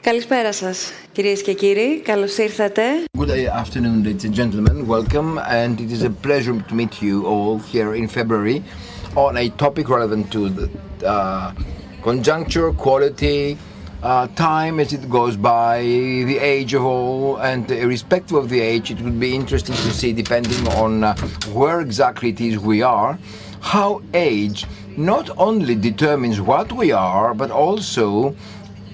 Καλησπέρα σας, κυρίες και κύριοι. Καλώς ήρθατε. Good afternoon, ladies and gentlemen. Welcome, and it is a pleasure to meet you all here in February on a topic relevant to the uh, conjuncture, quality, uh, time as it goes by, the age of all, and irrespective of the age, it would be interesting to see, depending on uh, where exactly it is we are, how age not only determines what we are, but also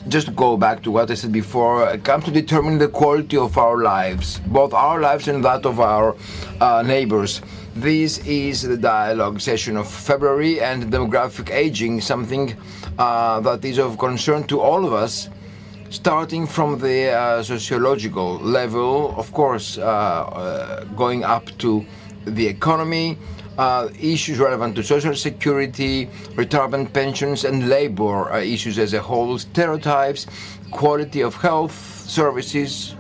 just go back to what I said before, come to determine the quality of our lives, both our lives and that of our uh, neighbors. This is the dialogue session of February and demographic aging, something uh, that is of concern to all of us, starting from the uh, sociological level, of course, uh, uh, going up to the economy, uh, issues relevant to social security, retirement pensions, and labor uh, issues as a whole, stereotypes, quality of health services.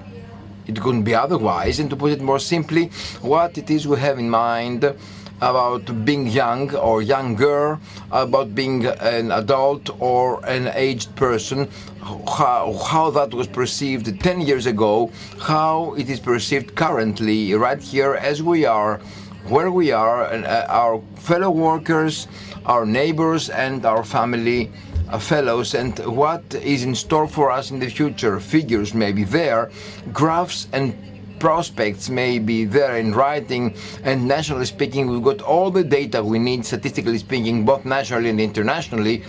It couldn't be otherwise. And to put it more simply, what it is we have in mind about being young or younger, about being an adult or an aged person, how, how that was perceived 10 years ago, how it is perceived currently, right here as we are where we are, and uh, our fellow workers, our neighbors, and our family uh, fellows, and what is in store for us in the future. Figures may be there, graphs and prospects may be there in writing, and nationally speaking, we've got all the data we need, statistically speaking, both nationally and internationally.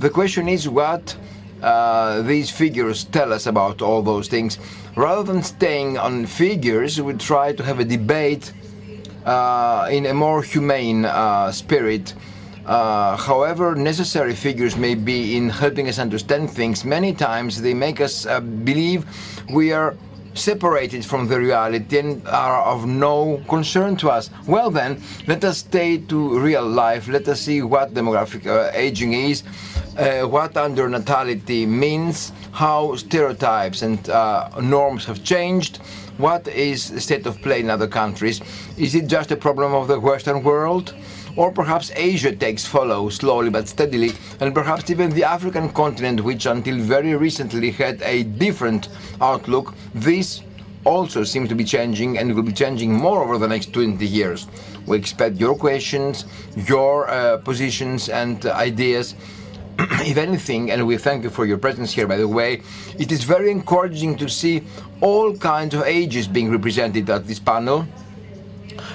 The question is what uh, these figures tell us about all those things. Rather than staying on figures, we try to have a debate in a more humane uh, spirit. Uh, however necessary figures may be in helping us understand things, many times they make us uh, believe we are separated from the reality and are of no concern to us. Well then, let us stay to real life. Let us see what demographic uh, aging is, uh, what undernatality means, how stereotypes and uh, norms have changed, what is the state of play in other countries. Is it just a problem of the Western world? Or perhaps Asia takes follow slowly but steadily, and perhaps even the African continent, which until very recently had a different outlook, this also seems to be changing and will be changing more over the next 20 years. We expect your questions, your uh, positions, and uh, ideas. if anything, and we thank you for your presence here, by the way, it is very encouraging to see all kinds of ages being represented at this panel.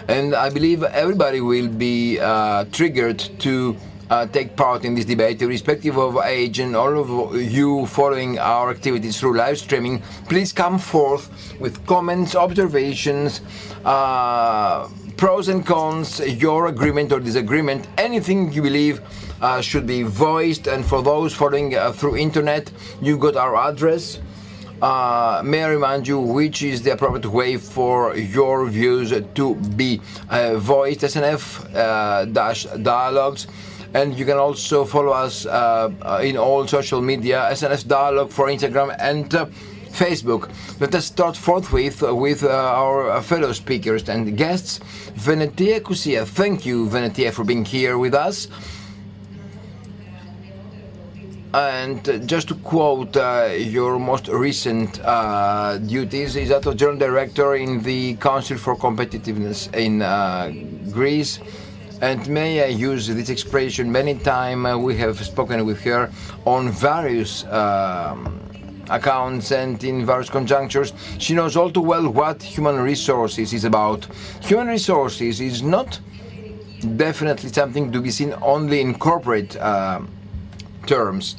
And I believe everybody will be uh, triggered to uh, take part in this debate, irrespective of age, and all of you following our activities through live streaming. Please come forth with comments, observations, uh, pros and cons, your agreement or disagreement, anything you believe uh, should be voiced. And for those following uh, through internet, you've got our address. Uh, may I remind you which is the appropriate way for your views to be uh, voiced? SNF uh. And you can also follow us uh, in all social media, SNF Dialogue for Instagram and uh, Facebook. Let us start forthwith with uh, our fellow speakers and guests. Venetia Koussia, thank you, Venetia, for being here with us. And uh, just to quote uh, your most recent uh, duties, is that of General Director in the Council for Competitiveness in uh, Greece. And may I use this expression many times uh, we have spoken with her on various um, accounts and in various conjunctures. She knows all too well what human resources is about. Human resources is not definitely something to be seen only in corporate uh, terms.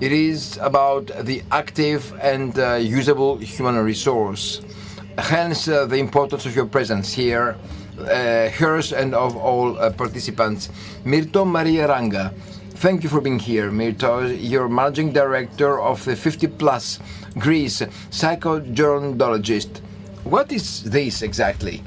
It is about the active and uh, usable human resource. Hence, uh, the importance of your presence here, uh, hers and of all uh, participants. Myrto Maria Ranga, thank you for being here. Myrto, you're managing director of the 50 Plus Greece psychogerontologist. What is this exactly?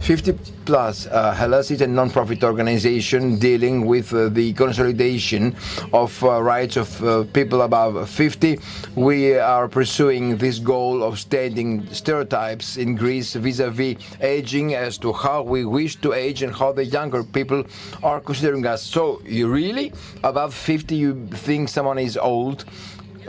50 Plus uh, Hellas is a non-profit organization dealing with uh, the consolidation of uh, rights of uh, people above 50. We are pursuing this goal of standing stereotypes in Greece vis-à-vis aging as to how we wish to age and how the younger people are considering us. So, you really, above 50, you think someone is old?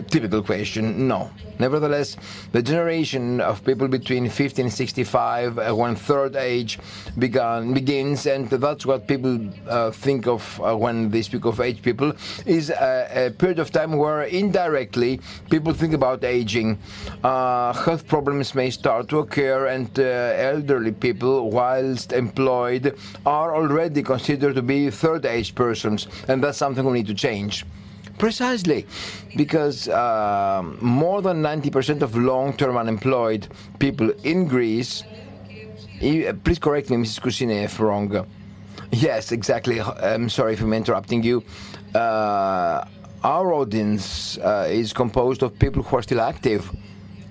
Typical question, no. Nevertheless, the generation of people between 50 and 65, uh, when third age began, begins, and that's what people uh, think of uh, when they speak of age people, is a, a, period of time where indirectly people think about aging. Uh, health problems may start to occur, and uh, elderly people, whilst employed, are already considered to be third age persons, and that's something we need to change. Precisely, because uh, more than 90% of long term unemployed people in Greece, please correct me, Mrs. Kusine, if wrong. Yes, exactly. I'm sorry if I'm interrupting you. Uh, our audience uh, is composed of people who are still active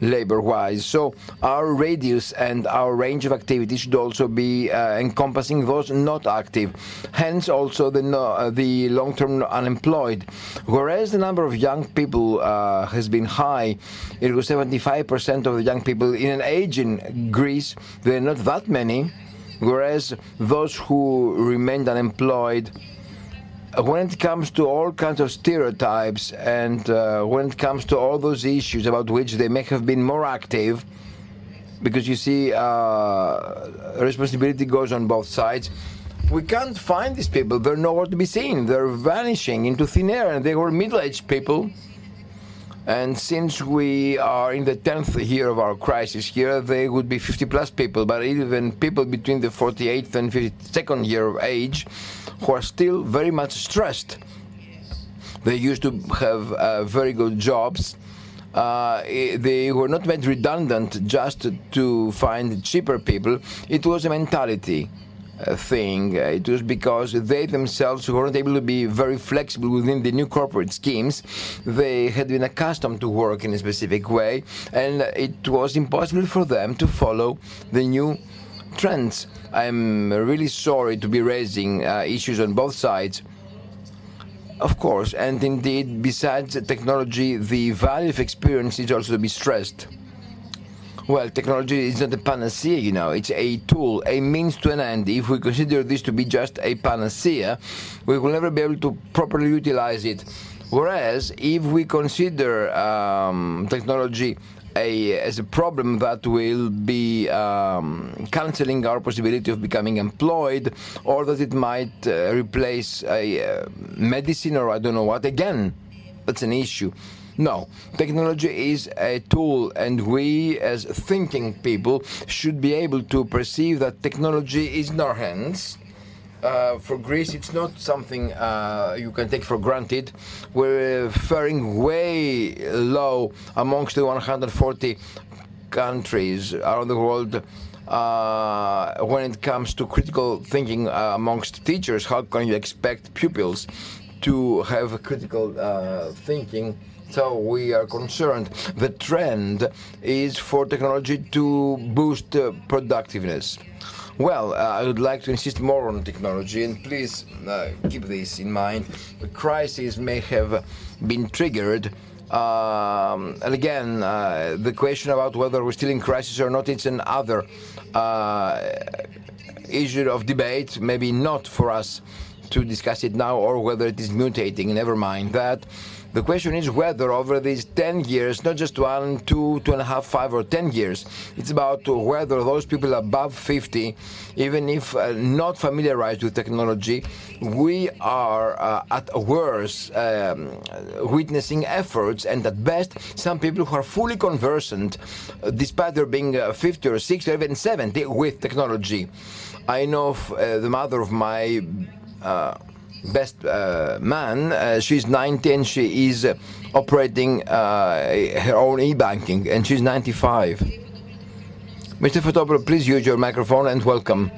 labor wise. So our radius and our range of activity should also be uh, encompassing those not active. Hence also the, uh, the long term unemployed. Whereas the number of young people uh, has been high, it was 75% of the young people in an age in Greece, there are not that many. Whereas those who remained unemployed when it comes to all kinds of stereotypes and uh, when it comes to all those issues about which they may have been more active, because you see, uh, responsibility goes on both sides. We can't find these people. They're nowhere to be seen. They're vanishing into thin air, and they were middle-aged people. And since we are in the 10th year of our crisis here, they would be 50 plus people, but even people between the 48th and 52nd year of age who are still very much stressed. They used to have uh, very good jobs. Uh, they were not made redundant just to find cheaper people. It was a mentality thing. It was because they themselves weren't able to be very flexible within the new corporate schemes. They had been accustomed to work in a specific way, and it was impossible for them to follow the new trends. I'm really sorry to be raising uh, issues on both sides. Of course, and indeed, besides technology, the value of experience is also to be stressed. Well, technology is not a panacea, you know, it's a tool, a means to an end. If we consider this to be just a panacea, we will never be able to properly utilize it. Whereas, if we consider um, technology a, as a problem that will be um, cancelling our possibility of becoming employed, or that it might uh, replace a uh, medicine or I don't know what. Again, that's an issue. No, technology is a tool, and we, as thinking people, should be able to perceive that technology is in our hands uh, for Greece, it's not something uh, you can take for granted. We're faring way low amongst the 140 countries around the world. Uh, when it comes to critical thinking uh, amongst teachers, how can you expect pupils to have critical uh, thinking? So we are concerned. The trend is for technology to boost uh, productiveness. Well, uh, I would like to insist more on technology, and please uh, keep this in mind. The crisis may have been triggered. Um, and again, uh, the question about whether we're still in crisis or not, it's another uh, issue of debate, maybe not for us to discuss it now, or whether it is mutating, never mind that. The question is whether over these 10 years, not just one, two, two and a half, five, or 10 years, it's about whether those people above 50, even if uh, not familiarized with technology, we are uh, at worst um, witnessing efforts, and at best, some people who are fully conversant, uh, despite their being uh, 50 or 60 or even 70, with technology. I know of, uh, the mother of my uh, best uh, man. Uh, she's 90 and she is uh, operating uh, her own e-banking and she's 95. Mr. Fotopoulos, please use your microphone and welcome.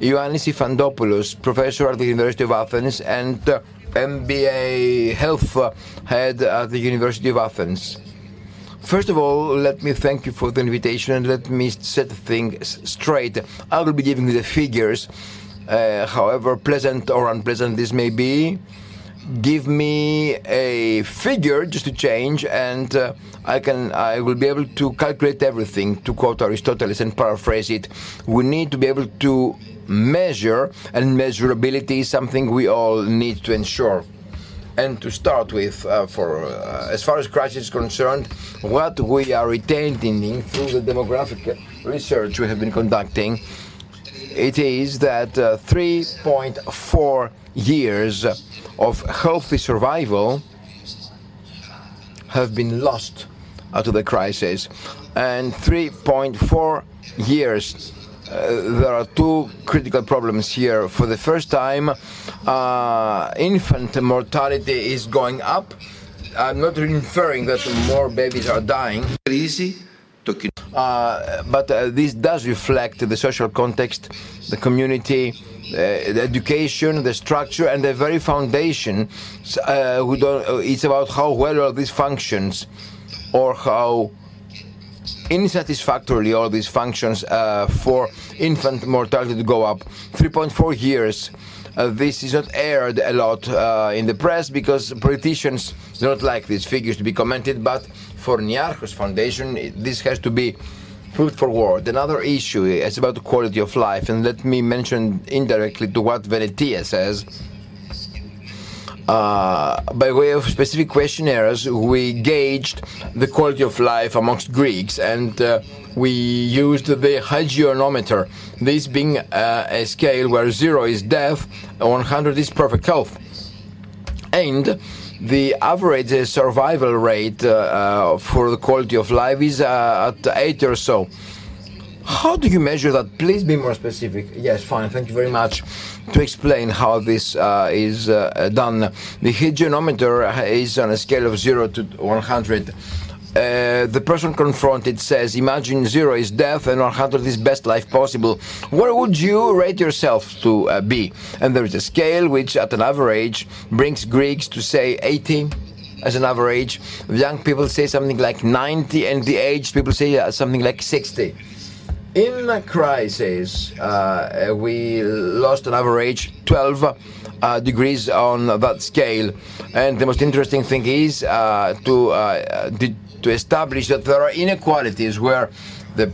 Ioannis Yfantopoulos, professor at the University of Athens and uh, MBA Health Head at the University of Athens. First of all, let me thank you for the invitation and let me set things straight. I will be giving you the figures uh, however pleasant or unpleasant this may be, give me a figure just to change and uh, I can I will be able to calculate everything. To quote Aristotle and paraphrase it we need to be able to measure and measurability is something we all need to ensure. And to start with, uh, for uh, as far as crisis is concerned, what we are retaining through the demographic research we have been conducting, it is that uh, 3.4 years of healthy survival have been lost of the crisis, and 3.4 years uh, there are two critical problems here. For the first time, uh, infant mortality is going up. I'm not inferring that more babies are dying. Uh, but uh, this does reflect the social context, the community, uh, the education, the structure, and the very foundation. Uh, don't, it's about how well all this functions, or how insatisfactorily all these functions uh, for infant mortality to go up. 3.4 years. Uh, this is not aired a lot uh, in the press because politicians do not like these figures to be commented, but for Niarchos Foundation, this has to be put forward. Another issue is about the quality of life, and let me mention indirectly to what Venetia says. Uh, by way of specific questionnaires, we gauged the quality of life amongst Greeks and uh, we used the hygienometer, this being uh, a scale where zero is death, 100 is perfect health. And the average survival rate uh, uh, for the quality of life is at 80 or so. How do you measure that? Please be more specific. Yes, fine. Thank you very much. To explain how this uh, is uh, done, the hygienometer is on a scale of 0 to 100. Uh, the person confronted says, Imagine zero is death and 100 is best life possible. Where would you rate yourself to uh, be? And there is a scale which, at an average, brings Greeks to say 80 as an average. Young people say something like 90, and the aged people say uh, something like 60. In a crisis, uh, we lost an average 12 uh, degrees on that scale. And the most interesting thing is uh, to, uh, to establish that there are inequalities where the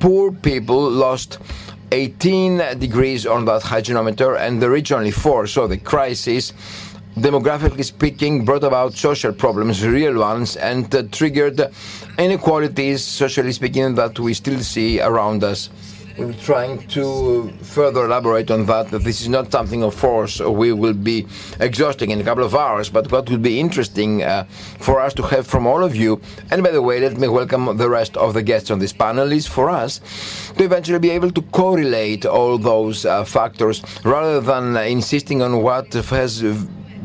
poor people lost 18 degrees on that hygienometer and the rich only 4. So the crisis demographically speaking, brought about social problems, real ones, and uh, triggered inequalities, socially speaking, that we still see around us. Trying to further elaborate on that, that this is not something of force we will be exhausting in a couple of hours, but what would be interesting uh, for us to have from all of you, and by the way, let me welcome the rest of the guests on this panel, is for us to eventually be able to correlate all those uh, factors rather than insisting on what has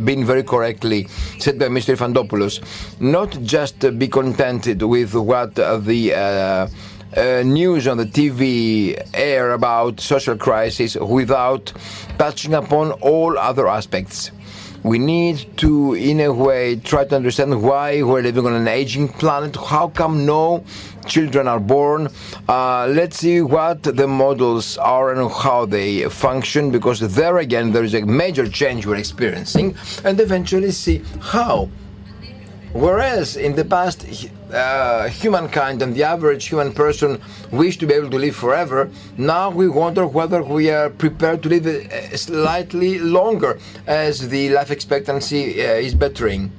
been very correctly said by Mr. Fandopoulos, not just be contented with what the uh, news on the TV air about social crisis without touching upon all other aspects. We need to, in a way, try to understand why we're living on an aging planet. How come no children are born? Uh, let's see what the models are and how they function, because there again, there is a major change we're experiencing, and eventually see how Whereas in the past, uh, humankind and the average human person wish to be able to live forever, now we wonder whether we are prepared to live slightly longer as the life expectancy uh, is bettering.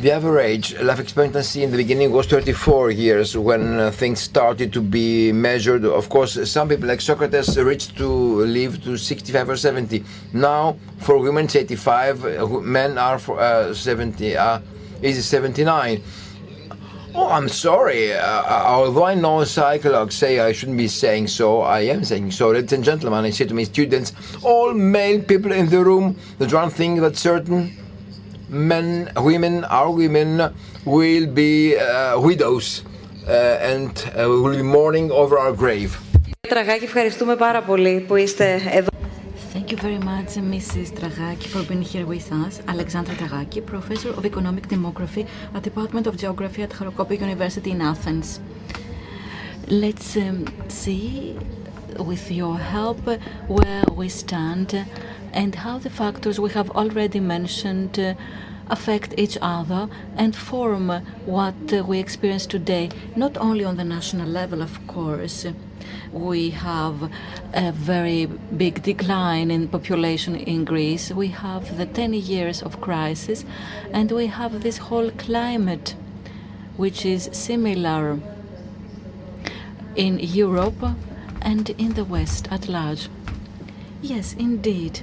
The average life expectancy in the beginning was 34 years when uh, things started to be measured. Of course, some people like Socrates reached to live to 65 or 70. Now, for women, it's 85. Uh, men are for uh, 70. Uh, is 79. Oh, I'm sorry. Uh, uh, although I know psychologists say I shouldn't be saying so, I am saying so. Ladies and gentlemen, I say to my students, all male people in the room, there's one thing that's certain men, women, our women will be uh, widows uh, and uh, will be mourning over our grave. Thank you very much, Mrs. Tragaki, for being here with us. Alexandra Tragaki, Professor of Economic Demography at the Department of Geography at Harokopio University in Athens. Let's um, see, with your help, where we stand and how the factors we have already mentioned uh, affect each other and form what we experience today, not only on the national level, of course. We have a very big decline in population in Greece. We have the 10 years of crisis, and we have this whole climate which is similar in Europe and in the West at large. Yes, indeed.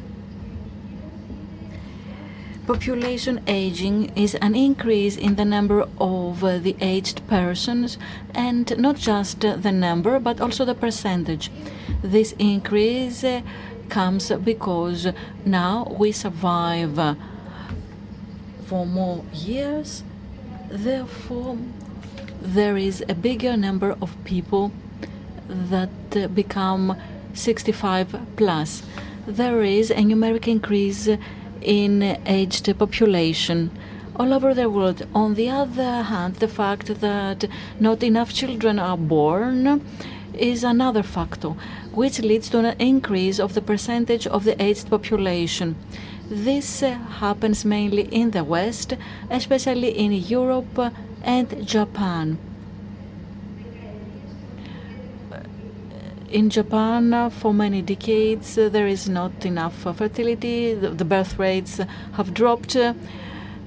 Population aging is an increase in the number of uh, the aged persons, and not just uh, the number, but also the percentage. This increase uh, comes because now we survive uh, for more years, therefore, there is a bigger number of people that uh, become 65 plus. There is a numeric increase in aged population all over the world. On the other hand, the fact that not enough children are born is another factor, which leads to an increase of the percentage of the aged population. This uh, happens mainly in the West, especially in Europe and Japan. In Japan, uh, for many decades, uh, there is not enough uh, fertility. The, birth rates have dropped.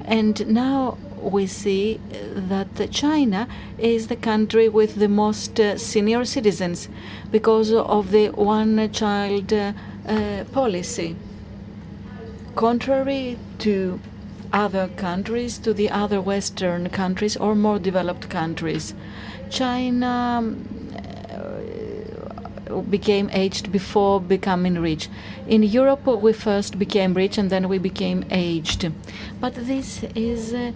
and now we see that China is the country with the most senior citizens because of the one child policy. Contrary to other countries, to the other Western countries or more developed countries, China became aged before becoming rich. In Europe, we first became rich and then we became aged. But this is uh,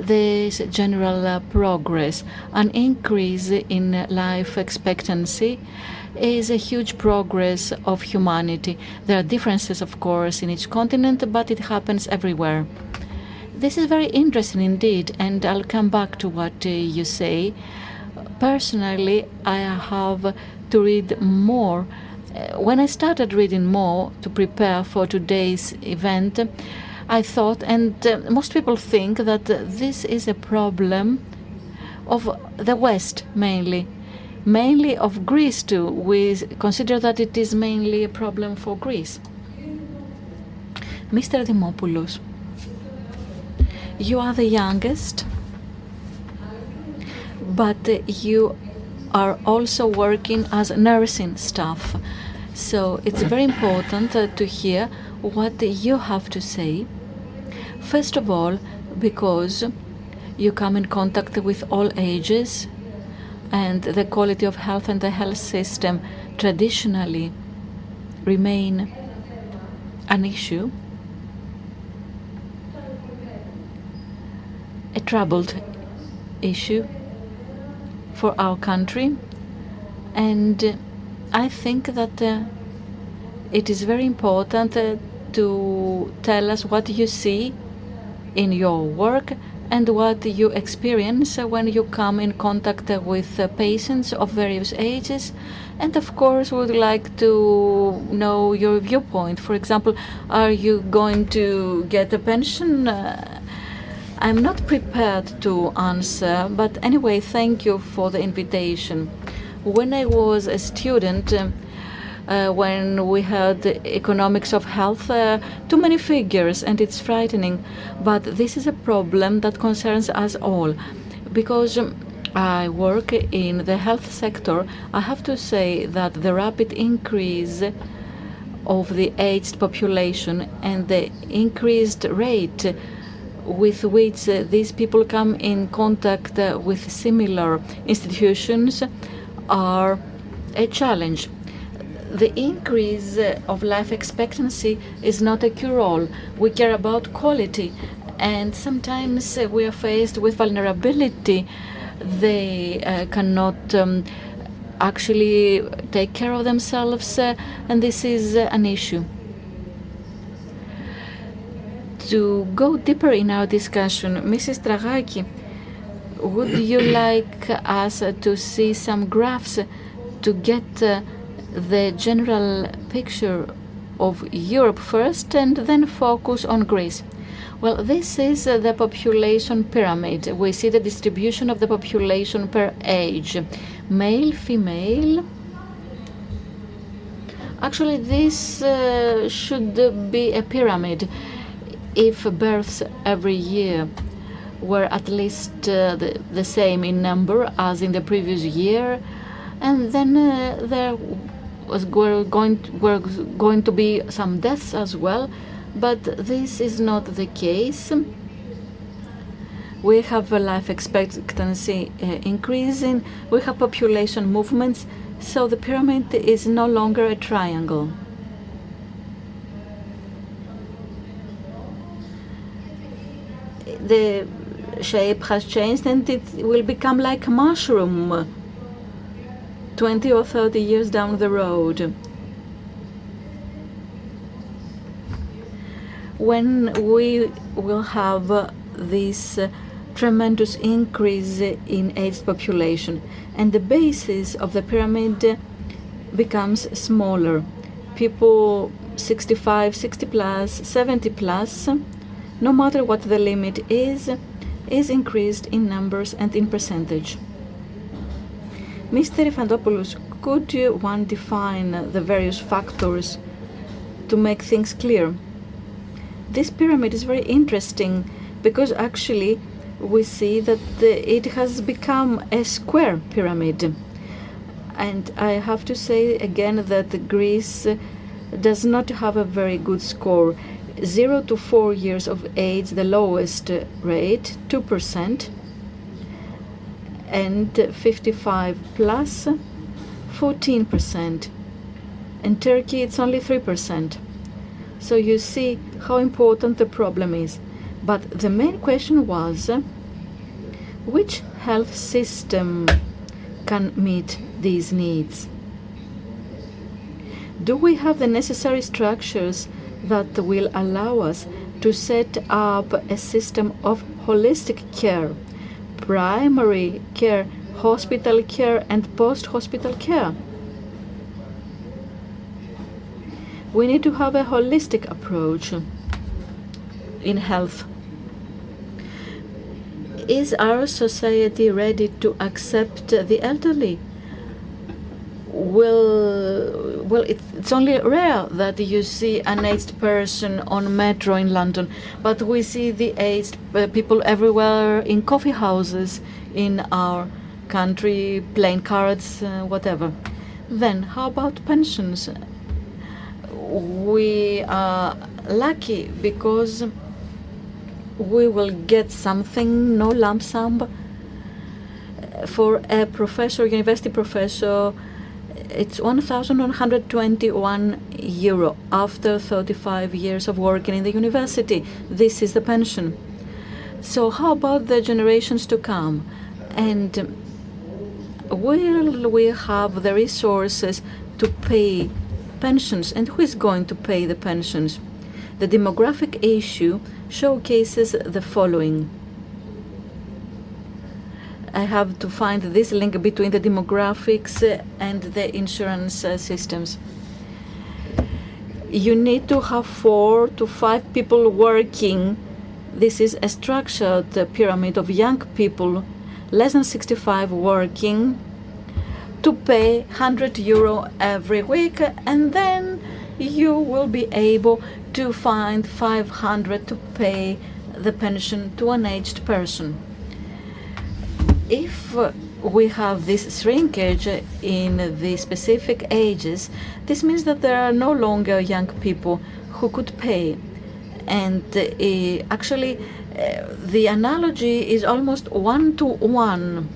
this general uh, progress. An increase in life expectancy is a huge progress of humanity. There are differences, of course, in each continent, but it happens everywhere. This is very interesting indeed, and I'll come back to what uh, you say. Personally, I have to read more. Uh, when I started reading more to prepare for today's event, I thought, and uh, most people think, that this is a problem of the West mainly, mainly of Greece too. We consider that it is mainly a problem for Greece. Mr. Dimopoulos, you are the youngest, but you are also working as nursing staff. So it's very important uh, to hear what you have to say. First of all, because you come in contact with all ages and the quality of health and the health system traditionally remain an issue, a troubled issue for our country. And I think that uh, it is very important uh, to tell us what you see in your work and what you experience when you come in contact with uh, patients of various ages. And of course, would like to know your viewpoint. For example, are you going to get a pension? Uh, I'm not prepared to answer, but anyway, thank you for the invitation. When I was a student, uh, when we had economics of health, uh, too many figures, and it's frightening. But this is a problem that concerns us all, because I work in the health sector. I have to say that the rapid increase of the aged population and the increased rate with which uh, these people come in contact uh, with similar institutions are a challenge. The increase uh, of life expectancy is not a cure all. We care about quality, and sometimes uh, we are faced with vulnerability. They uh, cannot um, actually take care of themselves, uh, and this is an issue to go deeper in our discussion, Mrs. Tragaki, would you like us to see some graphs to get uh, the general picture of Europe first and then focus on Greece? Well, this is the population pyramid. We see the distribution of the population per age male, female. Actually, this uh, should be a pyramid if births every year were at least uh, the, the, same in number as in the previous year, and then uh, there was were going to, were going to be some deaths as well, but this is not the case. We have a life expectancy uh, increasing. We have population movements, so the pyramid is no longer a triangle. The shape has changed and it will become like a mushroom 20 or 30 years down the road. When we will have this tremendous increase in aged population and the basis of the pyramid becomes smaller. People 65, 60 plus, 70 plus, no matter what the limit is, is increased in numbers and in percentage. Mr. Yfantopoulos, could you one define the various factors to make things clear? This pyramid is very interesting because actually we see that it has become a square pyramid. And I have to say again that Greece does not have a very good score. 0 to 4 years of age, the lowest rate, 2%, and 55 plus, 14%. In Turkey, it's only 3%. So you see how important the problem is. But the main question was which health system can meet these needs? Do we have the necessary structures that will allow us to set up a system of holistic care, primary care, hospital care, and post hospital care? We need to have a holistic approach in health. Is our society ready to accept the elderly? Well, well, it's only rare that you see an aged person on metro in London, but we see the aged people everywhere in coffee houses in our country, playing cards, uh, whatever. Then, how about pensions? We are lucky because we will get something, no lump sum. For a professor, university professor, it's 1,121 euro after 35 years of working in the university. This is the pension. So, how about the generations to come? And will we have the resources to pay pensions? And who is going to pay the pensions? The demographic issue showcases the following. I have to find this link between the demographics uh, and the insurance uh, systems. You need to have four to five people working. This is a structured pyramid of young people, less than 65 working, to pay 100 euro every week, and then you will be able to find 500 to pay the pension to an aged person. If we have this shrinkage in the specific ages, this means that there are no longer young people who could pay. And uh, actually, uh, the analogy is almost one to one.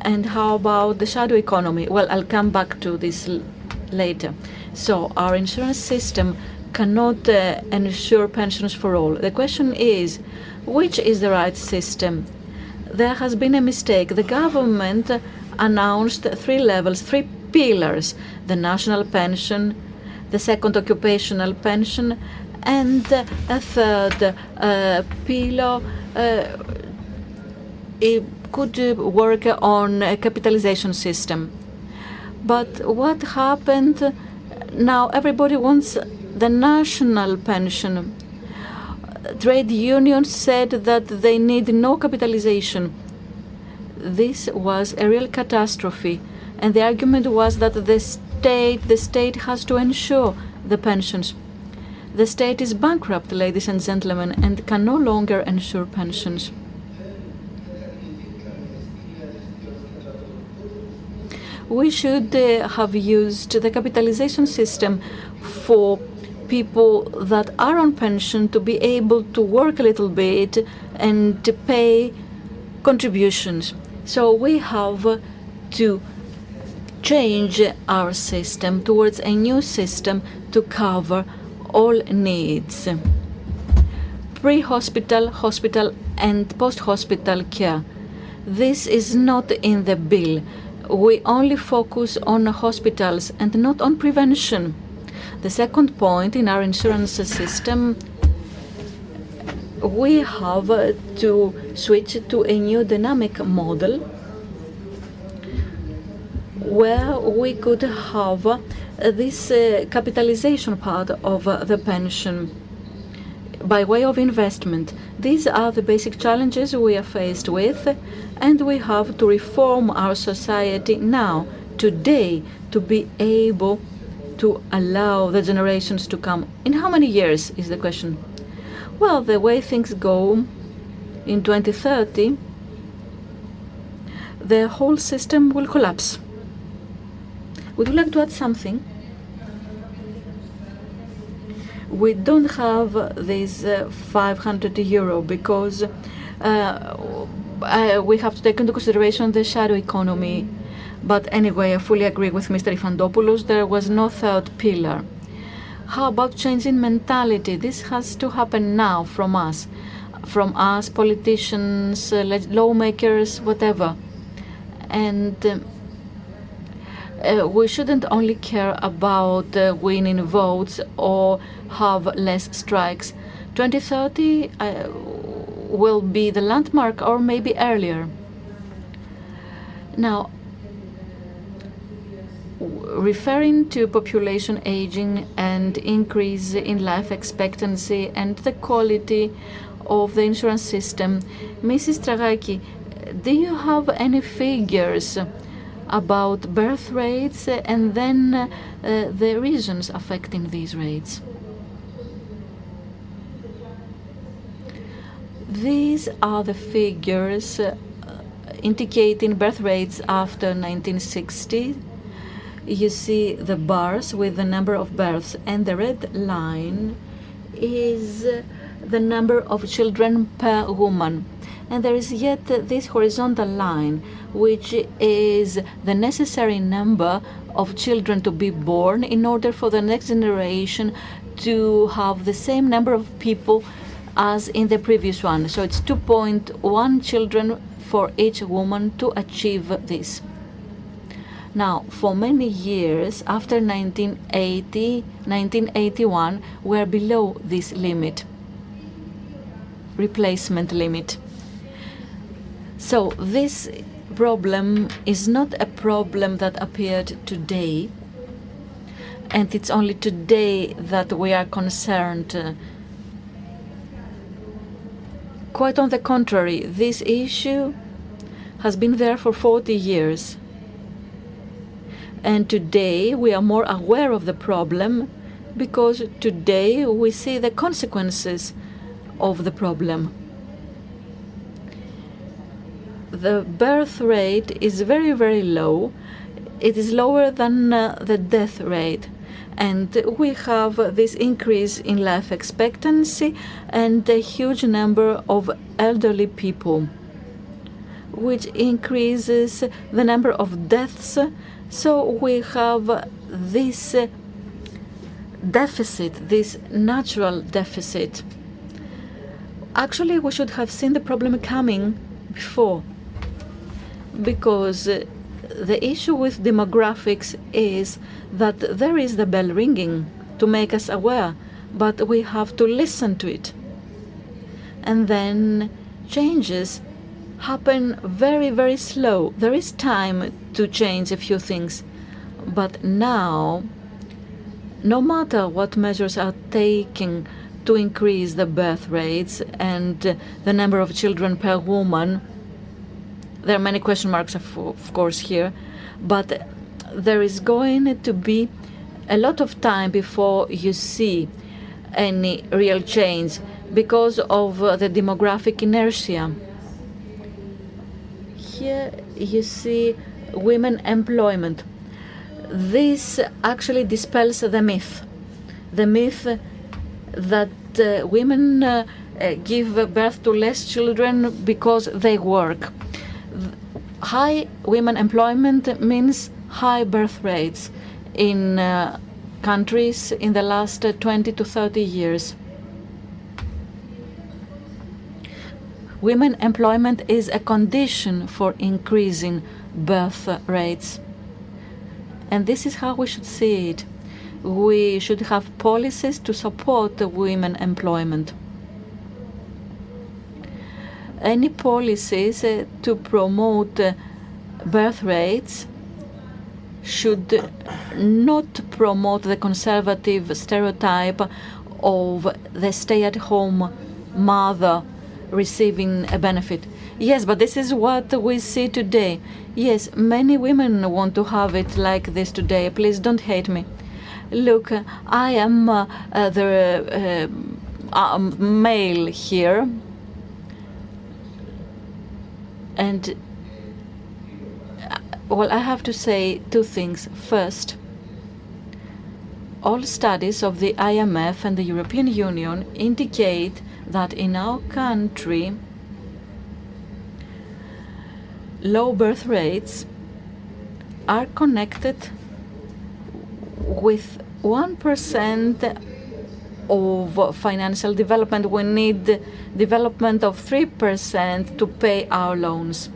And how about the shadow economy? Well, I'll come back to this later. So, our insurance system cannot uh, ensure pensions for all. The question is, which is the right system? There has been a mistake. The government announced three levels, three pillars the national pension, the second occupational pension, and a third uh, pillar. Uh, it could work on a capitalization system. But what happened now? Everybody wants the national pension. Trade unions said that they need no capitalization. This was a real catastrophe, and the argument was that the state, the state has to ensure the pensions. The state is bankrupt, ladies and gentlemen, and can no longer ensure pensions. We should uh, have used the capitalization system for people that are on pension to be able to work a little bit and to pay contributions. So we have to change our system towards a new system to cover all needs pre hospital, hospital, and post hospital care. This is not in the bill. We only focus on hospitals and not on prevention. The second point in our insurance system we have to switch to a new dynamic model where we could have this uh, capitalization part of the pension by way of investment. These are the basic challenges we are faced with, and we have to reform our society now, today, to be able to allow the generations to come. In how many years is the question? Well, the way things go in 2030, the whole system will collapse. Would you like to add something? we don't have these uh, 500 euro because uh, uh, we have to take into consideration the shadow economy. But anyway, I fully agree with Mr. Yfantopoulos. There was no third pillar. How about changing mentality? This has to happen now from us, from us, politicians, uh, lawmakers, whatever. And uh, we shouldn't only care about uh, winning votes or have less strikes. 2030 uh, will be the landmark, or maybe earlier. Now, referring to population aging and increase in life expectancy and the quality of the insurance system, Mrs. Tragaki, do you have any figures about birth rates and then uh, the reasons affecting these rates. These are the figures uh, indicating birth rates after 1960. You see the bars with the number of births, and the red line is the number of children per woman. And there is yet this horizontal line which is the necessary number of children to be born in order for the next generation to have the same number of people as in the previous one. So it's 2.1 children for each woman to achieve this. Now, for many years after 1980, 1981, we're below this limit, replacement limit. So this problem is not a problem that appeared today, and it's only today that we are concerned. Quite on the contrary, this issue has been there for 40 years. And today we are more aware of the problem because today we see the consequences of the problem the birth rate is very, very low. It is lower than uh, the death rate. And we have this increase in life expectancy and a huge number of elderly people, which increases the number of deaths. So we have this deficit, this natural deficit. Actually, we should have seen the problem coming before because the issue with demographics is that there is the bell ringing to make us aware, but we have to listen to it. And then changes happen very, very slow. There is time to change a few things. But now, no matter what measures are taken to increase the birth rates and the number of children per woman. There are many question marks, of, of course, here, but there is going to be a lot of time before you see any real change because of the demographic inertia. Here you see women employment. This actually dispels the myth. The myth that uh, women uh, give birth to less children because they work. High women employment means high birth rates in uh, countries in the last uh, 20 to 30 years. Women employment is a condition for increasing birth rates. And this is how we should see it. We should have policies to support women employment. Any policies uh, to promote uh, birth rates should not promote the conservative stereotype of the stay at home mother receiving a benefit. Yes, but this is what we see today. Yes, many women want to have it like this today. Please don't hate me. Look, I am uh, uh, the uh, um, male here, and well, I have to say two things. First, all studies of the IMF and the European Union indicate that in our country, low birth rates are connected with 1% of financial development. We need development of 3% to pay our loans.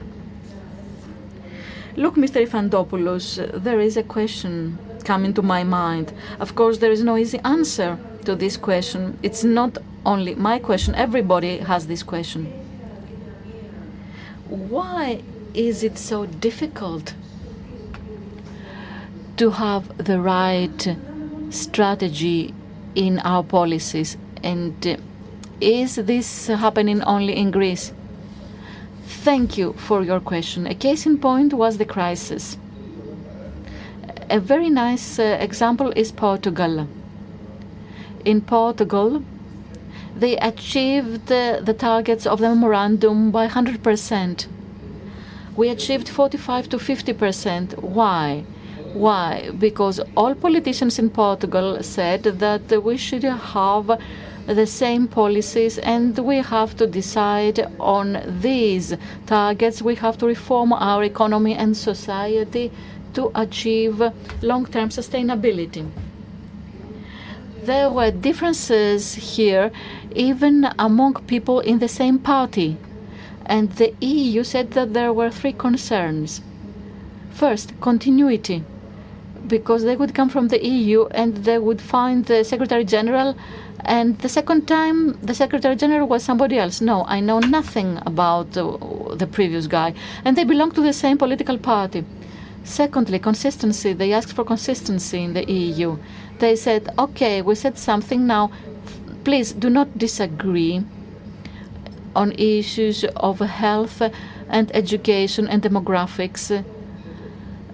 Look, Mr. Yfantopoulos, there is a question coming to my mind. Of course, there is no easy answer to this question. It's not only my question, everybody has this question. Why is it so difficult to have the right strategy in our policies? And is this happening only in Greece? Thank you for your question. A case in point was the crisis. A very nice uh, example is Portugal. In Portugal, they achieved uh, the targets of the memorandum by 100%. We achieved 45 to 50%. Why? Why? Because all politicians in Portugal said that we should have the same policies and we have to decide on these targets. We have to reform our economy and society to achieve long-term sustainability. There were differences here even among people in the same party. And the EU said that there were three concerns. First, continuity because they would come from the EU and they would find the Secretary General and the second time, the Secretary General was somebody else. No, I know nothing about uh, the previous guy. And they belong to the same political party. Secondly, consistency. They asked for consistency in the EU. They said, okay, we said something now. Please do not disagree on issues of health and education and demographics.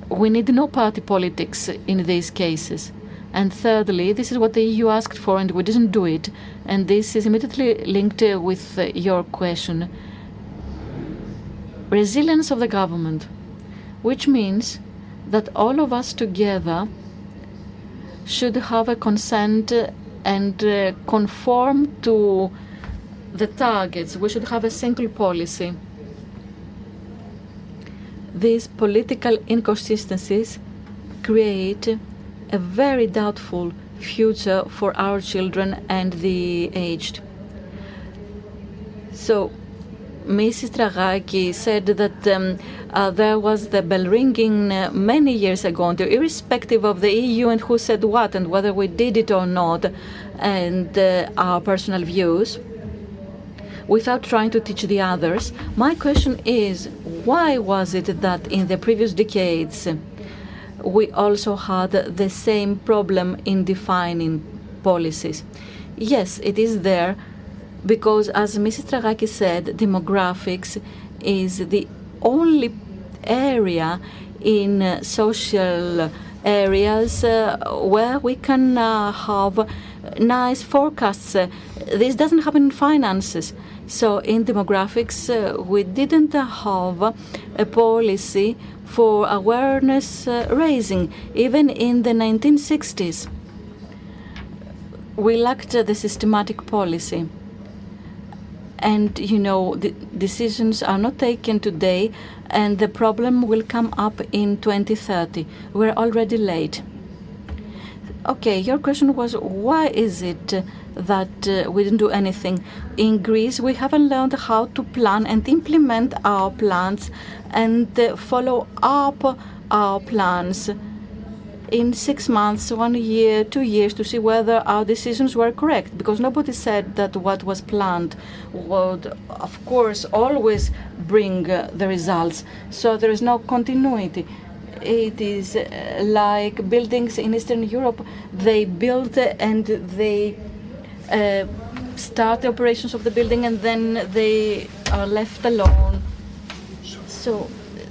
We need no party politics in these cases. And thirdly, this is what the EU asked for and we didn't do it. And this is immediately linked with your question. Resilience of the government, which means that all of us together should have a consent and uh, conform to the targets. We should have a single policy. These political inconsistencies create a very doubtful future for our children and the aged. So, Mrs. Tragaki said that um, uh, there was the bell ringing uh, many years ago, and irrespective of the EU and who said what and whether we did it or not, and uh, our personal views, without trying to teach the others. My question is why was it that in the previous decades, we also had the same problem in defining policies. Yes, it is there because, as Mrs. Tragaki said, demographics is the only area in uh, social areas uh, where we can uh, have nice forecasts. Uh, this doesn't happen in finances. So, in demographics, uh, we didn't have a policy for awareness raising, even in the 1960s. We lacked the systematic policy and you know the decisions are not taken today and the problem will come up in 2030 we're already late. Okay your question was why is it that uh, we didn't do anything? In greece we haven't learned how to plan and implement our plans and uh, follow up our plans in six months, one year, two years to see whether our decisions were correct because nobody said that what was planned would, of course, always bring uh, the results. So there is no continuity. It is uh, like buildings in Eastern Europe, they build and they uh, start the operations of the building and then they are left alone. So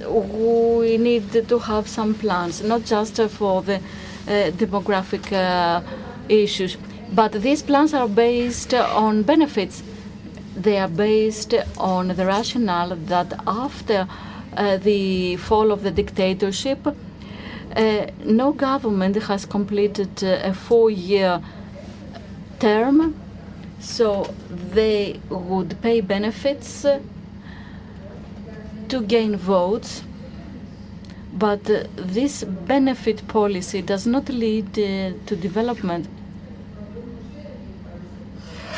we need to have some plans, not just for the uh, demographic uh, issues, but these plans are based on benefits. They are based on the rationale that after uh, the fall of the dictatorship, uh, no government has completed uh, a four year term, so they would pay benefits to gain votes, but uh, this benefit policy does not lead uh, to development.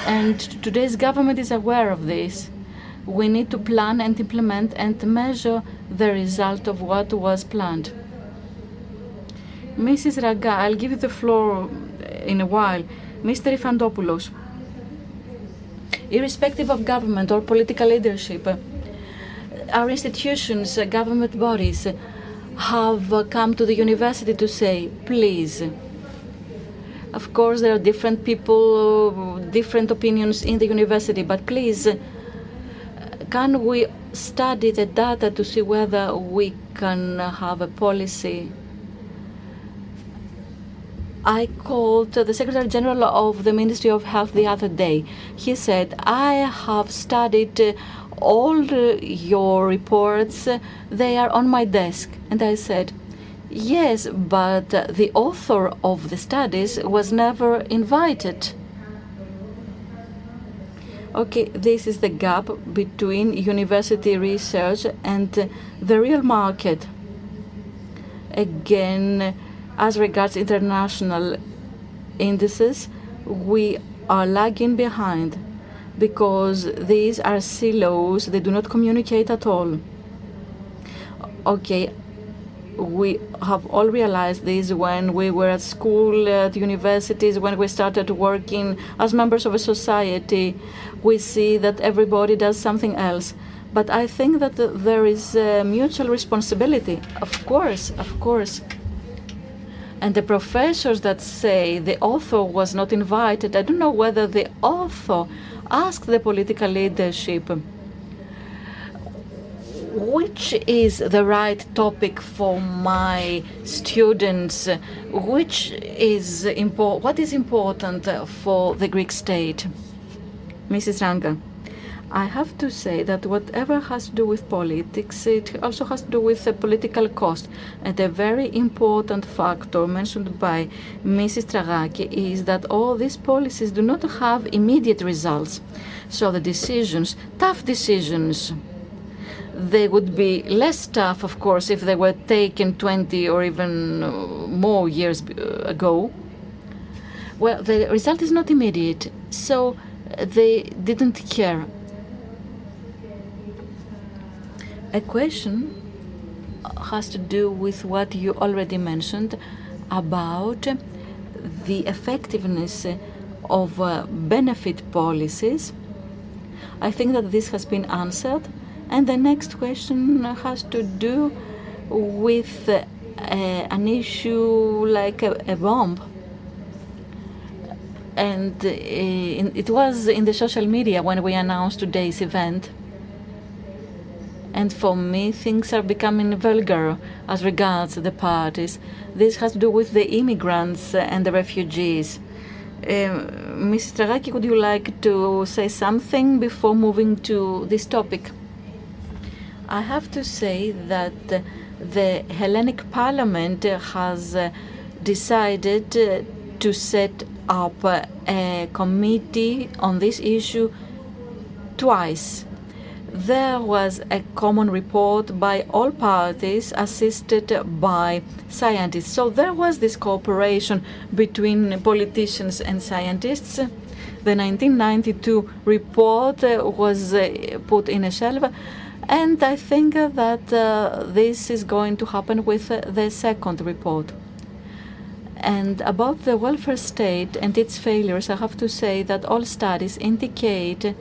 And today's government is aware of this. We need to plan and implement and measure the result of what was planned. Mrs. Ranga, I'll give you the floor in a while. Mr. Yfantopoulos, irrespective of government or political leadership, our institutions, uh, government bodies, have uh, come to the university to say, please. Of course, there are different people, different opinions in the university, but please, can we study the data to see whether we can have a policy? I called the Secretary General of the Ministry of Health the other day. He said, I have studied all your reports, they are on my desk. And I said, yes, but the author of the studies was never invited. Okay, this is the gap between university research and the real market. Again, as regards international indices, we are lagging behind because these are silos, they do not communicate at all. Okay, we have all realized this when we were at school, at universities, when we started working as members of a society. We see that everybody does something else. But I think that there is a mutual responsibility. Of course, of course. And the professors that say the author was not invited, I don't know whether the author ask the political leadership which is the right topic for my students? Which is important what is important for the greek state? Mrs ranga I have to say that whatever has to do with politics, it also has to do with the political cost. And a very important factor mentioned by Mrs. Tragaki is that all these policies do not have immediate results. So the decisions, tough decisions, they would be less tough, of course, if they were taken 20 or even uh, more years uh, ago. Well, the result is not immediate, so uh, they didn't care a question has to do with what you already mentioned about the effectiveness of uh, benefit policies. I think that this has been answered. And the next question has to do with uh, an issue like a, a bomb. and uh, it was in the social media when we announced today's event. And for me, things are becoming vulgar as regards the parties. This has to do with the immigrants and the refugees. Uh, Mrs. Tragaki, would you like to say something before moving to this topic? I have to say that the Hellenic Parliament has decided to set up a committee on this issue twice. There was a common report by all parties assisted by scientists. So there was this cooperation between politicians and scientists. The 1992 report was put in a shelf. And I think that uh, this is going to happen with uh, the second report. And about the welfare state and its failures, I have to say that all studies indicate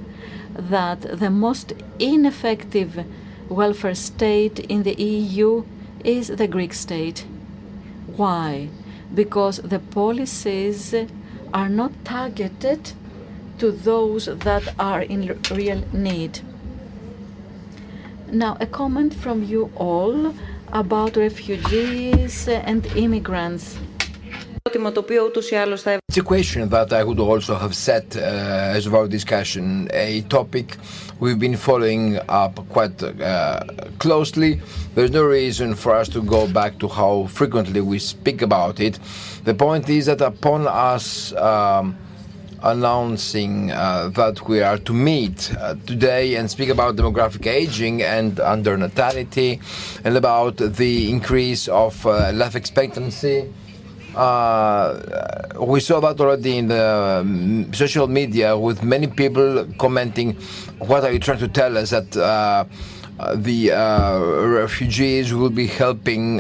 that the most ineffective welfare state in the EU is the Greek state. Why? Because the policies are not targeted to those that are in real need. Now, a comment from you all about refugees and immigrants. It's a question that I would also have set uh, as our discussion, a topic we've been following up quite uh, closely. There's no reason for us to go back to how frequently we speak about it. The point is that upon us um, announcing uh, that we are to meet uh, today and speak about demographic aging and under natality and about the increase of uh, life expectancy. Uh, we saw that already in the um, social media with many people commenting, What are you trying to tell us? That uh, the uh, refugees will be helping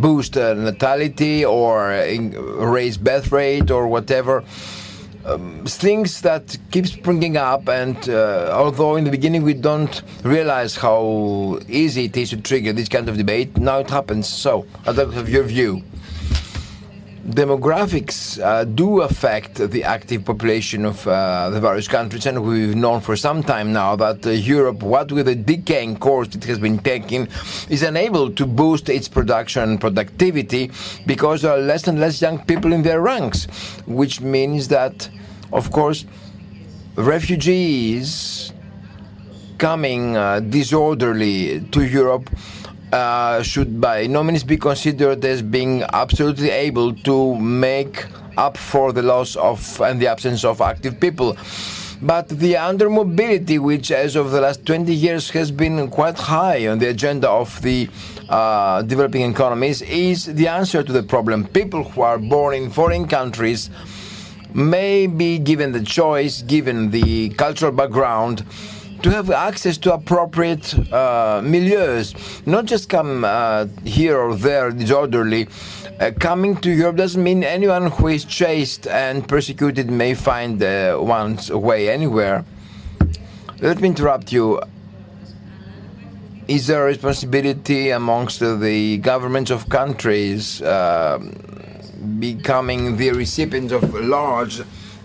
boost natality or raise birth rate or whatever um, things that keep springing up and uh, although in the beginning we don't realize how easy it is to trigger this kind of debate now it happens so i'd like to have your view demographics uh, do affect the active population of uh, the various countries, and we've known for some time now that uh, Europe, what with the decaying course it has been taking, is unable to boost its production and productivity because there are less and less young people in their ranks, which means that, of course, refugees coming uh, disorderly to Europe uh, should by no means be considered as being absolutely able to make up for the loss of and the absence of active people. But the undermobility, which as of the last 20 years has been quite high on the agenda of the uh, developing economies, is the answer to the problem. People who are born in foreign countries may be given the choice, given the cultural background, to have access to appropriate uh, milieus, not just come uh, here or there disorderly. Uh, coming to Europe doesn't mean anyone who is chased and persecuted may find uh, one's way anywhere. Let me interrupt you. Is there a responsibility amongst the governments of countries uh, becoming the recipients of large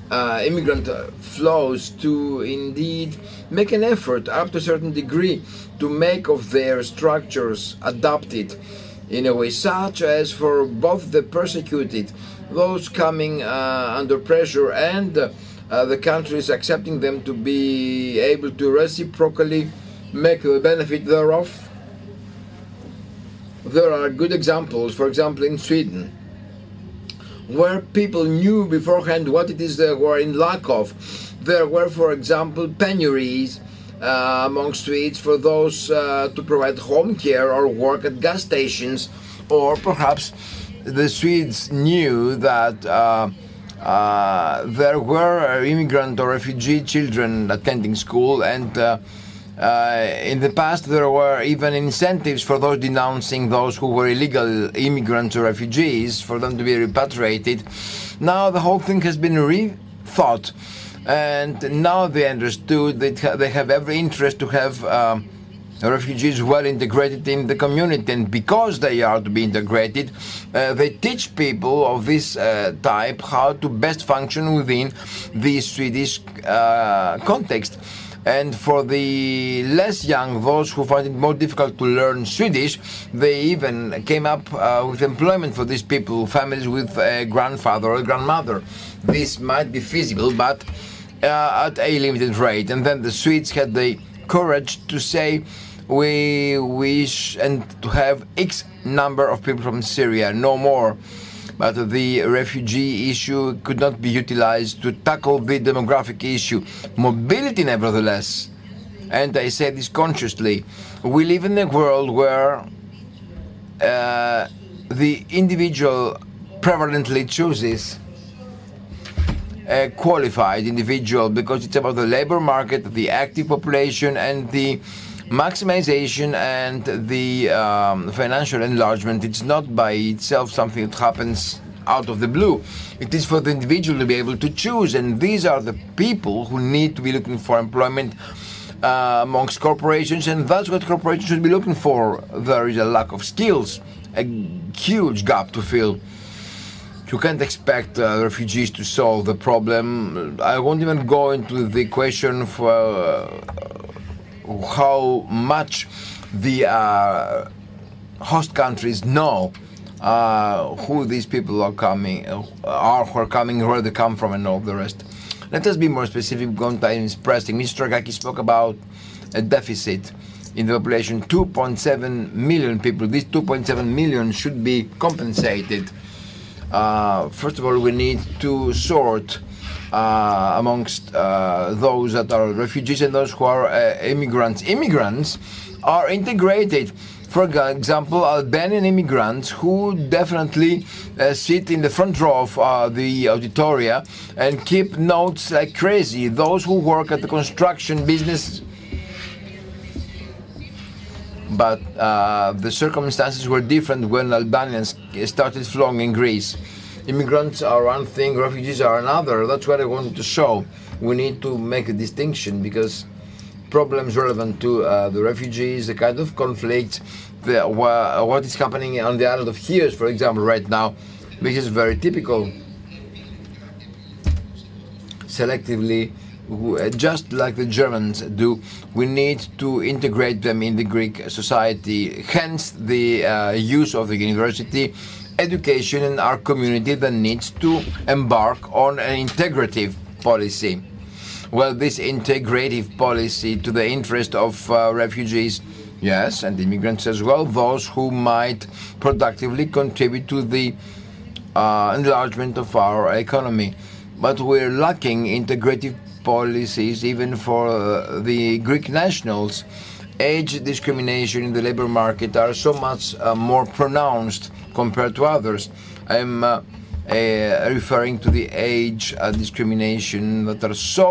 uh, immigrant flows to indeed make an effort up to a certain degree to make of their structures adapted in a way such as for both the persecuted, those coming uh, under pressure, and uh, the countries accepting them to be able to reciprocally make the benefit thereof. There are good examples, for example, in Sweden where people knew beforehand what it is they were in lack of. There were, for example, penuries uh, among Swedes for those uh, to provide home care or work at gas stations, or perhaps the Swedes knew that. Uh, uh there were immigrant or refugee children attending school, and uh, uh, in the past, there were even incentives for those denouncing those who were illegal immigrants or refugees for them to be repatriated. Now the whole thing has been rethought, and now they understood that they have every interest to have um, refugees well integrated in the community, and because they are to be integrated, uh, they teach people of this uh, type how to best function within the Swedish uh, context. And for the less young, those who find it more difficult to learn Swedish, they even came up uh, with employment for these people, families with a grandfather or a grandmother. This might be feasible, but uh, at a limited rate. And then the Swedes had the courage to say, we wish and to have X number of people from Syria, no more. But the refugee issue could not be utilized to tackle the demographic issue. Mobility, nevertheless, and I say this consciously, we live in a world where uh, the individual prevalently chooses a qualified individual because it's about the labor market, the active population, and the maximization and the um, financial enlargement. It's not by itself something that happens out of the blue. It is for the individual to be able to choose, and these are the people who need to be looking for employment. Uh, amongst corporations, and that's what corporations should be looking for. There is a lack of skills, a huge gap to fill. You can't expect uh, refugees to solve the problem. I won't even go into the question for uh, how much the uh, host countries know uh, who these people are coming, uh, are who are coming, where they come from, and all the rest. Let us be more specific. Going time is pressing. Mr. Draghi spoke about a deficit in the population, 2.7 million people. These 2.7 million should be compensated. Uh, first of all, we need to sort uh, amongst uh, those that are refugees and those who are uh, immigrants. Immigrants are integrated. For example, Albanian immigrants who definitely uh, sit in the front row of the auditoria and keep notes like crazy. Those who work at the construction business but uh, the circumstances were different when Albanians started flowing in Greece. Immigrants are one thing, refugees are another. That's what I wanted to show. We need to make a distinction because problems relevant to uh, the refugees, the kind of conflict, the, what is happening on the island of Chios, for example, right now, which is very typical. Selectively, just like the Germans do, we need to integrate them in the Greek society. Hence, the uh, use of the university, education in our community that needs to embark on an integrative policy. Well, this integrative policy to the interest of uh, refugees, yes, and immigrants as well, those who might productively contribute to the uh, enlargement of our economy. But we're lacking integrative policies even for uh, the Greek nationals. Age discrimination in the labor market are so much uh, more pronounced compared to others. I'm uh, uh referring to the age uh, discrimination that are so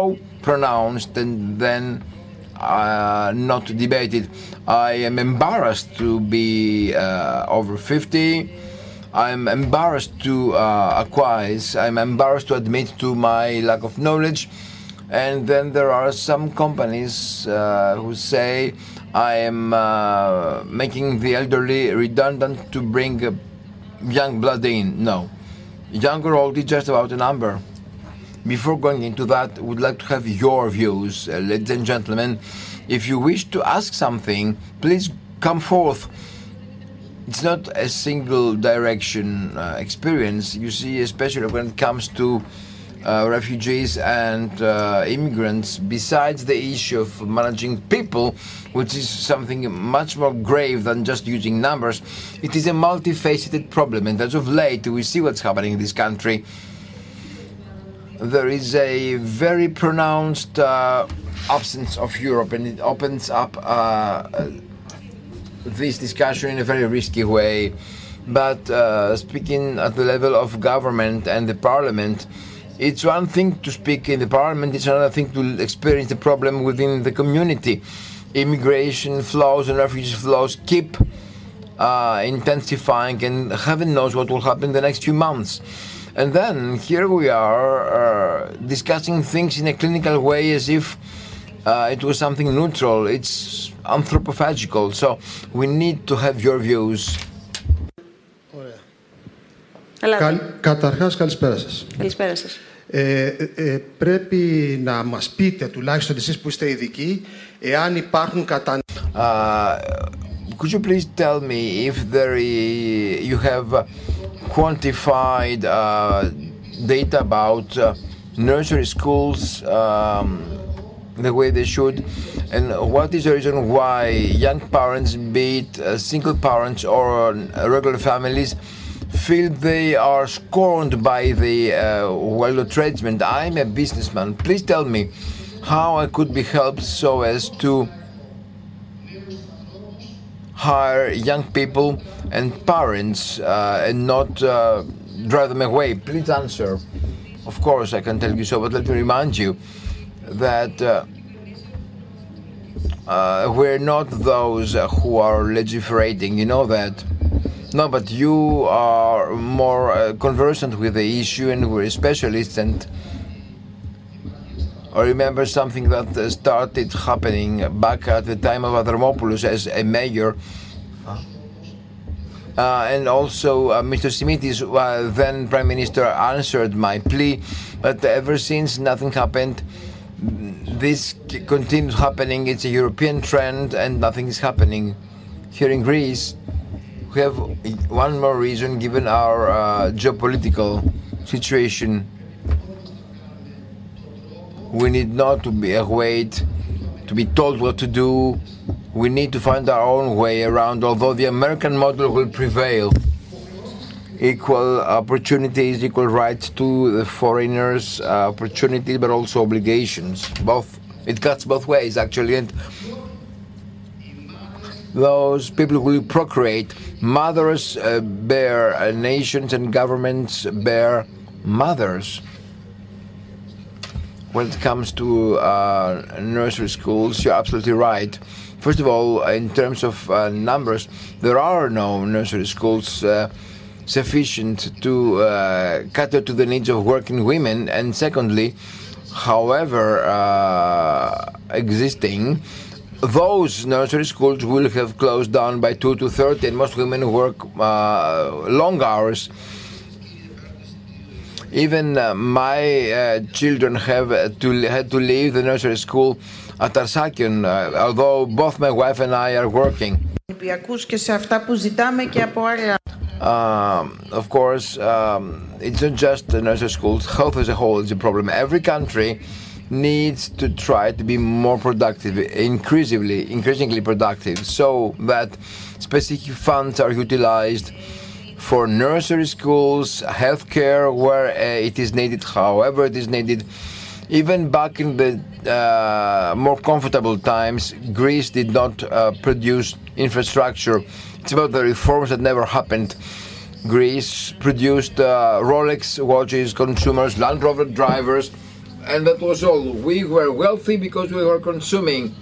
pronounced and then uh, not debated. I am embarrassed to be over 50. I'm embarrassed to acquire. I'm embarrassed to admit to my lack of knowledge and then there are some companies uh, who say, I am uh, making the elderly redundant to bring young blood in. No. Young or old is just about a number. Before going into that, would like to have your views, uh, ladies and gentlemen. If you wish to ask something, please come forth. It's not a single direction uh, experience. You see, especially when it comes to uh, refugees and uh, immigrants, besides the issue of managing people, which is something much more grave than just using numbers, it is a multifaceted problem. And as of late, we see what's happening in this country. There is a very pronounced uh, absence of Europe, and it opens up uh, this discussion in a very risky way. But uh, speaking at the level of government and the parliament, it's one thing to speak in the parliament, it's another thing to experience the problem within the community. Immigration flows and refugee flows keep uh, intensifying, and heaven knows what will happen in the next few months. And then here we are uh, discussing things in a clinical way as if uh, it was something neutral. It's anthropophagical. So we need to have your views. Ελάτε. Καλ, καταρχάς, καλησπέρα σας. Καλησπέρα σας. Ε, ε, πρέπει να μας πείτε, τουλάχιστον εσείς που είστε ειδικοί, εάν υπάρχουν κατά... Uh, could you please tell me if there i- you have uh, quantified uh, data about uh, nursery schools um, the way they should, and what is the reason why young parents, be it uh, single parents or uh, regular families, feel they are scorned by the uh, well tradesmen? I'm a businessman. Please tell me how I could be helped so as to hire young people and parents uh, and not uh, drive them away? Please answer. Of course, I can tell you so, but let me remind you that uh, uh, we're not those who are legislating. You know that. No, but you are more uh, conversant with the issue, and we're specialists. And I remember something that uh, started happening back at the time of Avramopoulos as a mayor. Uh, and also, uh, Mr. Simitis, uh, then Prime Minister, answered my plea, but ever since nothing happened. This c- continues happening. It's a European trend, and nothing is happening here in Greece. We have one more reason, given our uh, geopolitical situation. We need not to be wait to be told what to do. We need to find our own way around, although the American model will prevail. Equal opportunities, equal rights to the foreigners, uh, opportunities, but also obligations. Both. It cuts both ways, actually. And those people who procreate, mothers uh, bear uh, nations and governments bear mothers when it comes to uh, nursery schools, you're absolutely right. First of all, in terms of uh, numbers, there are no nursery schools uh, sufficient to uh, cater to the needs of working women. And secondly, however existing, those nursery schools will have closed down by 2 to 30 and most women work uh, long hours even uh, my uh, children have uh, to had to leave the nursery school at Arsakion, uh, although both my wife and I are working. Um, of course, um, it's not just the nursery schools. Health as a whole is a problem. Every country needs to try to be more productive, increasingly, increasingly productive, so that specific funds are utilized for nursery schools, healthcare where uh, it is needed, however it is needed. Even back in the uh, more comfortable times, Greece did not uh, produce infrastructure. It's about the reforms that never happened. Greece produced Rolex watches, consumers, Land Rover drivers, and that was all. We were wealthy because we were consuming.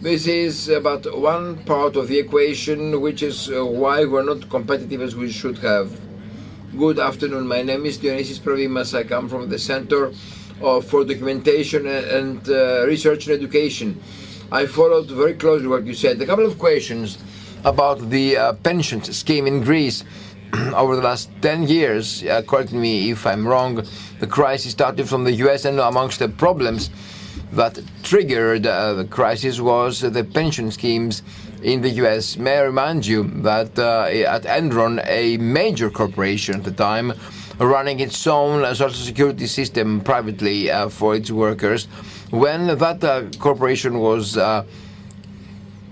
This is about one part of the equation, which is uh, why we're not competitive as we should have. Good afternoon. My name is Dionysis Provimas. I come from the Center for Documentation and uh, Research and Education. I followed very closely what you said. A couple of questions about the uh, pensions scheme in Greece. Over the last 10 years, uh, correct me if I'm wrong, the crisis started from the US, and amongst the problems that triggered uh, the crisis was the pension schemes in the US. May I remind you that uh, at Enron, a major corporation at the time, running its own social security system privately for its workers, when that corporation was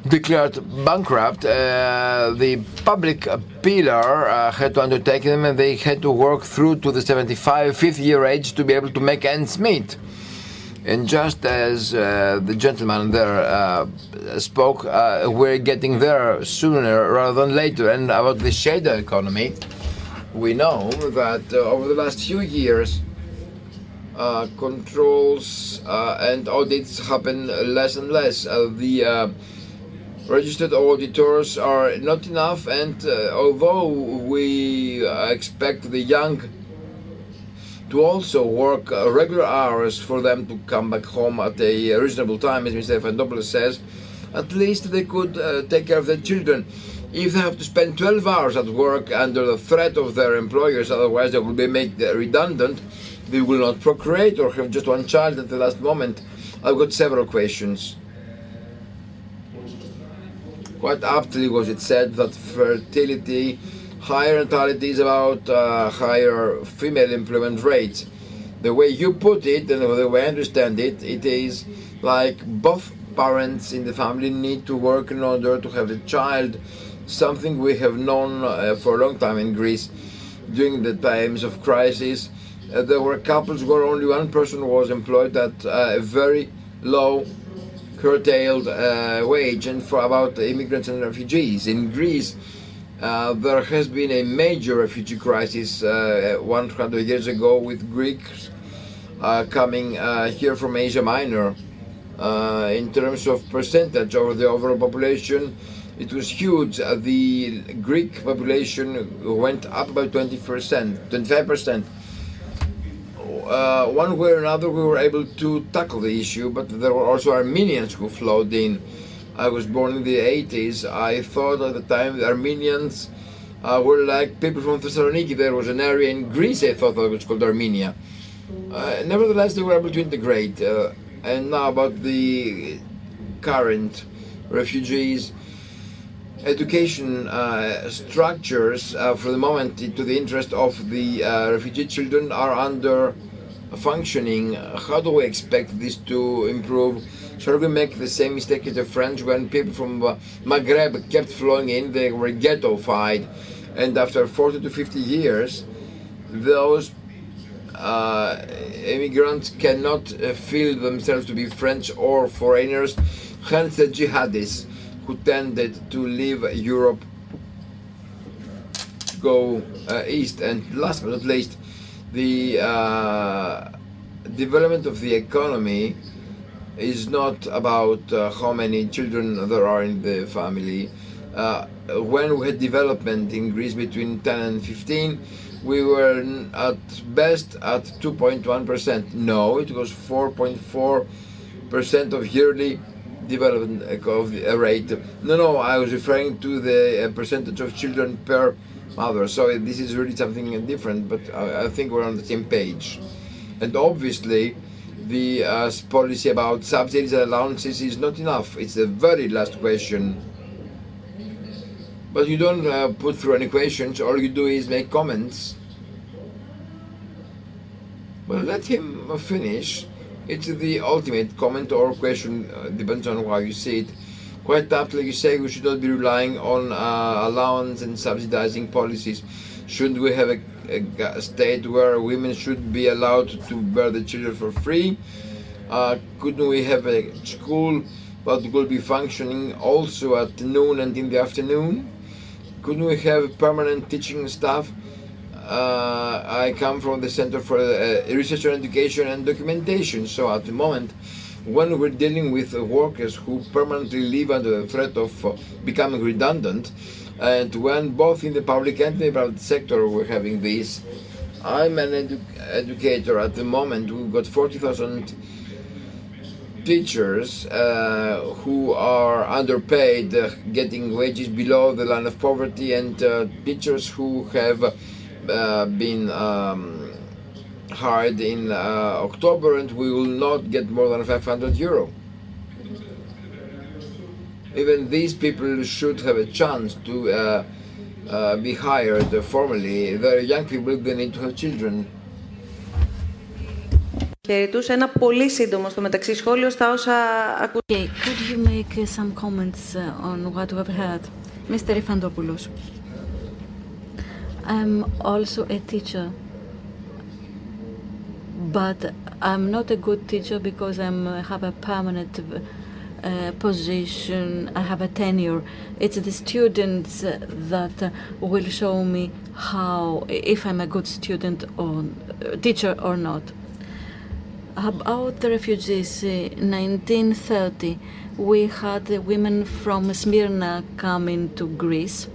declared bankrupt, uh, the public pillar uh, had to undertake them and they had to work through to the 75, 50 year age to be able to make ends meet. And just as uh, the gentleman there uh, spoke, uh, we're getting there sooner rather than later. And about the shadow economy, we know that uh, over the last few years, controls and audits happen less and less. The registered auditors are not enough, and uh, although we expect the young to also work uh, regular hours for them to come back home at a reasonable time, as Mr. Yfantopoulos says, at least they could uh, take care of their children. If they have to spend 12 hours at work under the threat of their employers, otherwise they will be made redundant, they will not procreate or have just one child at the last moment. I've got several questions. Quite aptly was it said that fertility, higher natality is about uh, higher female employment rates. The way you put it and the way I understand it, it is like both parents in the family need to work in order to have a child, something we have known uh, for a long time in Greece during the times of crisis. Uh, there were couples where only one person was employed at uh, a very low curtailed uh, wage and for about immigrants and refugees. In Greece, uh, there has been a major refugee crisis uh, 100 years ago with Greeks uh, coming here from Asia Minor. in terms of percentage of the overall population, it was huge. the Greek population went up by 20%, 25% uh, one way or another we were able to tackle the issue, but there were also Armenians who flowed in. I was born in the 80s. I thought at the time the Armenians uh, were like people from Thessaloniki. There was an area in Greece I thought that was called Armenia. Uh, nevertheless, they were able to integrate. Uh, and now about the current refugees education uh, structures uh, for the moment to the interest of the uh, refugee children are under functioning, how do we expect this to improve? Shall we make the same mistake as the French when people from uh, Maghreb kept flowing in, they were ghettoified, and after 40 to 50 years, those uh, immigrants cannot uh, feel themselves to be French or foreigners, hence the jihadists who tended to leave Europe go uh, east. And last but not least, the uh, development of the economy is not about uh, how many children there are in the family. Uh, when we had development in Greece between 10 and 15, we were at best at 2.1%. No, it was 4.4% of yearly development of the rate. No, no, I was referring to the uh, percentage of children per mother. So this is really something different, but I, I think we're on the same page. And obviously, the uh, policy about subsidies and allowances is not enough. It's the very last question. But you don't uh, put through any questions, all you do is make comments. Well, let him finish. It's the ultimate comment or question, uh, depends on how you see it. Quite aptly, you say we should not be relying on uh, allowance and subsidizing policies. Shouldn't we have a, a, state where women should be allowed to bear the children for free? Uh, couldn't we have a school that will be functioning also at noon and in the afternoon? Couldn't we have permanent teaching staff? Uh, I come from the Center for uh, Research on Education and Documentation, so at the moment when we're dealing with workers who permanently live under the threat of uh, becoming redundant, and when both in the public and the private sector we're having this, I'm an edu educator at the moment. We've got 40,000 teachers uh, who are underpaid, uh, getting wages below the line of poverty, and uh, teachers who have uh, been um, hard in uh, October and we will not get more than 500 euro. Even these people should have a chance to uh, uh, be hired formally. Very young people they need to have children. Okay, could you make uh, some comments uh, on what we've heard? Mr. Yfantopoulos. I'm also a teacher but I'm not a good teacher because I have a permanent uh, position, I have a tenure. It's the students that will show me how, if I'm a good student or teacher or not. About the refugees, in 1930, we had women from Smyrna coming to Greece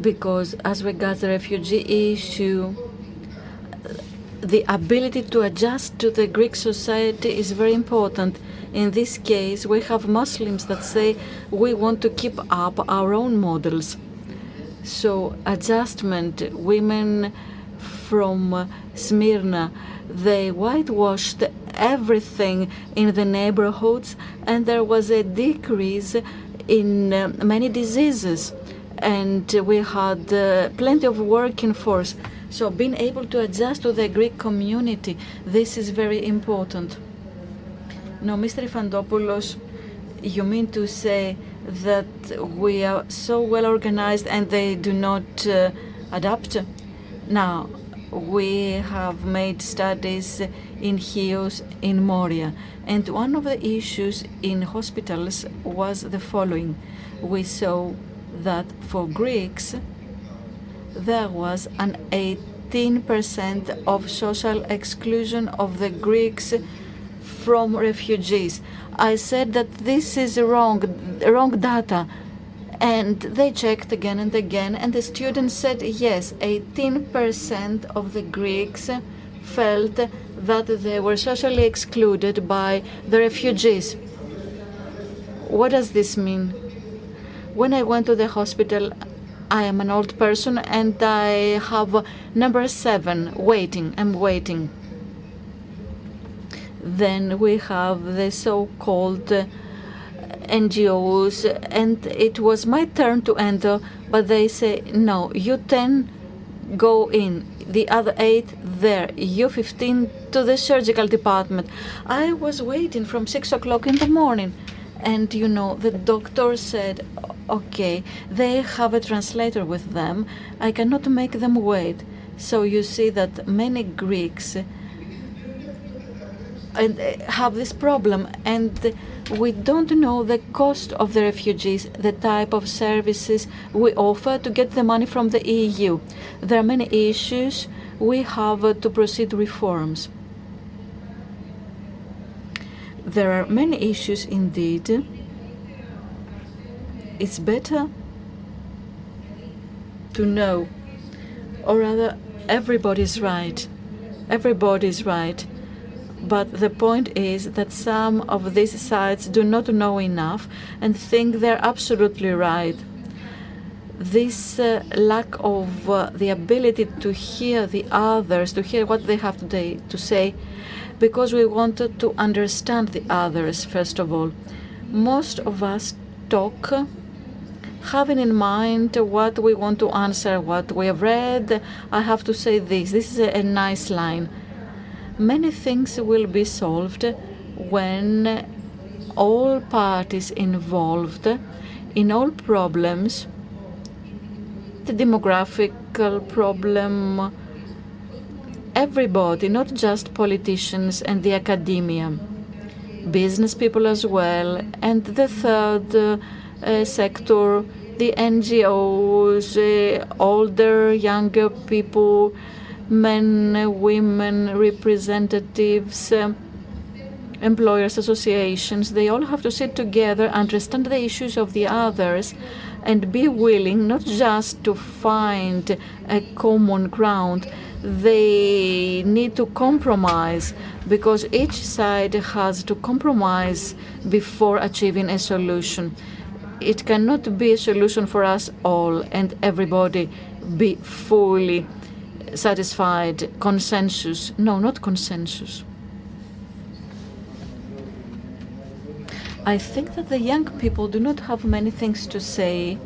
because as regards the refugee issue, the ability to adjust to the Greek society is very important. In this case, we have Muslims that say we want to keep up our own models. So, adjustment, women from Smyrna, they whitewashed everything in the neighborhoods, and there was a decrease in uh, many diseases. And we had uh, plenty of working force. So, being able to adjust to the Greek community, this is very important. Now, Mr. Yfantopoulos, you mean to say that we are so well organized and they do not uh, adapt? Now, we have made studies in Chios, in Moria, and one of the issues in hospitals was the following. We saw that for Greeks, there was an 18% of social exclusion of the Greeks from refugees. I said that this is wrong, wrong data. And they checked again and again, and the students said yes, 18% of the Greeks felt that they were socially excluded by the refugees. What does this mean? When I went to the hospital, I am an old person and I have number seven waiting. I'm waiting. Then we have the so called uh, NGOs, and it was my turn to enter, but they say, no, you 10 go in, the other 8 there, you 15 to the surgical department. I was waiting from 6 o'clock in the morning, and you know, the doctor said, okay, they have a translator with them, I cannot make them wait. So you see that many Greeks uh, have this problem and we don't know the cost of the refugees, the type of services we offer to get the money from the EU. There are many issues. We have to proceed reforms. There are many issues indeed. It's better to know, or rather, everybody's right. Everybody's right but the point is that some of these sides do not know enough and think they're absolutely right. This uh, lack of uh, the ability to hear the others, to hear what they have today to say, because we wanted to understand the others, first of all. Most of us talk having in mind what we want to answer, what we have read. I have to say this. This is a, nice line many things will be solved when all parties involved in all problems, the demographical problem, everybody, not just politicians and the academia, business people as well, and the third uh, sector, the NGOs, uh, older, younger people, men, women, representatives, uh, employers associations, they all have to sit together, understand the issues of the others, and be willing not just to find a common ground, they need to compromise because each side has to compromise before achieving a solution. It cannot be a solution for us all and everybody be fully satisfied consensus. No, not consensus. I think that the young people do not have many things to say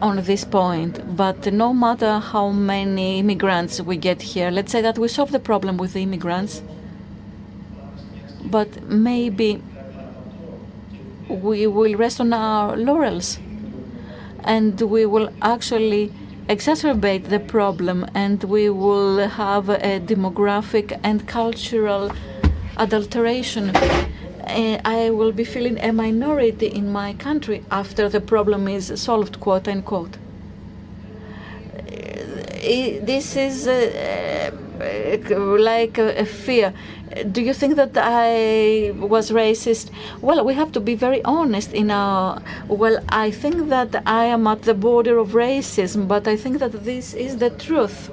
on this point, but no matter how many immigrants we get here, let's say that we solve the problem with the immigrants, but maybe we will rest on our laurels and we will actually exacerbate the problem and we will have a demographic and cultural adulteration. Uh, I will be feeling a minority in my country after the problem is solved, quote unquote. Uh, this is uh, like a fear do you think that I was racist? Well, we have to be very honest in our. Well, I think that I am at the border of racism, but I think that this is the truth.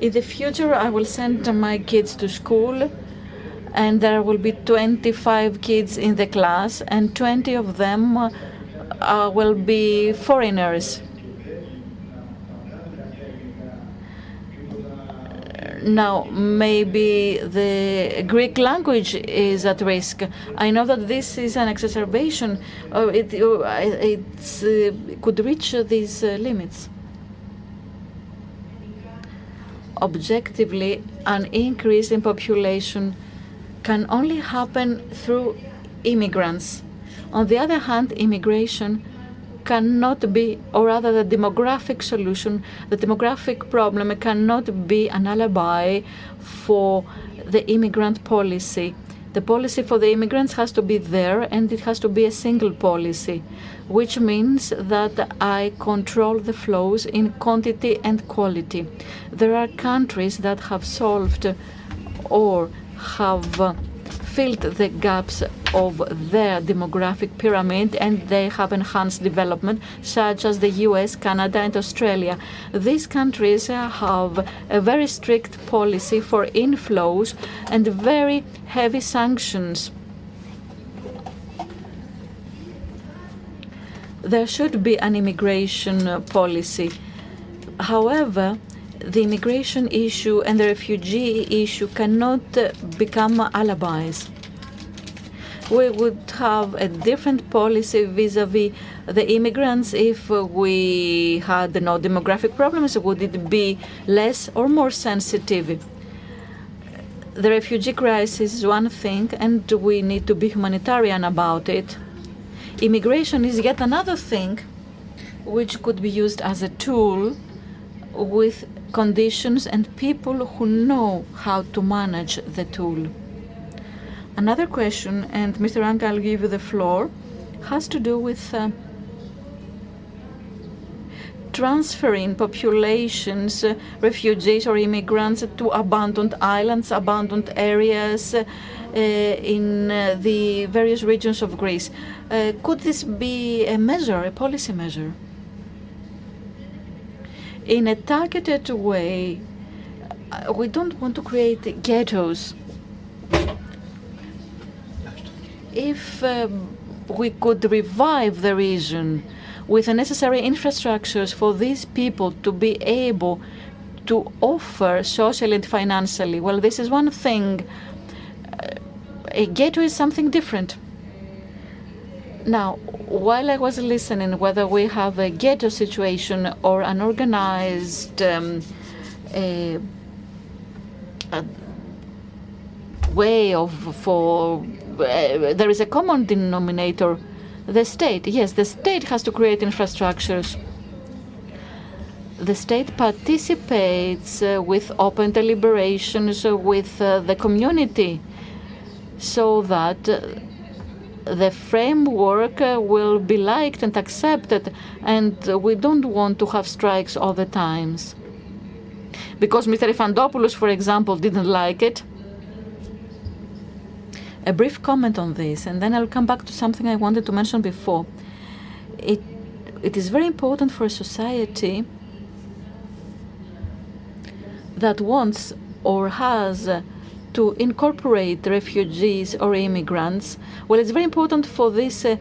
In the future, I will send my kids to school, and there will be 25 kids in the class, and 20 of them uh, will be foreigners. Now, maybe the Greek language is at risk. I know that this is an exacerbation. Uh, it uh, uh, could reach these uh, limits. Objectively, an increase in population can only happen through immigrants. On the other hand, immigration cannot be, or rather, the demographic solution, the demographic problem cannot be an alibi for the immigrant policy. The policy for the immigrants has to be there and it has to be a single policy, which means that I control the flows in quantity and quality. There are countries that have solved or have filled the gaps of their demographic pyramid and they have enhanced development, such as the US, Canada, and Australia. These countries have a very strict policy for inflows and very heavy sanctions. There should be an immigration policy. However, the immigration issue and the refugee issue cannot become alibis. We would have a different policy vis-a-vis the immigrants if we had no demographic problems. Would it be less or more sensitive? The refugee crisis is one thing, and we need to be humanitarian about it. Immigration is yet another thing which could be used as a tool with conditions and people who know how to manage the tool. Another question, and Mr. Ranga, I'll give you the floor, has to do with uh, transferring populations, uh, refugees or immigrants to abandoned islands, abandoned areas uh, in the various regions of Greece. could this be a measure, a policy measure? In a targeted way. We don't want to create ghettos. If um, we could revive the region with the necessary infrastructures for these people to be able to offer socially and financially, well, this is one thing. A ghetto is something different. Now, while I was listening, whether we have a ghetto situation or an organized um, a, a way of for uh, there is a common denominator the state. Yes the state has to create infrastructures. The state participates uh, with open deliberations uh, with the community so that the framework uh, will be liked and accepted, and we don't want to have strikes all the times. Because Mr. Yfantopoulos, for example, didn't like it. A brief comment on this, and then I'll come back to something I wanted to mention before. It, it is very important for a society that wants or has to incorporate refugees or immigrants, well, it's very important for this uh,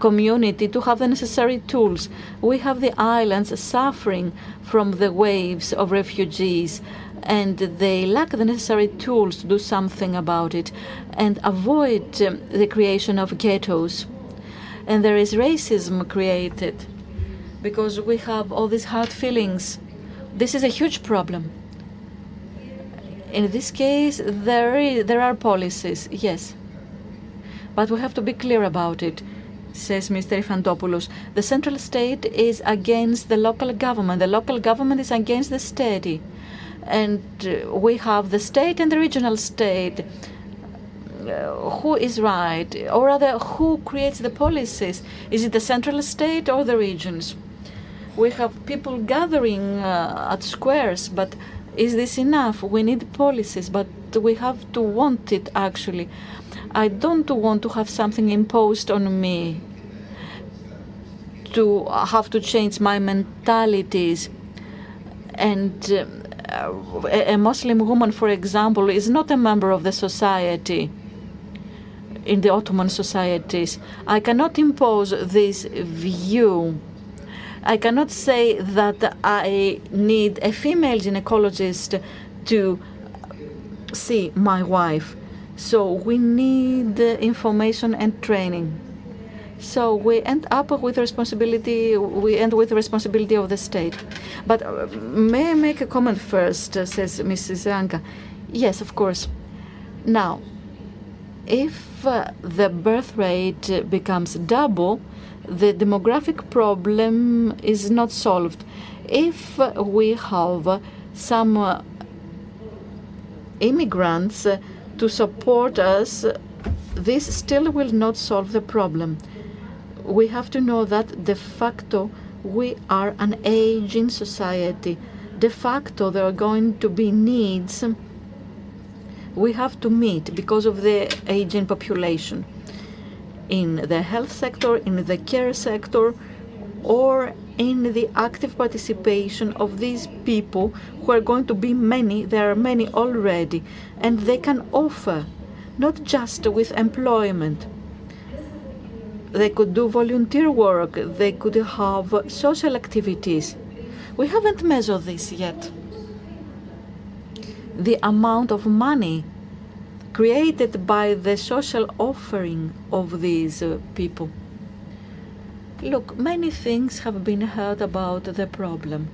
community to have the necessary tools. We have the islands suffering from the waves of refugees, and they lack the necessary tools to do something about it and avoid um, the creation of ghettos. And there is racism created because we have all these hard feelings. This is a huge problem. In this case, there, is, there are policies, yes. But we have to be clear about it, says Mr. Yfantopoulos. The central state is against the local government. The local government is against the state. And uh, we have the state and the regional state. Uh, who is right? Or rather, who creates the policies? Is it the central state or the regions? We have people gathering uh, at squares, but is this enough? We need policies, but we have to want it actually. I don't want to have something imposed on me, to have to change my mentalities and uh, a a Muslim woman, for example, is not a member of the society in the Ottoman societies. I cannot impose this view. I cannot say that I need a female gynecologist to see my wife. So we need information and training. So we end up with responsibility. We end with responsibility of the state. But uh, may I make a comment first? Uh, says Mrs. Ranga. Yes, of course. Now, if uh, the birth rate becomes double, the demographic problem is not solved. If we have some uh, immigrants to support us, this still will not solve the problem. We have to know that de facto we are an aging society. De facto, there are going to be needs we have to meet because of the aging population in the health sector, in the care sector, or in the active participation of these people who are going to be many, there are many already, and they can offer not just with employment. They could do volunteer work, they could have social activities. We haven't measured this yet the amount of money created by the social offering of these uh, people. Look, many things have been heard about the problem.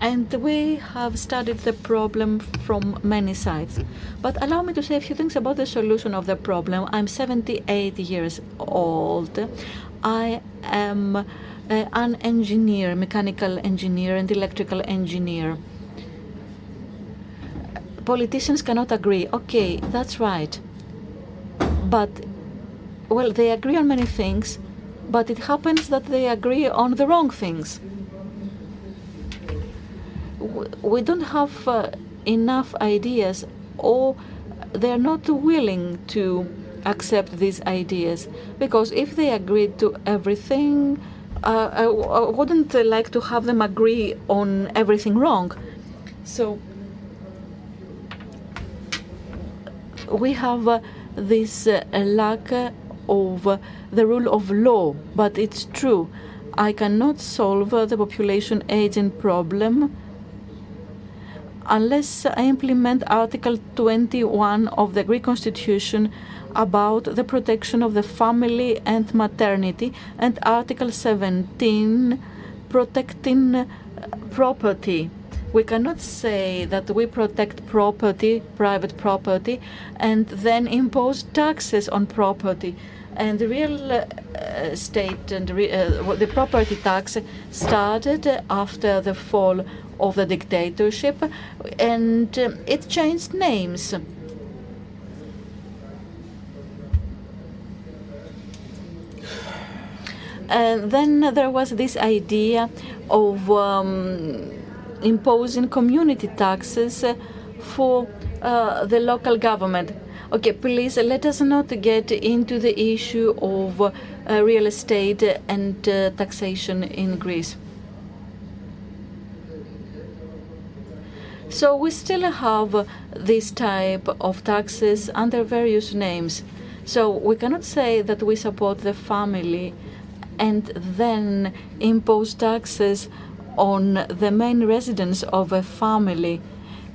And we have studied the problem from many sides. But allow me to say a few things about the solution of the problem. I'm 78 years old. I am uh, an engineer, mechanical engineer, and electrical engineer politicians cannot agree. Okay, that's right. But, well, they agree on many things, but it happens that they agree on the wrong things. We don't have uh, enough ideas, or they're not willing to accept these ideas. Because if they agreed to everything, uh, I, wouldn't like to have them agree on everything wrong. So, we have uh, this uh, lack of the rule of law, but it's true. I cannot solve the population aging problem unless I implement Article 21 of the Greek Constitution about the protection of the family and maternity, and Article 17 protecting uh, property. We cannot say that we protect property, private property, and then impose taxes on property. And the real uh, estate and re- uh, the property tax started after the fall of the dictatorship, and um, it changed names. And then there was this idea of um, imposing community taxes uh, for uh, the local government. Okay, please let us not get into the issue of uh, real estate and uh, taxation in Greece. So we still have this type of taxes under various names. So we cannot say that we support the family and then impose taxes on the main residence of a family,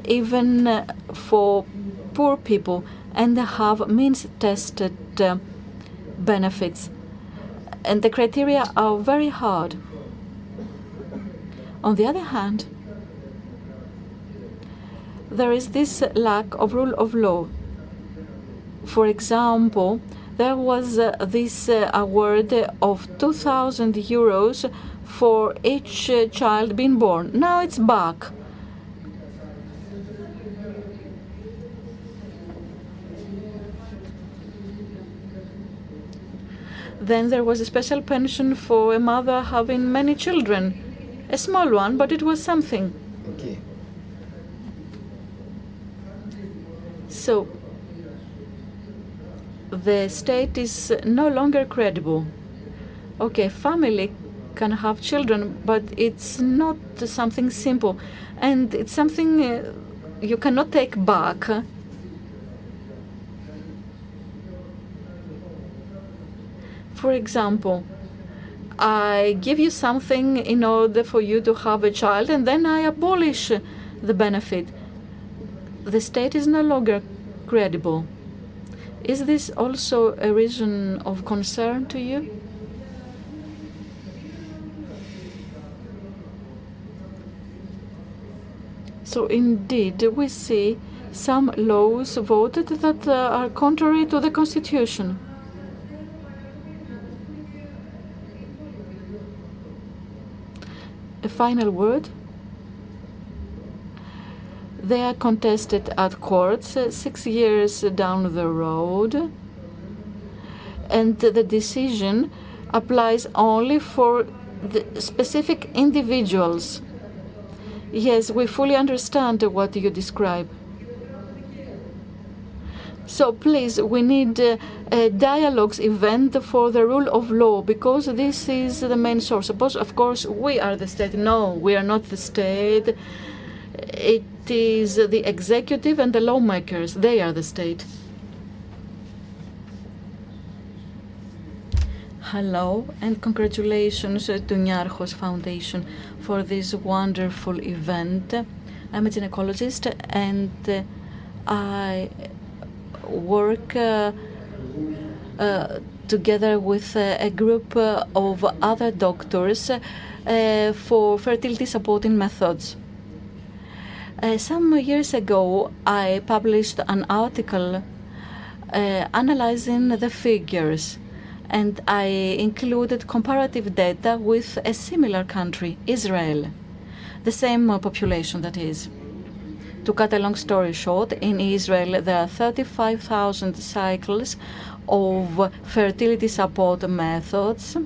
even uh, for poor people, and have means tested uh, benefits. And the criteria are very hard. On the other hand, there is this lack of rule of law. For example, there was uh, this uh, award of 2,000 euros for each uh, child being born. Now it's back. Then there was a special pension for a mother having many children. A small one, but it was something. Okay. So the state is no longer credible. Okay, family can have children, but it's not something simple, and it's something uh, you cannot take back. For example, I give you something in order for you to have a child, and then I abolish the benefit. The state is no longer credible. Is this also a reason of concern to you? So indeed, we see some laws voted that uh, are contrary to the constitution. A final word. They are contested at courts uh, six years down the road, and the decision applies only for the specific individuals. Yes, we fully understand what you describe. So please, we need uh, a dialogues event for the rule of law because this is the main source. Of course, we are the state. No, we are not the state. It is the executive and the lawmakers. They are the state. Hello and congratulations to Niarchos Foundation for this wonderful event. I'm a gynecologist and uh, I work uh, uh, together with a group of other doctors for fertility supporting methods. Some years ago, I published an article analyzing the figures, and I included comparative data with a similar country, Israel, the same uh, population that is. To cut a long story short, in Israel there are 35,000 cycles of fertility support methods.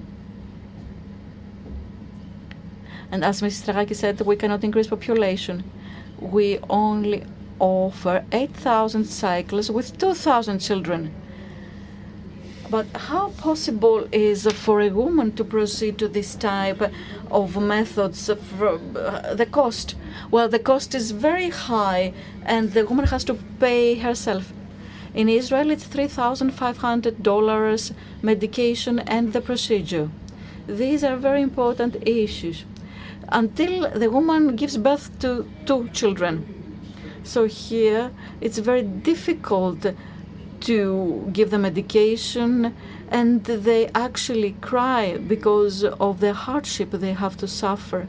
And as Mrs. Tragaki said, we cannot increase population we only offer 8,000 cycles with 2,000 children. But how possible is for a woman to proceed to this type of methods? Uh, the cost, well, the cost is very high, and the woman has to pay herself. In Israel, it's $3,500 medication and the procedure. These are very important issues until the woman gives birth to two children. So here it's very difficult to give them medication and they actually cry because of the hardship they have to suffer.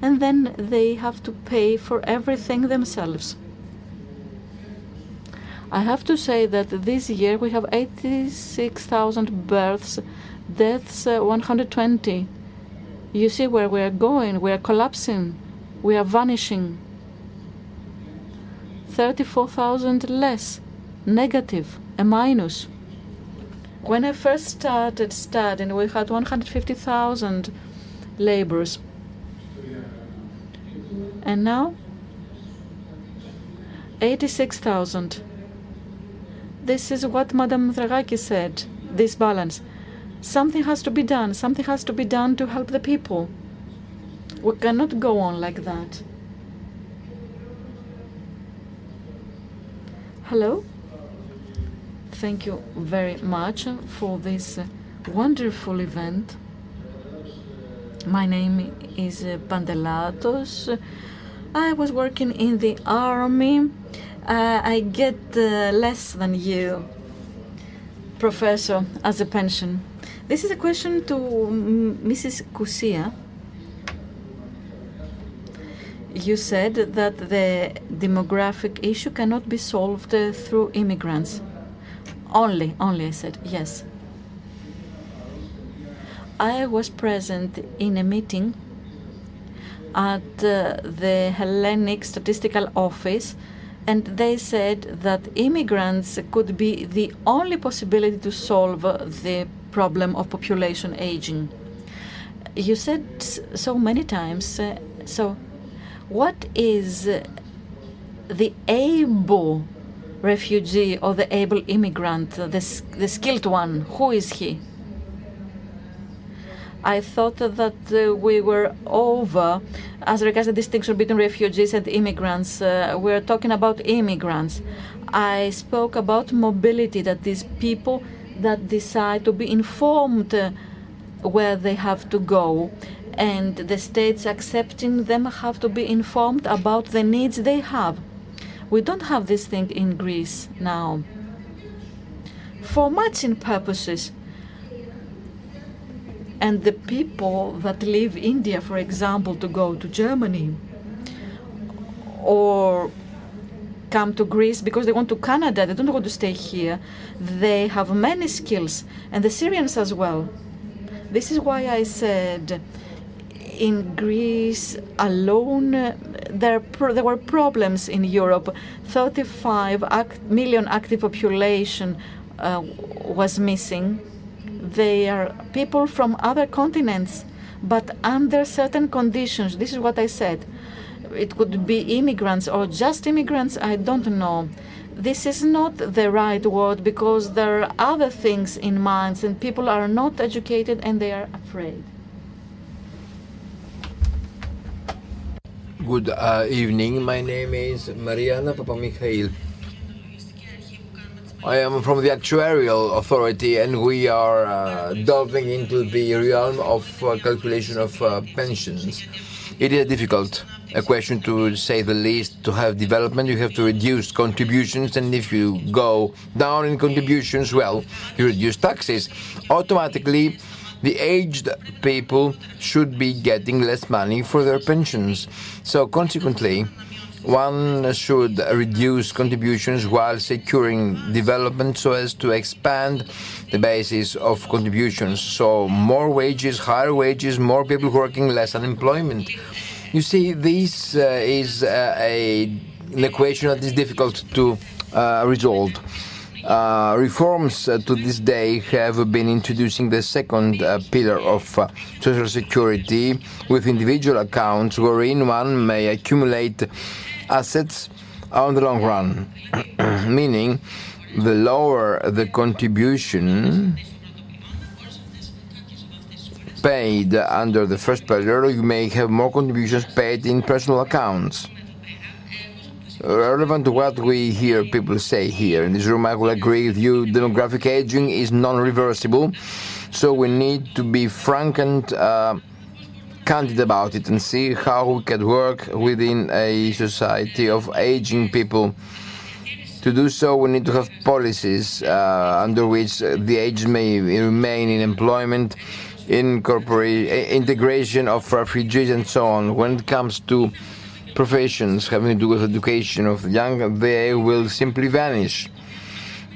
And then they have to pay for everything themselves. I have to say that this year we have 86,000 births, deaths uh, 120. You see where we are going. We are collapsing. We are vanishing. 34,000 less. Negative. A minus. When I first started studying, we had 150,000 laborers. And now? 86,000. This is what Madame Tragaki said, this balance. Something has to be done. Something has to be done to help the people. We cannot go on like that. Hello? Thank you very much for this wonderful event. My name is Pandelatos. I was working in the army. Uh, I get uh, less than you, professor, as a pension. This is a question to Mrs. Koussia. You said that the demographic issue cannot be solved uh, through immigrants. Only, only, I said, yes. I was present in a meeting at uh, the Hellenic Statistical Office, and they said that immigrants could be the only possibility to solve the problem of population aging. You said so many times, uh, so what is the able refugee or the able immigrant, the, the skilled one? Who is he? I thought that uh, we were over as regards the distinction between refugees and immigrants. Uh, we're talking about immigrants. I spoke about mobility, that these people that decide to be informed uh, where they have to go, and the states accepting them have to be informed about the needs they have. We don't have this thing in Greece now. For matching purposes, and the people that leave India, for example, to go to Germany or come to Greece because they want to Canada, they don't want to stay here. They have many skills, and the Syrians as well. This is why I said in Greece alone, there, there were problems in Europe. 35 act, million active population uh, was missing. They are people from other continents, but under certain conditions. This is what I said. It could be immigrants or just immigrants, I don't know. This is not the right word because there are other things in minds and people are not educated and they are afraid. Good uh, evening. My name is Mariana Papamikhail. I am from the Actuarial Authority and we are uh, delving into the realm of uh, calculation of uh, pensions. It is a difficult, a question to say the least. To have development, you have to reduce contributions, and if you go down in contributions, well, you reduce taxes. Automatically, the aged people should be getting less money for their pensions. So, consequently, one should reduce contributions while securing development so as to expand the basis of contributions. So, more wages, higher wages, more people working, less unemployment. You see, this uh, is uh, a, an equation that is difficult to uh, resolve. Uh, reforms uh, to this day have been introducing the second uh, pillar of social security with individual accounts wherein one may accumulate assets on the long run, meaning the lower the contribution paid under the first pillar, you may have more contributions paid in personal accounts. Relevant to what we hear people say here in this room, I will agree with you. Demographic aging is non-reversible, so we need to be frank and uh, candid about it and see how we can work within a society of aging people. To do so, we need to have policies uh, under which the aged may remain in employment, integration of refugees, and so on. When it comes to professions having to do with education of the young, they will simply vanish.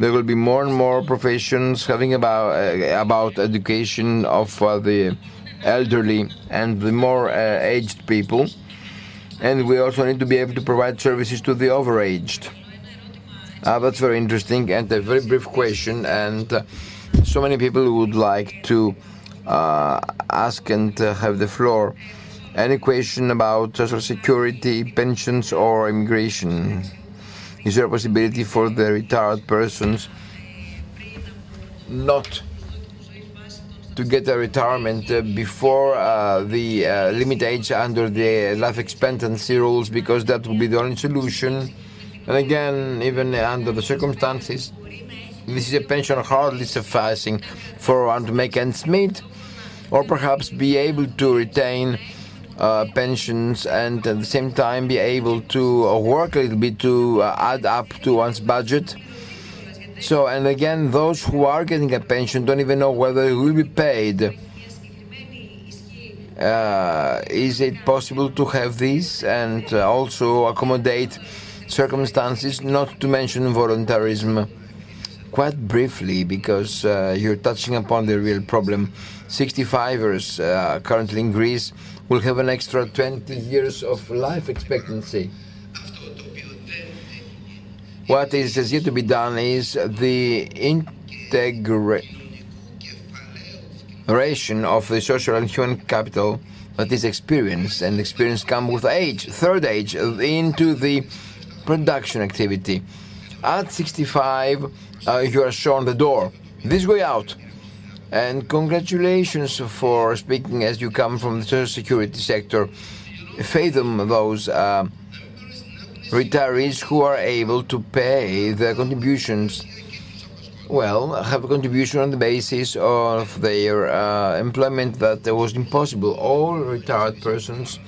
There will be more and more professions having about uh, about education of uh, the elderly and the more uh, aged people. And we also need to be able to provide services to the overaged. Uh, that's very interesting and a very brief question. And uh, so many people would like to uh, ask and uh, have the floor. Any question about social security, pensions, or immigration? Is there a possibility for the retired persons not to get a retirement uh, before uh, the uh, limit age under the life expectancy rules because that would be the only solution. And again, even under the circumstances, this is a pension hardly sufficing for one to make ends meet, or perhaps be able to retain uh, pensions and at the same time be able to uh, work a little bit to uh, add up to one's budget so, and again, those who are getting a pension don't even know whether it will be paid. Uh, is it possible to have this and uh, also accommodate circumstances, not to mention voluntarism? Quite briefly, because you're touching upon the real problem. 65ers uh, currently in Greece will have an extra 20 years of life expectancy. What is yet to be done is the integration of the social and human capital that is experience, and experience comes with age, third age, into the production activity. At 65, uh, you are shown the door, this way out. And congratulations for speaking as you come from the social security sector. Fathom those uh, retirees who are able to pay their contributions well, have a contribution on the basis of their uh, employment that was impossible. All retired persons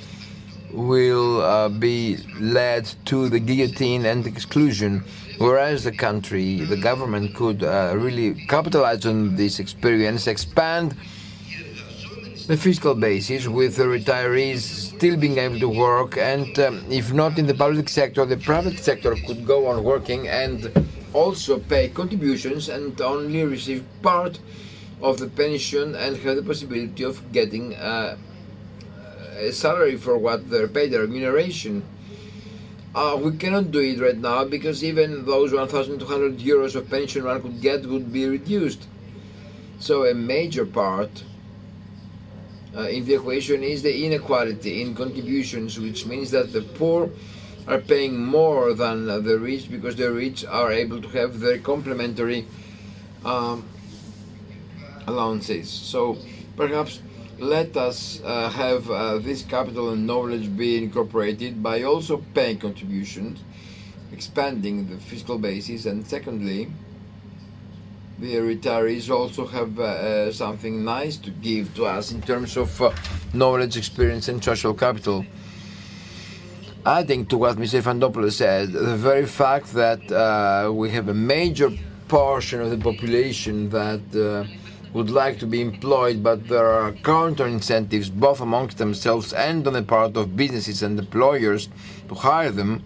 will uh, be led to the guillotine and exclusion, whereas the country, the government could uh, really capitalize on this experience, expand the fiscal basis with the retirees still being able to work, and um, if not in the public sector, the private sector could go on working and also pay contributions and only receive part of the pension and have the possibility of getting uh, a salary for what they're paid, the remuneration. Uh, we cannot do it right now because even those 1,200 euros of pension one could get would be reduced. So a major part uh, in the equation is the inequality in contributions, which means that the poor are paying more than the rich because the rich are able to have their complementary um, allowances. So perhaps let us uh, have uh, this capital and knowledge be incorporated by also paying contributions, expanding the fiscal basis, and secondly, the retirees also have uh, uh something nice to give to us in terms of uh, knowledge, experience, and social capital. Adding to what Mr. Yfantopoulos said, the very fact that uh, we have a major portion of the population that would like to be employed, but there are counter incentives both amongst themselves and on the part of businesses and employers to hire them.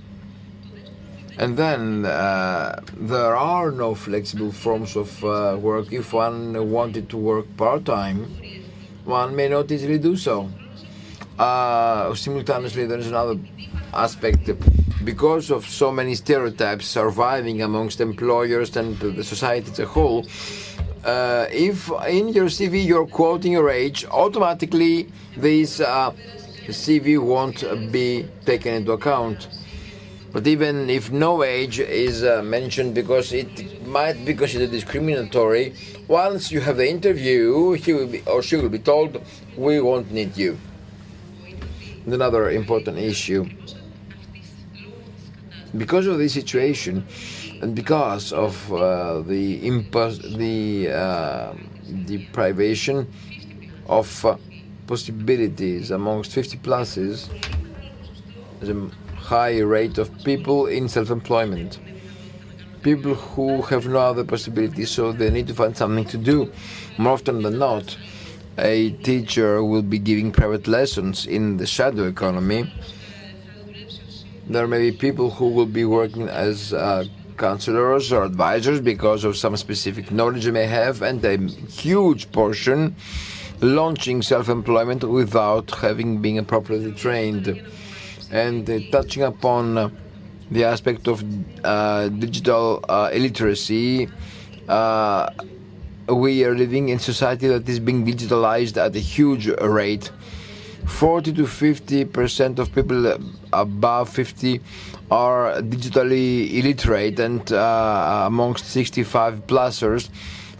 And then uh, there are no flexible forms of uh, work. If one wanted to work part time, one may not easily do so. Uh, simultaneously, there is another aspect because of so many stereotypes surviving amongst employers and the society as a whole. Uh, if in your CV you're quoting your age, automatically this uh, CV won't be taken into account. But even if no age is uh, mentioned because it might be considered discriminatory, once you have the interview, he will be, or she will be told, we won't need you. Another important issue because of this situation and because of uh, the impos- the uh, deprivation of uh, possibilities amongst 50 pluses, a high rate of people in self-employment. People who have no other possibility, so they need to find something to do. More often than not, a teacher will be giving private lessons in the shadow economy there may be people who will be working as uh, counselors or advisors because of some specific knowledge they may have, and a huge portion launching self-employment without having been appropriately trained. And uh, touching upon the aspect of uh, digital uh, illiteracy, uh, we are living in society that is being digitalized at a huge rate 40 to 50 percent of people above 50 are digitally illiterate, and uh, amongst 65 plusers,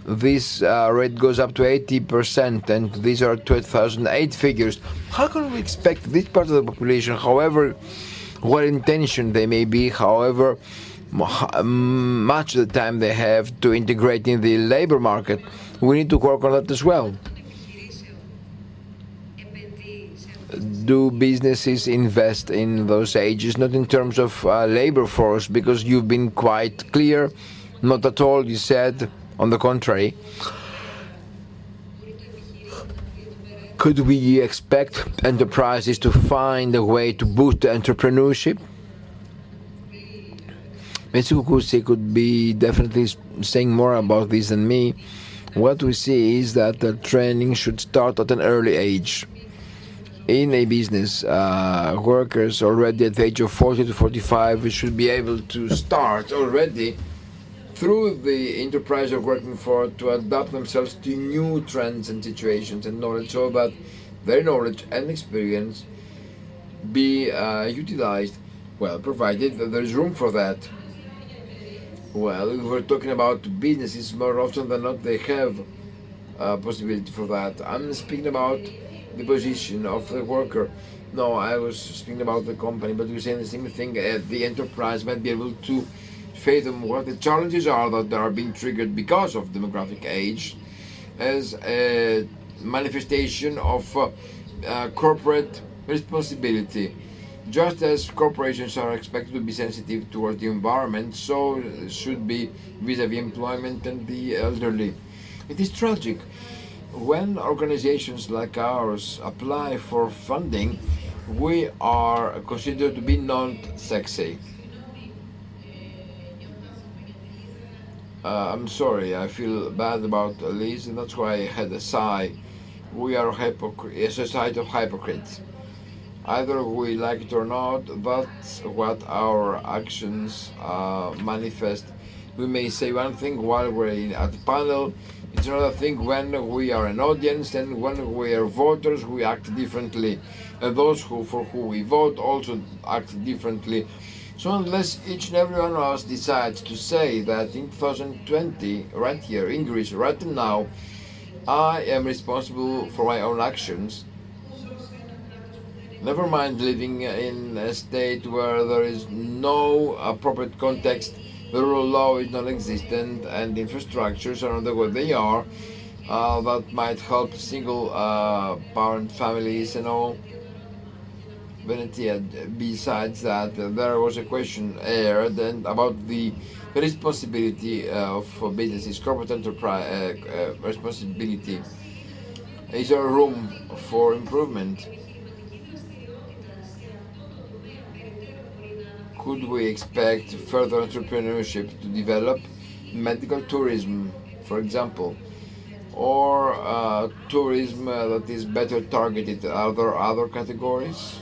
this uh, rate goes up to 80 percent, and these are 2008 figures. How can we expect this part of the population, however well intentioned they may be, however much of the time they have to integrate in the labor market, we need to work on that as well. Do businesses invest in those ages, not in terms of uh, labor force, because you've been quite clear, not at all, you said, on the contrary. Could we expect enterprises to find a way to boost entrepreneurship? Mr. Kukusi could be definitely saying more about this than me. What we see is that the training should start at an early age in a business, uh, workers already at the age of 40 to 45 should be able to start already through the enterprise they're working for to adapt themselves to new trends and situations and knowledge so that their knowledge and experience be uh, utilized well provided that there is room for that well we're talking about businesses more often than not they have uh, possibility for that. I'm speaking about the position of the worker. No, I was speaking about the company, but we're saying the same thing. Uh, the enterprise might be able to fathom what the challenges are that are being triggered because of demographic age as a manifestation of uh, uh, corporate responsibility. Just as corporations are expected to be sensitive towards the environment, so should be vis-à-vis employment and the elderly. It is tragic when organizations like ours apply for funding, we are considered to be non-sexy. Uh, I'm sorry, I feel bad about Liz, and that's why I had a sigh. We are a society of hypocrites. Either we like it or not, that's what our actions uh, manifest. We may say one thing while we're in, at the panel, it's another thing when we are an audience and when we are voters, we act differently. And those who for who we vote also act differently. So unless each and every one of us decides to say that in 2020, right here in Greece, right now, I am responsible for my own actions, never mind living in a state where there is no appropriate context the rule of law is non-existent and infrastructures are not the way they are uh, that might help single uh, parent families and all. Besides that there was a question aired and about the responsibility of businesses corporate enterprise uh, uh, responsibility. Is there room for improvement could we expect further entrepreneurship to develop? Medical tourism, for example, or uh, tourism uh, that is better targeted at other, other categories?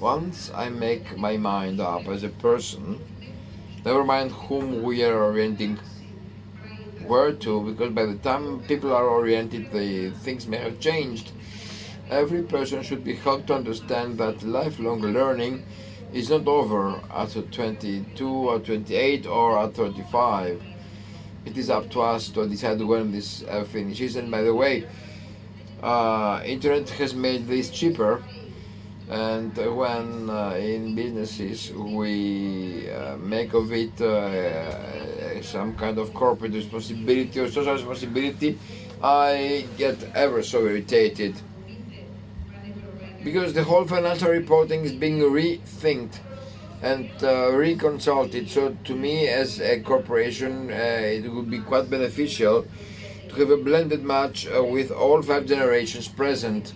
Once I make my mind up as a person, never mind whom we are orienting where to, because by the time people are oriented, the things may have changed Every person should be helped to understand that lifelong learning is not over at 22 or 28 or at 35. It is up to us to decide when this uh, finishes. And by the way, uh, internet has made this cheaper. And when uh, in businesses we uh, make of it uh, some kind of corporate responsibility or social responsibility, I get ever so irritated because the whole financial reporting is being rethinked and uh, reconsulted. So to me, as a corporation, uh, it would be quite beneficial to have a blended match uh, with all five generations present,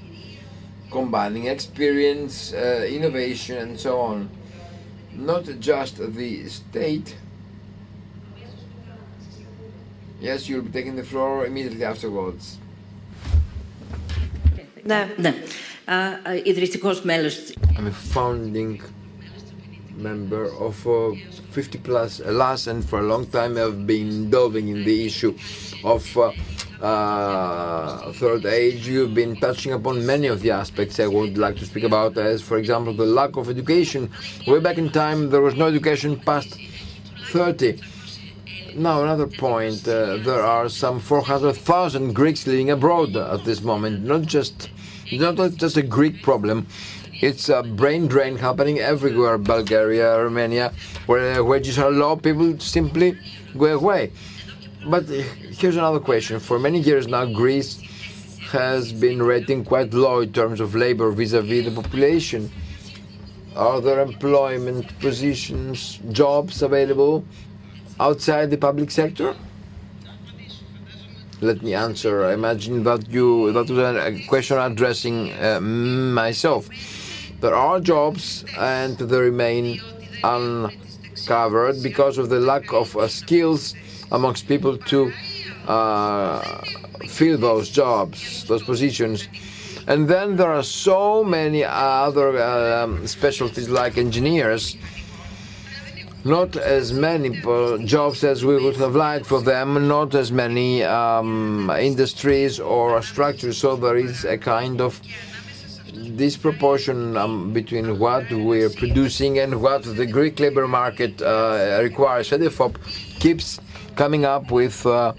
combining experience, uh, innovation, and so on. Not just the state. Yes, you'll be taking the floor immediately afterwards. No, no. I'm a founding member of uh, 50 plus uh, Hellas, and for a long time I've been delving in the issue of uh, uh, third age, you've been touching upon many of the aspects I would like to speak about, as for example the lack of education. Way back in time, there was no education past 30. Now, another point uh, there are some 400,000 Greeks living abroad at this moment, not just it's not just a Greek problem. It's a brain drain happening everywhere, Bulgaria, Romania, where wages are low, people simply go away. But here's another question. For many years now, Greece has been rating quite low in terms of labor vis-a-vis -vis the population. Are there employment positions, jobs available outside the public sector? Let me answer. I imagine that you that was a question addressing uh, myself. There are jobs and they remain uncovered because of the lack of uh, skills amongst people to uh, fill those jobs, those positions. And then there are so many other um, specialties like engineers not as many jobs as we would have liked for them, not as many um, industries or structures. So there is a kind of disproportion um, between what we're producing and what the Greek labor market uh, requires. CEDEFOP keeps coming up with uh,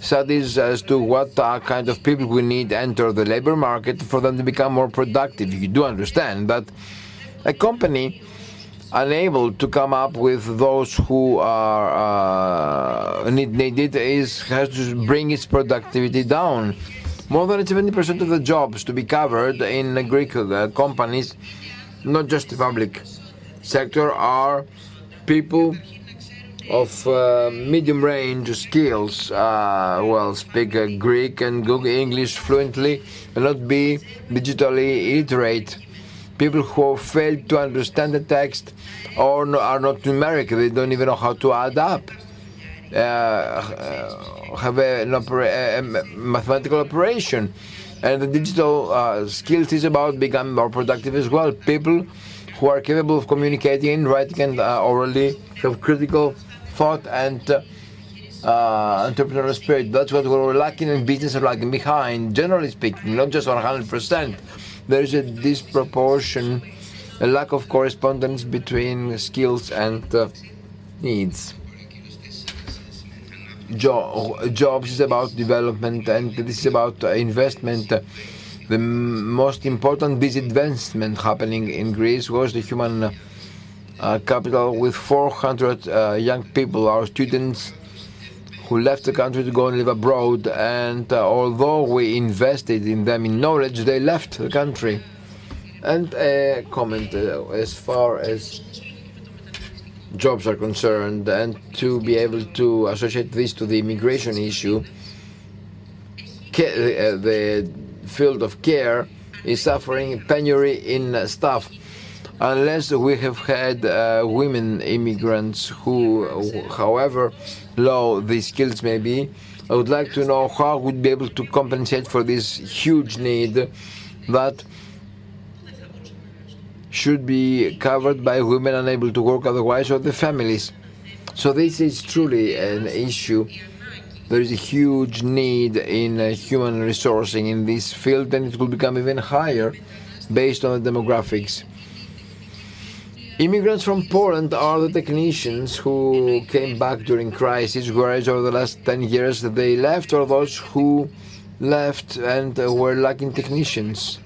studies as to what kind of people we need enter the labor market for them to become more productive. You do understand that a company unable to come up with those who are uh, need, needed is has to bring its productivity down. More than 70% of the jobs to be covered in Greek uh, companies, not just the public sector, are people of uh, medium range skills, uh, well, speak uh, Greek and Google English fluently, and not be digitally illiterate. People who fail to understand the text or no, are not numeric, they don't even know how to add up. Uh, have a, opera, a mathematical operation, and the digital uh, skills is about becoming more productive as well. People who are capable of communicating, writing, and uh, orally have critical thought and uh, uh, entrepreneurial spirit. That's what we're lacking in business and lagging behind, generally speaking, not just 100%. There is a disproportion, a lack of correspondence between skills and uh, needs. Jo- jobs is about development and this is about uh, investment. The most important disadvancement happening in Greece was the human uh, capital with 400 uh, young people, our students who left the country to go and live abroad. And uh, although we invested in them in knowledge, they left the country. And a comment uh, as far as jobs are concerned, and to be able to associate this to the immigration issue, uh, the field of care is suffering penury in staff unless we have had uh, women immigrants who, however low the skills may be, I would like to know how we'd be able to compensate for this huge need that should be covered by women unable to work otherwise or the families. So this is truly an issue. There is a huge need in uh, human resourcing in this field and it will become even higher based on the demographics. Immigrants from Poland are the technicians who came back during crisis, whereas over the last 10 years they left, or those who left and were lacking technicians.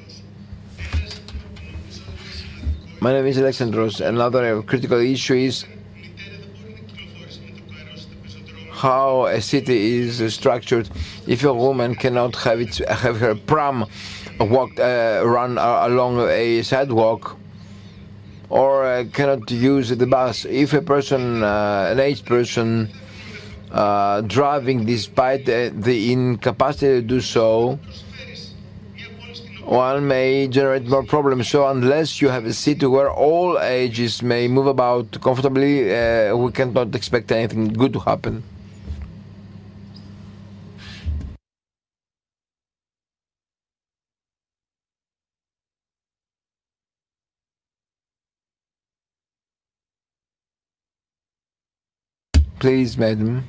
My name is Alexandros. Another critical issue is how a city is structured. If a woman cannot have it, have her pram walk, uh, run along a sidewalk, or uh, cannot use the bus. If a person, uh, an aged person, uh, driving despite the incapacity to do so, one may generate more problems. So unless you have a city where all ages may move about comfortably, uh, we cannot expect anything good to happen. Please, madam.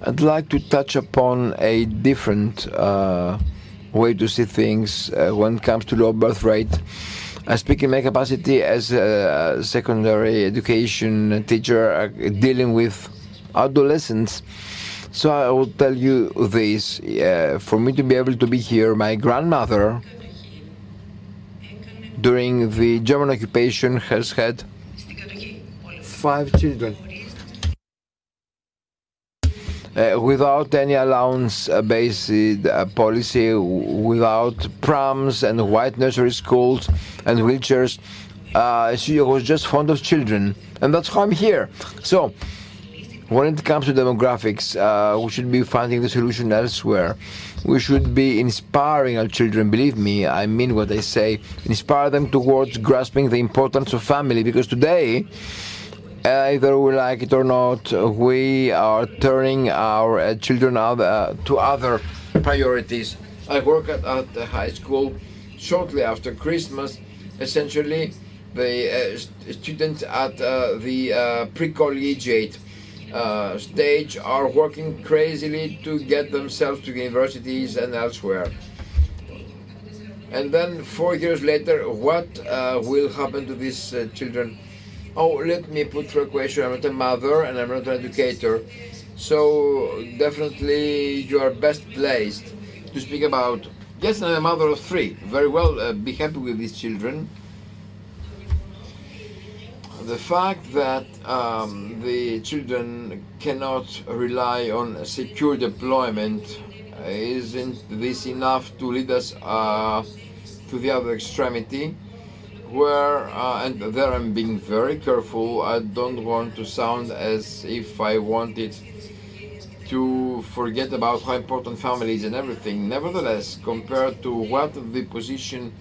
I'd like to touch upon a different uh, way to see things uh, when it comes to low birth rate. I speak in my capacity as a secondary education teacher uh, dealing with adolescents. So I will tell you this. Uh, for me to be able to be here, my grandmother during the German occupation has had five children. Uh, without any allowance-based uh, policy, without prams and white nursery schools and wheelchairs, uh, she was just fond of children, and that's how I'm here. So, when it comes to demographics, uh, we should be finding the solution elsewhere. We should be inspiring our children. Believe me, I mean what I say. Inspire them towards grasping the importance of family, because today either we like it or not, we are turning our uh, children other, uh, to other priorities. I work at, at the high school shortly after Christmas. Essentially, the uh, st students at uh, the uh, pre-collegiate uh, stage are working crazily to get themselves to universities and elsewhere. And then four years later, what uh, will happen to these children? Oh, let me put through a question. I'm not a mother and I'm not an educator. So definitely you are best placed to speak about. Yes, I'm a mother of three. Very well, uh, be happy with these children. The fact that um, the children cannot rely on secure deployment isn't this enough to lead us uh, to the other extremity? Where, uh, and there I'm being very careful, I don't want to sound as if I wanted to forget about how important families and everything. Nevertheless, compared to what the position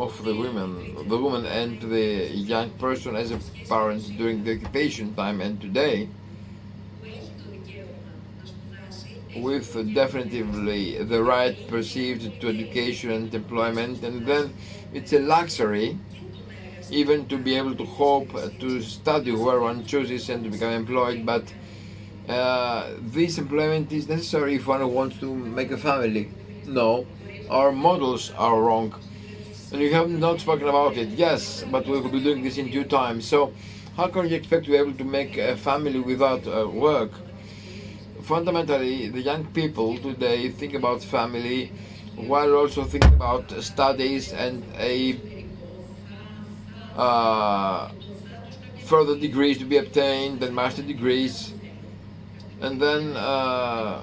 of the women, the woman and the young person as a parent during the occupation time and today, with definitively the right perceived to education and employment, and then it's a luxury even to be able to hope to study where one chooses and to become employed, but uh, this employment is necessary if one wants to make a family. No, our models are wrong. And you have not spoken about it, yes, but we will be doing this in due time. So, how can you expect to be able to make a family without uh, work? Fundamentally, the young people today think about family while also thinking about studies and a uh, further degrees to be obtained, then master degrees, and then uh,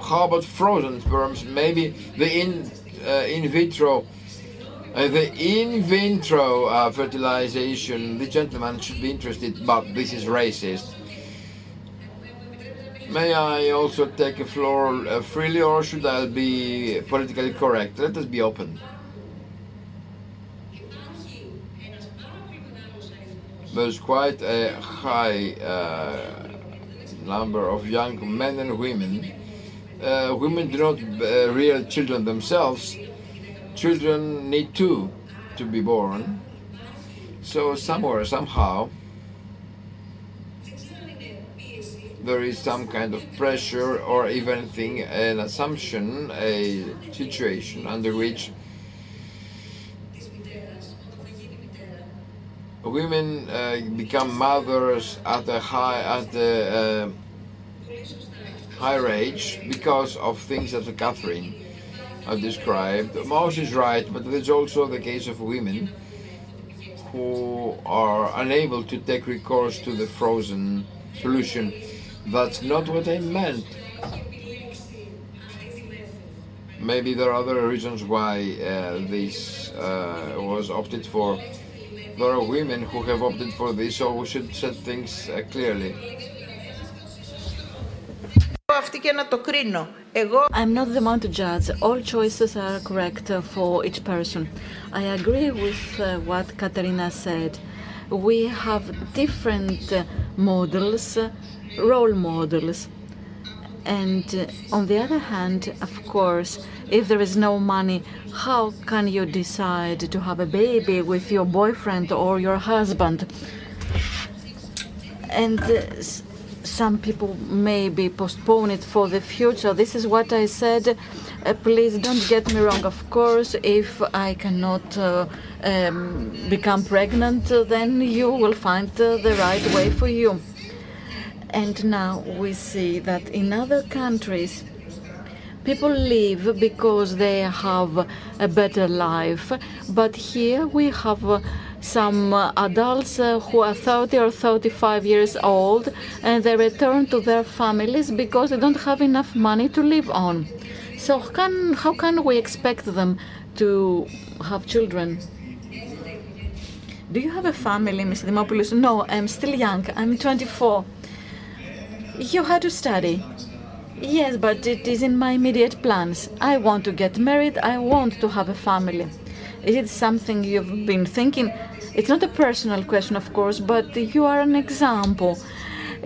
how about frozen sperms? Maybe the in uh, in vitro, uh, the in vitro uh, fertilization. The gentleman should be interested, but this is racist. May I also take a floor uh, freely, or should I be politically correct? Let us be open. there's quite a high uh, number of young men and women. Uh, women do not uh, rear children themselves. Children need two to be born. So somewhere, somehow, there is some kind of pressure or even thing, an assumption, a situation under which women uh, become mothers at a high at a uh, higher age because of things that Catherine have described. Mose is right, but there's also the case of women who are unable to take recourse to the frozen solution. That's not what I meant. Maybe there are other reasons why uh, this uh, was opted for there are women who have opted for this, so we should set things uh, clearly αυτή και να το κρίνω. Εγώ I'm not the one to judge. All choices are correct uh, for each person. I agree with uh, what Katerina said. We have different uh, models, uh, role models. And uh, on the other hand, of course, if there is no money, how can you decide to have a baby with your boyfriend or your husband? And uh, s- some people maybe postpone it for the future. This is what I said. Uh, please don't get me wrong. Of course, if I cannot uh, um, become pregnant, uh, then you will find uh, the right way for you. And now we see that in other countries, people live because they have a better life. But here we have uh, some adults uh, who are 30 or 35 years old and they return to their families because they don't have enough money to live on. So can, how can we expect them to have children? Do you have a family, Ms. Dimopoulos? No, I'm still young. I'm 24. You had to study. Yes, but it is in my immediate plans. I want to get married. I want to have a family. Is it something you've been thinking? It's not a personal question, of course, but you are an example.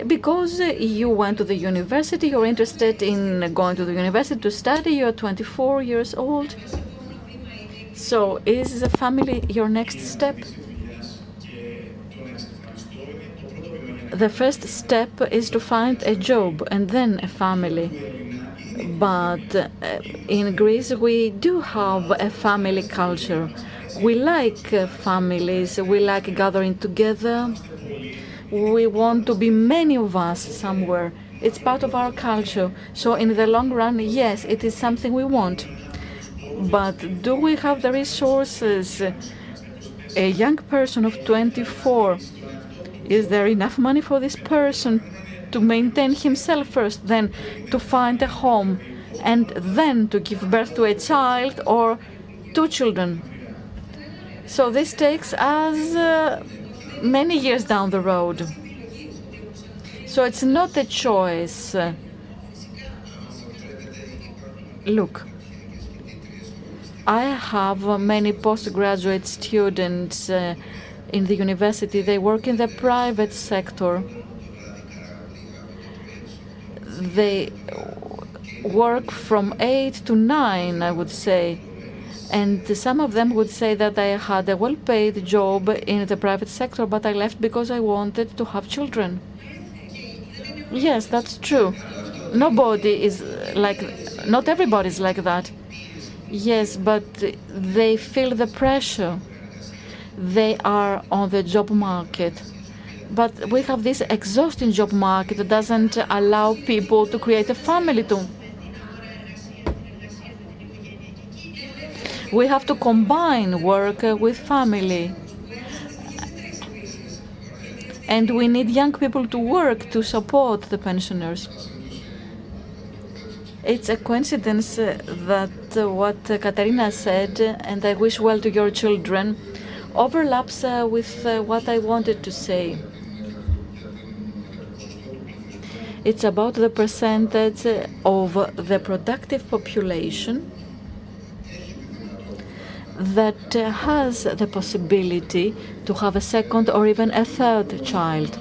Because you went to the university, you're interested in going to the university to study, you're 24 years old. So, is the family your next step? The first step is to find a job and then a family. But uh, in Greece, we do have a family culture. We like uh, families, we like gathering together. We want to be many of us somewhere. It's part of our culture. So, in the long run, yes, it is something we want. But do we have the resources? A young person of 24, is there enough money for this person to maintain himself first, then to find a home, and then to give birth to a child or two children? So this takes us uh, many years down the road. So it's not a choice. Look, I have many postgraduate students uh, in the university. They work in the private sector. They work from eight to nine, I would say. And some of them would say that I had a well paid job in the private sector, but I left because I wanted to have children. Yes, that's true. Nobody is like, not everybody is like that. Yes, but they feel the pressure. They are on the job market. But we have this exhausting job market that doesn't allow people to create a family too. We have to combine work with family. And we need young people to work to support the pensioners. It's a coincidence uh, that uh, what uh, Katarina said, and I wish well to your children, overlaps with what I wanted to say. It's about the percentage of the productive population that uh, has the possibility to have a second or even a third child.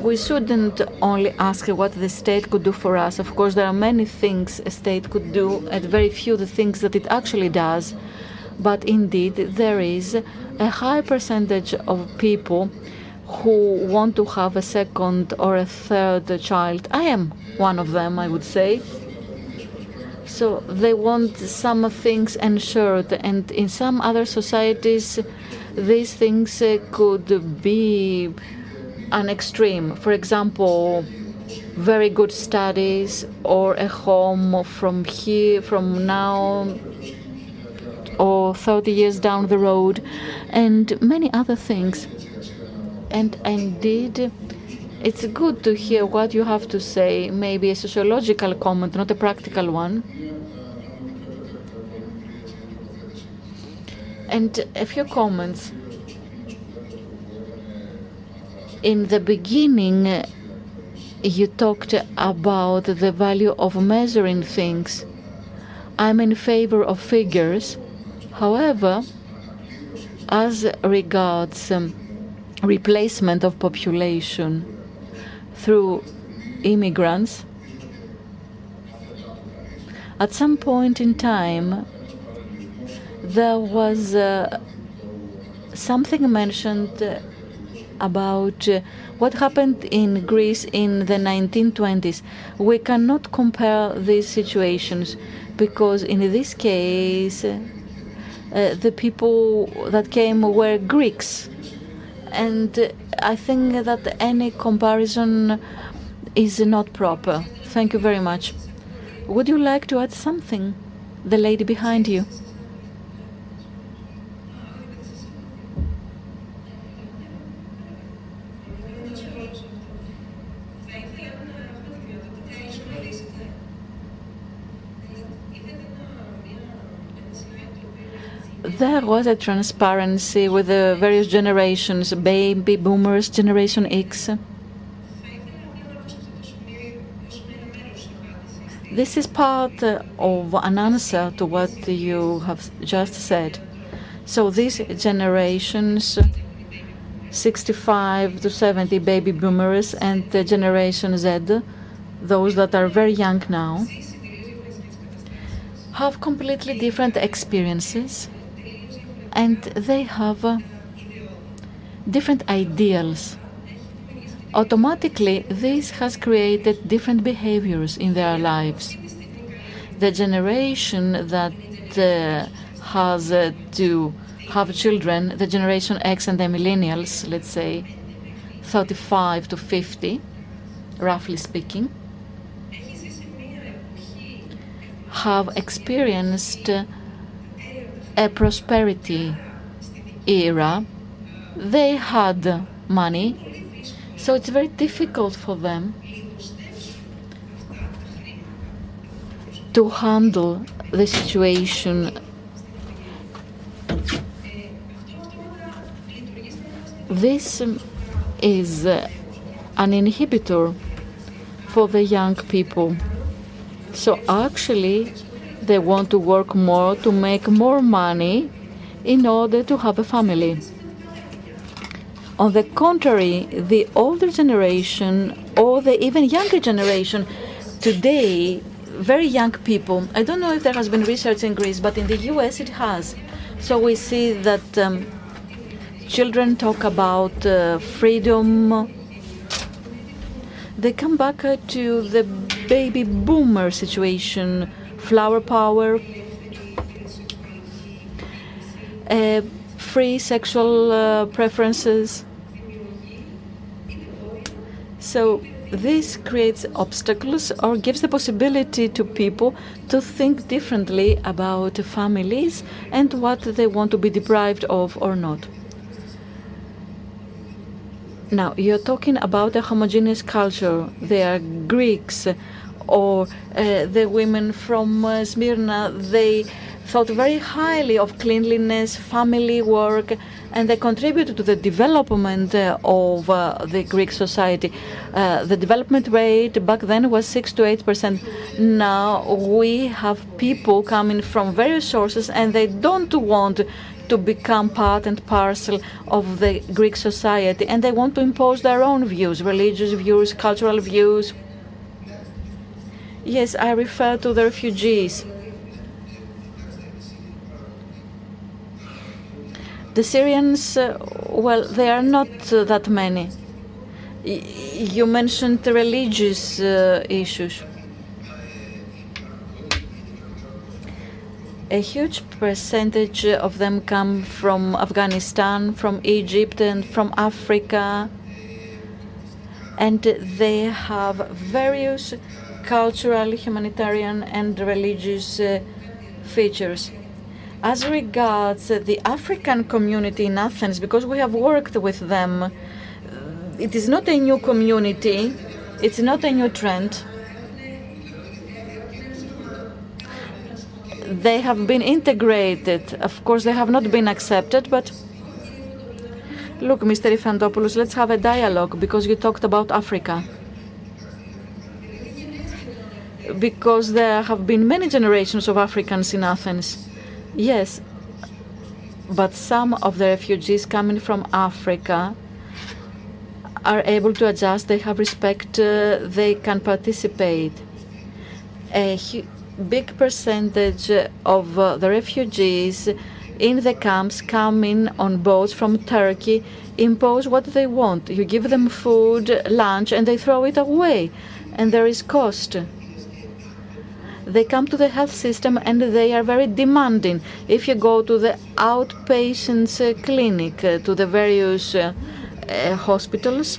we shouldn't only ask what the state could do for us. Of course, there are many things a state could do, and very few the things that it actually does. But indeed, there is a high percentage of people who want to have a second or a third child. I am one of them, I would say. So they want some things ensured, and in some other societies, these things uh, could be an extreme. For example, very good studies or a home from here, from now or 30 years down the road, and many other things. And indeed, it's good to hear what you have to say, maybe a sociological comment, not a practical one. And a few comments. In the beginning, you talked about the value of measuring things. I'm in favor of figures. However, as regards um, replacement of population through immigrants, at some point in time, there was uh, something mentioned about uh, what happened in Greece in the 1920s. We cannot compare these situations because in this case, uh, the people that came were Greeks. And I think that any comparison is not proper. Thank you very much. Would you like to add something? The lady behind you. There was a transparency with the various generations, baby boomers, Generation X. This is part uh, of an answer to what you have just said. So these generations, 65 to 70 baby boomers and Generation Z, those that are very young now, have completely different experiences and they have uh, different ideals. Automatically, this has created different behaviors in their lives. the generation that uh, has uh, to have children, the generation X and the millennials, let's say 35 to 50, roughly speaking, have experienced a prosperity era. They had money, so it's very difficult for them to handle the situation. This is an inhibitor for the young people. So actually, they want to work more to make more money in order to have a family. On the contrary, the older generation or the even younger generation today, very young people, I don't know if there has been research in Greece, but in the US it has. So we see that um, children talk about uh, freedom. They come back uh, to the baby boomer situation, flower power, uh, free sexual uh, preferences. So this creates obstacles or gives the possibility to people to think differently about families and what they want to be deprived of or not. Now, you're talking about a homogeneous culture. They are Greeks or uh, the women from uh, Smyrna. They thought very highly of cleanliness, family work, and they contributed to the development uh, of uh, the Greek society. Uh, the development rate back then was 6 to 8 percent. Now we have people coming from various sources and they don't want to become part and parcel of the Greek society and they want to impose their own views, religious views, cultural views. Yes, I refer to the refugees. The Syrians, uh, well, they are not uh, that many. Y you mentioned religious uh, issues. A huge percentage of them come from Afghanistan, from Egypt, and from Africa. And they have various cultural, humanitarian, and religious uh, features. As regards the African community in Athens, because we have worked with them, it is not a new community, it's not a new trend. They have been integrated. Of course, they have not been accepted, but look, Mr. Yfantopoulos, let's have a dialogue because you talked about Africa. Because there have been many generations of Africans in Athens. Yes, but some of the refugees coming from Africa are able to adjust, they have respect, uh, they can participate. A big percentage of uh, the refugees in the camps come in on boats from Turkey, impose what they want. You give them food, lunch, and they throw it away, and there is cost they come to the health system and they are very demanding. If you go to the outpatients uh, clinic, uh, to the various uh, hospitals,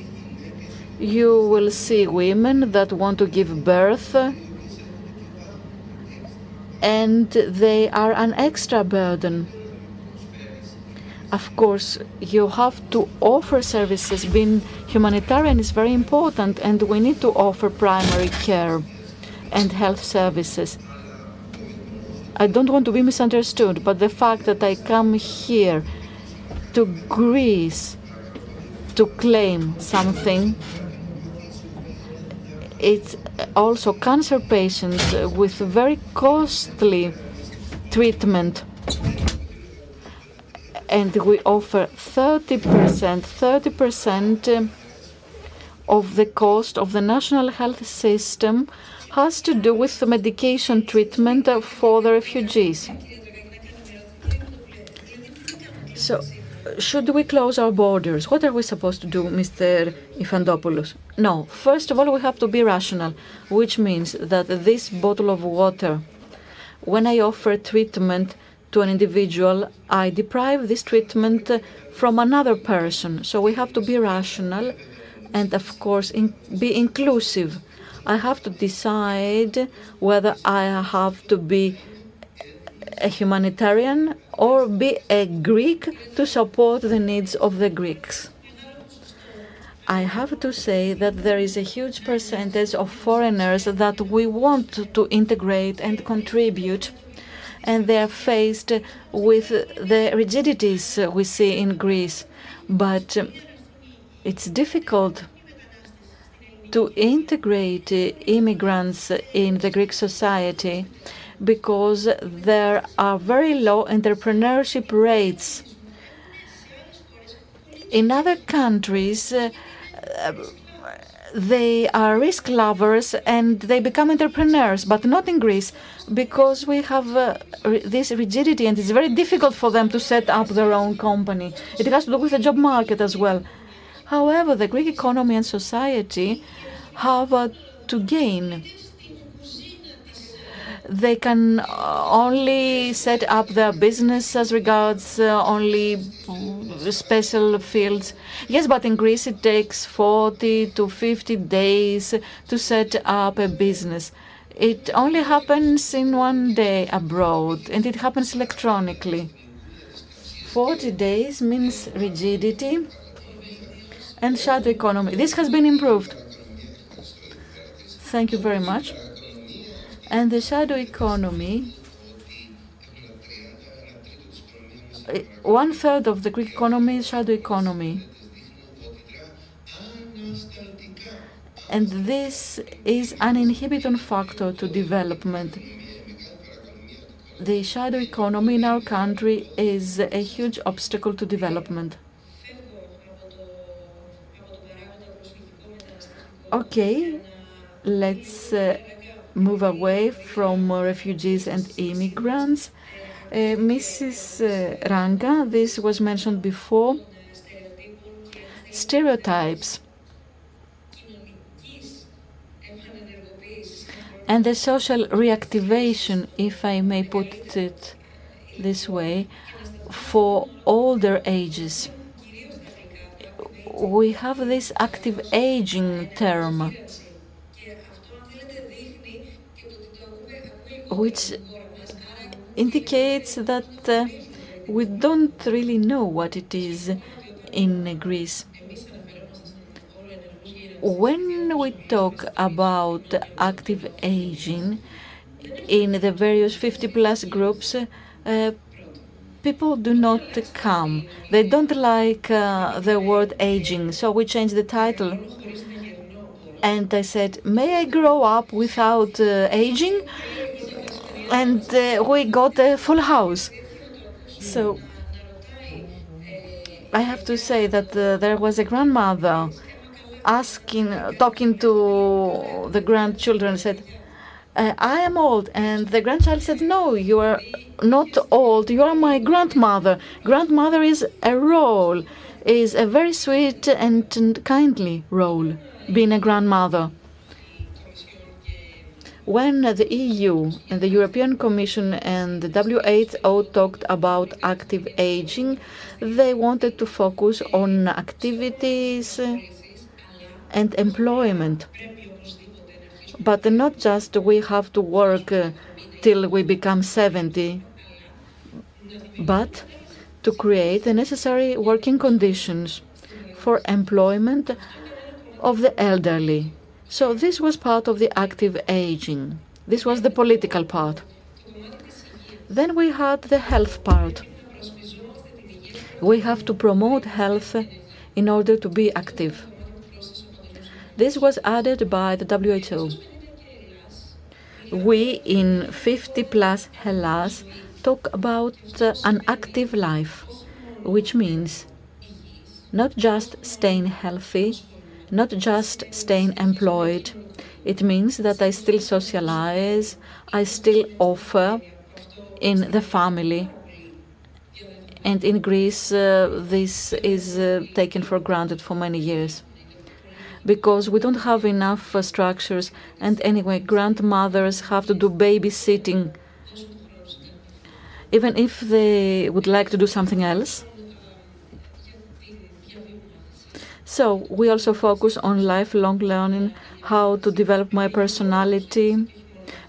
you will see women that want to give birth and they are an extra burden. Of course, you have to offer services. Being humanitarian is very important, and we need to offer primary care and health services. I don't want to be misunderstood, but the fact that I come here to Greece to claim something, it's also cancer patients with very costly treatment. And we offer 30%, 30% of the cost of the national health system has to do with the medication treatment for the refugees. So, should we close our borders? What are we supposed to do, Mr. Yfantopoulos? No. First of all, we have to be rational, which means that this bottle of water When I offer treatment to an individual, I deprive this treatment from another person. So we have to be rational and, of course, in, be inclusive. I have to decide whether I have to be a humanitarian or be a Greek to support the needs of the Greeks. I have to say that there is a huge percentage of foreigners that we want to integrate and contribute, and they are faced with the rigidities we see in Greece. But it's difficult to integrate immigrants in the Greek society because there are very low entrepreneurship rates. In other countries, uh, they are risk lovers and they become entrepreneurs, but not in Greece because we have uh, this rigidity and it's very difficult for them to set up their own company. It has to do with the job market as well. However, the Greek economy and society have uh, to gain they can uh, only set up their business as regards uh, only special fields. Yes, but in Greece it takes 40 to 50 days to set up a business. It only happens in one day abroad and it happens electronically. 40 days means rigidity and shadow economy. This has been improved. Thank you very much. And the shadow economy, eh, one third of the Greek economy is shadow economy. And this is an inhibiting factor to development. The shadow economy in our country is a huge obstacle to development. Okay, let's uh, move away from refugees and immigrants. Uh, Mrs. Uh, Ranga, this was mentioned before. Stereotypes and the social reactivation, if I may put it this way, for older ages. We have this active aging term which indicates that uh, we don't really know what it is in Greece. When we talk about active aging in the various 50 plus groups, uh, people do not come. They don't like uh, the word aging, so we changed the title. And I said, May I grow up without uh, aging? and uh, we got a full house. So I have to say that uh, there was a grandmother asking, talking to the grandchildren, said, uh, I am old. And the grandchild said, No, you are not old. You are my grandmother. Grandmother is a role, is a very sweet and kindly role, being a grandmother. When the EU and the European Commission and the WHO talked about active aging, they wanted to focus on activities and employment. But not just we have to work uh, till we become 70, but to create the necessary working conditions for employment of the elderly so this was part of the active aging. This was the political part. Then we had the health part. We have to promote health in order to be active. This was added by the WHO. We in 50 plus Hellas talk about uh, an active life, which means not just staying healthy, not just staying employed. It means that I still socialize, I still offer in the family. And in Greece, uh, this is uh, taken for granted for many years because we don't have enough uh, structures. And anyway, grandmothers have to do babysitting even if they would like to do something else. So we also focus on lifelong learning, how to develop my personality,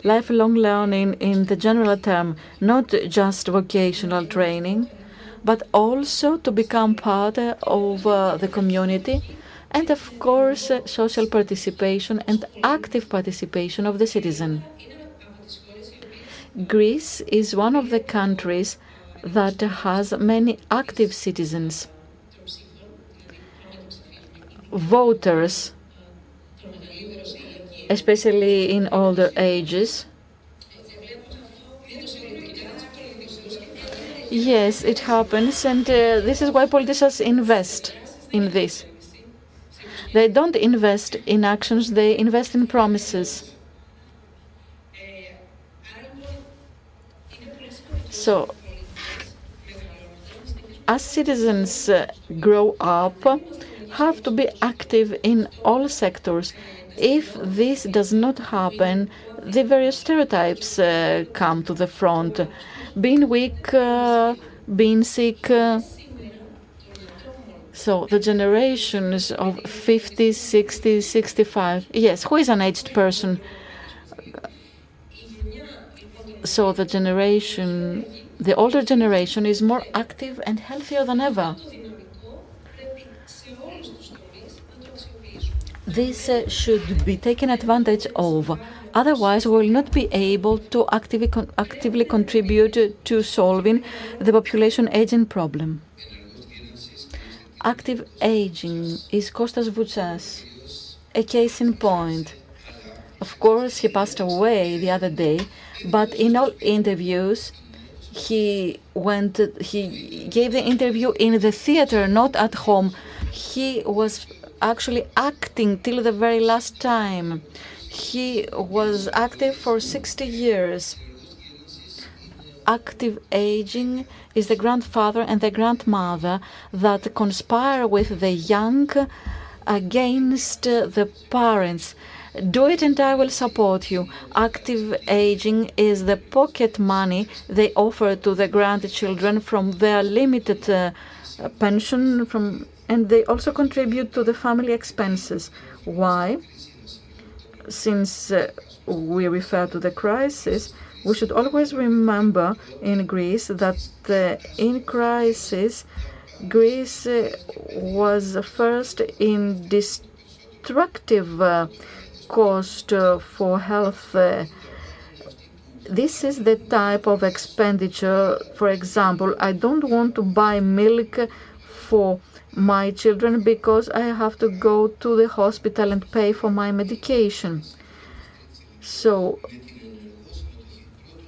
lifelong learning in the general term, not just vocational training, but also to become part of uh, the community and of course social participation and active participation of the citizen. Greece is one of the countries that has many active citizens, voters, especially in older ages. Yes, it happens, and uh, this is why politicians invest in this. They don't invest in actions, they invest in promises. So, as citizens uh, grow up, have to be active in all sectors. If this does not happen, the various stereotypes uh, come to the front. Being weak, uh, being sick. Uh, so the generations of 50, 60, 65. Yes, who is an aged person? So the generation, the older generation is more active and healthier than ever. This uh, should be taken advantage of. Otherwise, we will not be able to actively, con actively contribute to solving the population aging problem. Active aging is Kostas Voutsas, a case in point. Of course, he passed away the other day, but in all interviews, he went. He gave the interview in the theater, not at home. He was actually acting till the very last time. He was active for 60 years. Active aging is the grandfather and the grandmother that conspire with the young against the parents. Do it and I will support you. Active aging is the pocket money they offer to the grandchildren from their limited uh, pension from and they also contribute to the family expenses. Why? Since uh, we refer to the crisis, we should always remember in Greece that uh, in crisis, Greece uh, was first in destructive uh, cost uh, for health. Uh, this is the type of expenditure. For example, I don't want to buy milk for my children because I have to go to the hospital and pay for my medication. So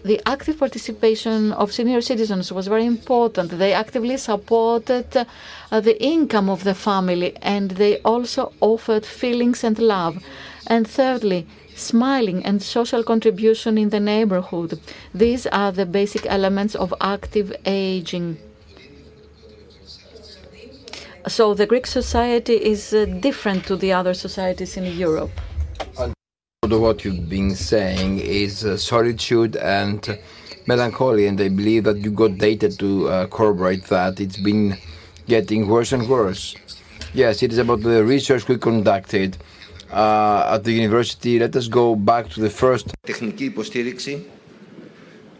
the active participation of senior citizens was very important. They actively supported uh, the income of the family and they also offered feelings and love. And thirdly, smiling and social contribution in the neighborhood. These are the basic elements of active aging. So the Greek society is uh, different to the other societies in Europe. What you've been saying is uh, solitude and melancholy, and I believe that you got data to uh, corroborate that. It's been getting worse and worse. Yes, it is about the research we conducted uh, at the university. Let us go back to the first. Τεχνική υποστήριξη.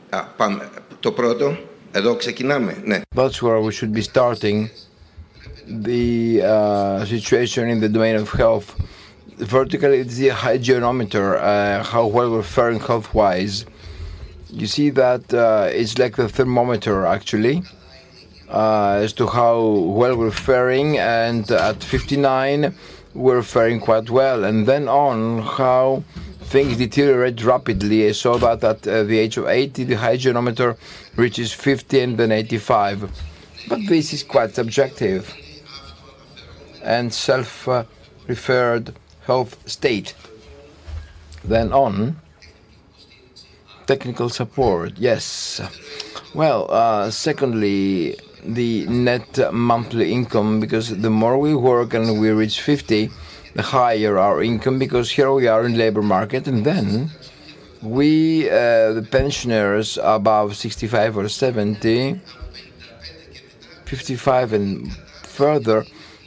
Α, πάμε. Το πρώτο. Εδώ ξεκινάμε. Ναι. That's where we should be starting the uh, situation in the domain of health. Vertically, it's the hygienometer, uh, how well we're faring health wise. You see that uh, it's like the thermometer actually uh, as to how well we're faring, and at 59, we're faring quite well. And then on, how things deteriorate rapidly, so that at uh, the age of 80, the hygienometer reaches 50 and then 85. But this is quite subjective and self referred health state. Then on, technical support, yes. Well, uh, secondly, the net monthly income, because the more we work and we reach 50, the higher our income, because here we are in labor market, and then we, uh, the pensioners above 65 or 70, 55 and further,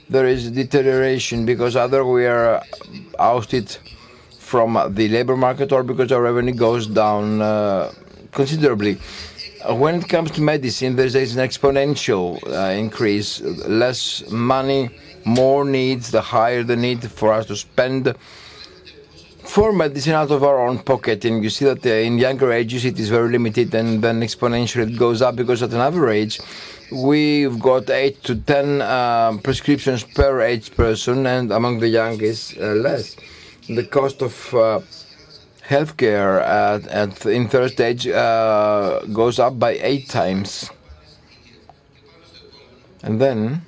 there is deterioration because either we are ousted from the labor market or because our revenue goes down uh, considerably. Uh, when it comes to medicine, there is an exponential uh, increase. Less money, more needs, the higher the need for us to spend for medicine out of our own pocket. And you see that uh, in younger ages it is very limited and then exponentially it goes up because at an average we've got 8 to 10 uh, prescriptions per age person and among the young is uh, less. The cost of uh, healthcare at, at in third stage uh, goes up by eight times. And then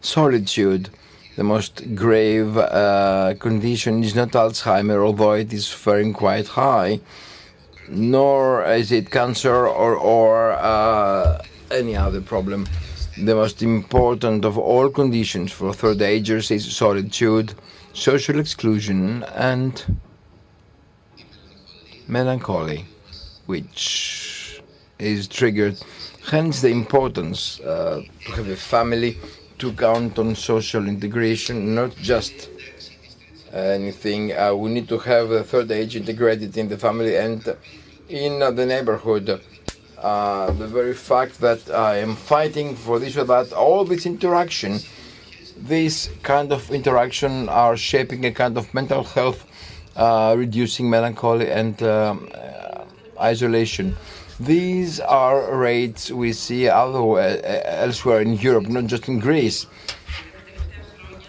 solitude, the most grave uh, condition is not Alzheimer, although it is faring quite high, nor is it cancer or, or uh, any other problem. The most important of all conditions for third agers is solitude social exclusion and melancholy, which is triggered. Hence, the importance uh, to have a family to count on social integration, not just anything. Uh, we need to have the third age integrated in the family and in uh, the neighborhood. Uh, the very fact that I am fighting for this or that, all this interaction this kind of interaction are shaping a kind of mental health, uh, reducing melancholy and uh, isolation. These are rates we see otherwhere, uh, elsewhere in Europe, not just in Greece.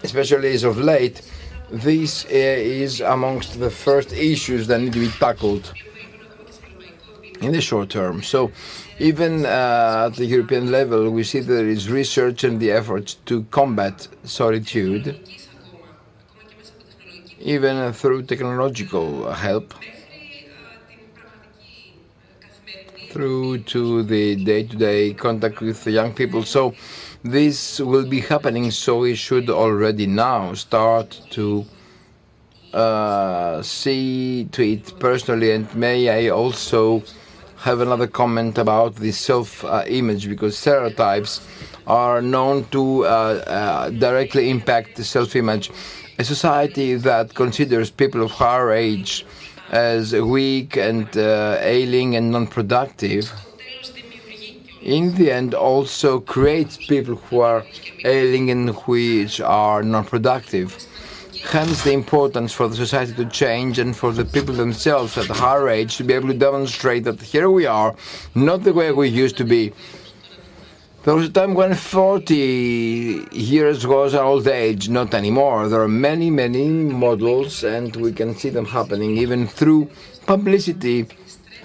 Especially as of late, this uh, is amongst the first issues that need to be tackled in the short term. So even uh, at the European level, we see there is research and the efforts to combat solitude, even through technological help, through to the day-to-day contact with the young people. So this will be happening, so we should already now start to uh, see to it personally, and may I also have another comment about the self-image because stereotypes are known to uh, uh, directly impact the self-image. A society that considers people of higher age as weak and uh, ailing and non-productive, in the end also creates people who are ailing and which are non-productive. Hence the importance for the society to change and for the people themselves at a higher age to be able to demonstrate that here we are, not the way we used to be. There was a time when 40 years was an old age, not anymore. There are many, many models, and we can see them happening even through publicity.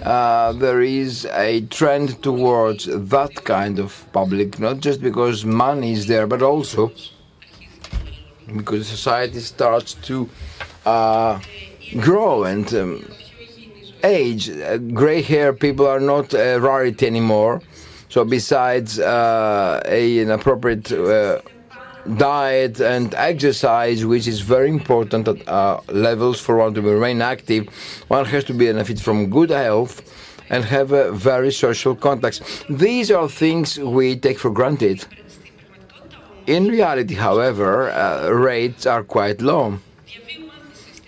Uh, there is a trend towards that kind of public, not just because money is there, but also because society starts to uh, grow and um, age. Uh, gray hair people are not a rarity anymore. So besides uh, a, an appropriate uh, diet and exercise, which is very important at uh, levels for one to remain active, one has to benefit from good health and have a very social contacts. These are things we take for granted. In reality, however, uh, rates are quite low.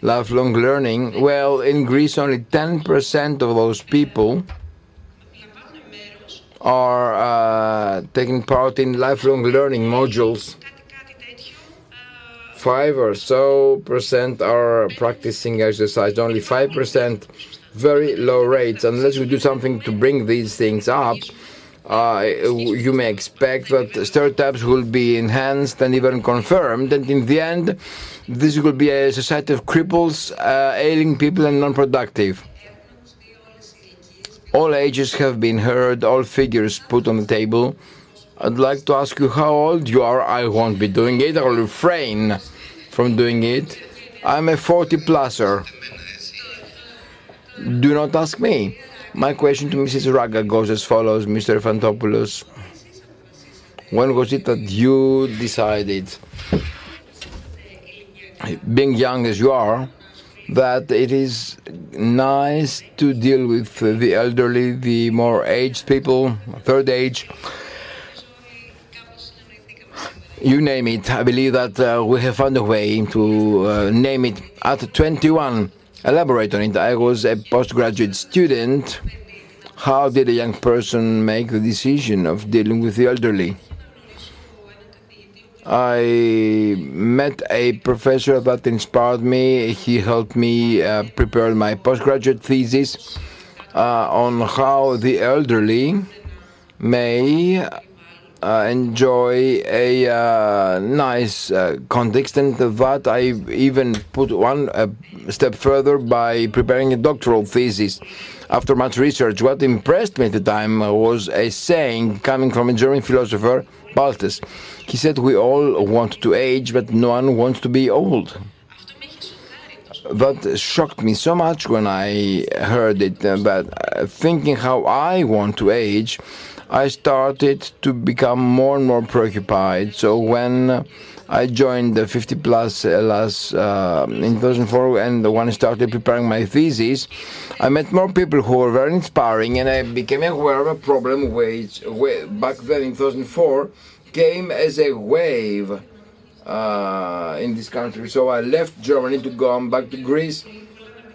Lifelong learning, well, in Greece, only 10% of those people are uh, taking part in lifelong learning modules. Five or so percent are practicing exercise, only 5%, very low rates. Unless we do something to bring these things up, you may expect that stereotypes will be enhanced and even confirmed, and in the end, this will be a society of cripples, uh, ailing people, and non productive. All ages have been heard, all figures put on the table. I'd like to ask you how old you are. I won't be doing it, I'll refrain from doing it. I'm a 40 pluser. Do not ask me. My question to Mrs. Ranga goes as follows, Mr. Yfantopoulos. When was it that you decided, being young as you are, that it is nice to deal with the elderly, the more aged people, third age. You name it. I believe that uh, we have found a way to uh, name it at 21. Elaborate on it. I was a postgraduate student. How did a young person make the decision of dealing with the elderly? I met a professor that inspired me. He helped me uh, prepare my postgraduate thesis uh, on how the elderly may enjoy a uh, nice uh, context, and that I even put one uh, step further by preparing a doctoral thesis. After much research, what impressed me at the time was a saying coming from a German philosopher, Baltes. He said, We all want to age, but no one wants to be old. That shocked me so much when I heard it, but thinking how I want to age, I started to become more and more preoccupied. So when I joined the 50 plus Hellas uh, in 2004 and when I started preparing my thesis, I met more people who were very inspiring and I became aware of a problem which back then in 2004 came as a wave uh, in this country. So I left Germany to go back to Greece.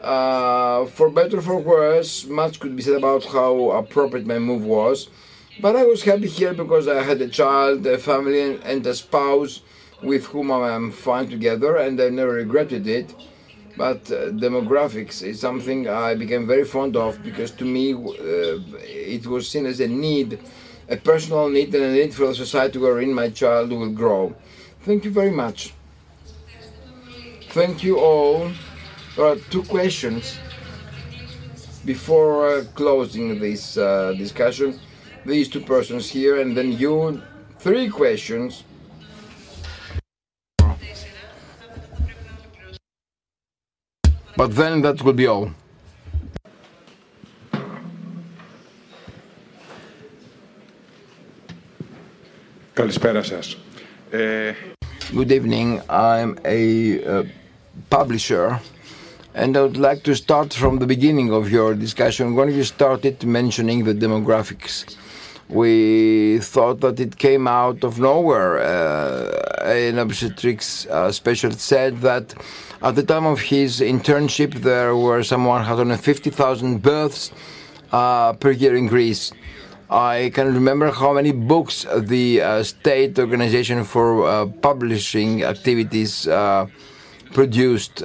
Uh, for better or for worse, much could be said about how appropriate my move was. But I was happy here because I had a child, a family, and a spouse with whom I am fine together, and I never regretted it. But uh, demographics is something I became very fond of because to me uh, it was seen as a need, a personal need, and a need for the society wherein my child will grow. Thank you very much. Thank you all. There are two questions before uh, closing this uh, discussion these two persons here and then you three questions but then that will be all Good evening. I'm a uh, publisher and I would like to start from the beginning of your discussion. When you started mentioning the demographics we thought that it came out of nowhere. Uh, an obstetrics uh, specialist said that at the time of his internship, there were some 150,000 births uh, per year in Greece. I can remember how many books the uh, state organization for uh, publishing activities uh, produced,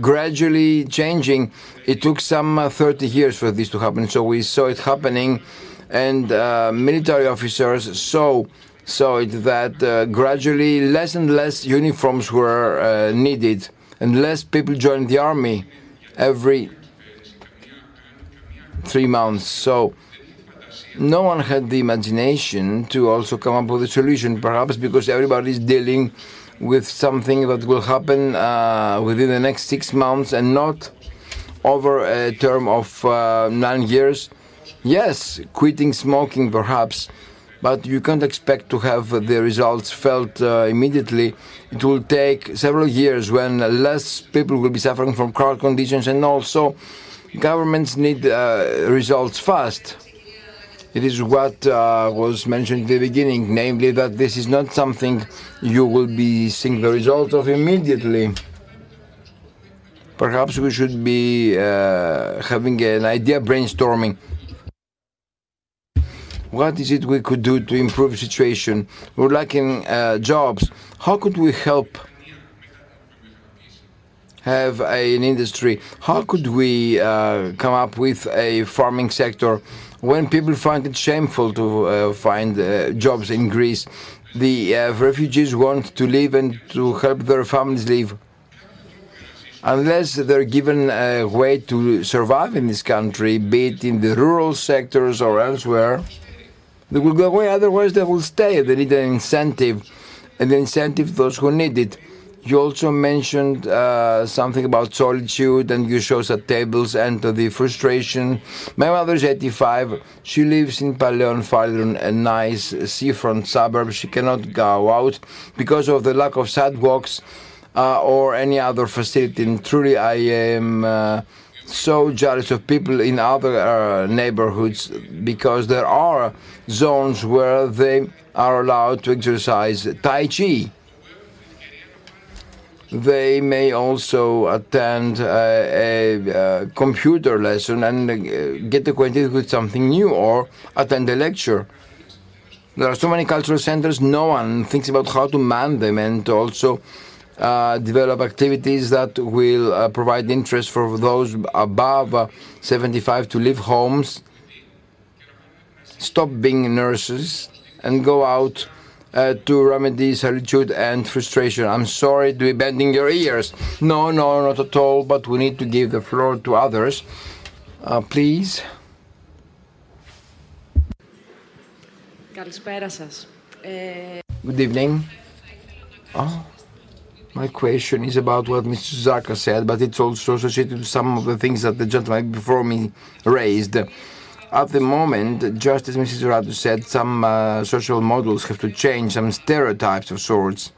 gradually changing it took some uh, 30 years for this to happen. So we saw it happening, and uh, military officers saw saw it that uh, gradually less and less uniforms were uh, needed, and less people joined the army every three months. So no one had the imagination to also come up with a solution, perhaps because everybody is dealing with something that will happen uh, within the next six months and not over a term of uh, nine years. Yes, quitting smoking perhaps, but you can't expect to have the results felt uh, immediately. It will take several years when less people will be suffering from crowd conditions, and also governments need uh, results fast. It is what uh, was mentioned at the beginning, namely that this is not something you will be seeing the result of immediately. Perhaps we should be uh, having an idea brainstorming. What is it we could do to improve the situation? We're lacking uh, jobs. How could we help have an industry? How could we uh, come up with a farming sector? When people find it shameful to uh, find uh, jobs in Greece, the uh, refugees want to live and to help their families live unless they're given a way to survive in this country, be it in the rural sectors or elsewhere, they will go away. Otherwise, they will stay. They need an incentive, and the incentive those who need it. You also mentioned uh, something about solitude, and you showed us tables and the frustration. My mother is 85. She lives in Paleon Phaleron, a nice seafront suburb. She cannot go out because of the lack of sidewalks uh, or any other facility. And truly, I am uh, so jealous of people in other uh, neighborhoods because there are zones where they are allowed to exercise Tai Chi. They may also attend a, a, a computer lesson and uh, get acquainted with something new or attend a lecture. There are so many cultural centers, no one thinks about how to man them and also uh, develop activities that will uh, provide interest for those above uh, 75 to leave homes, stop being nurses, and go out uh, to remedy solitude and frustration. I'm sorry to be bending your ears. No, no, not at all, but we need to give the floor to others. Uh, please. Good evening. Oh, my question is about what Mr. Zaka said, but it's also associated with some of the things that the gentleman before me raised. At the moment, just as Mrs. Radu said, some uh, social models have to change, some stereotypes of sorts.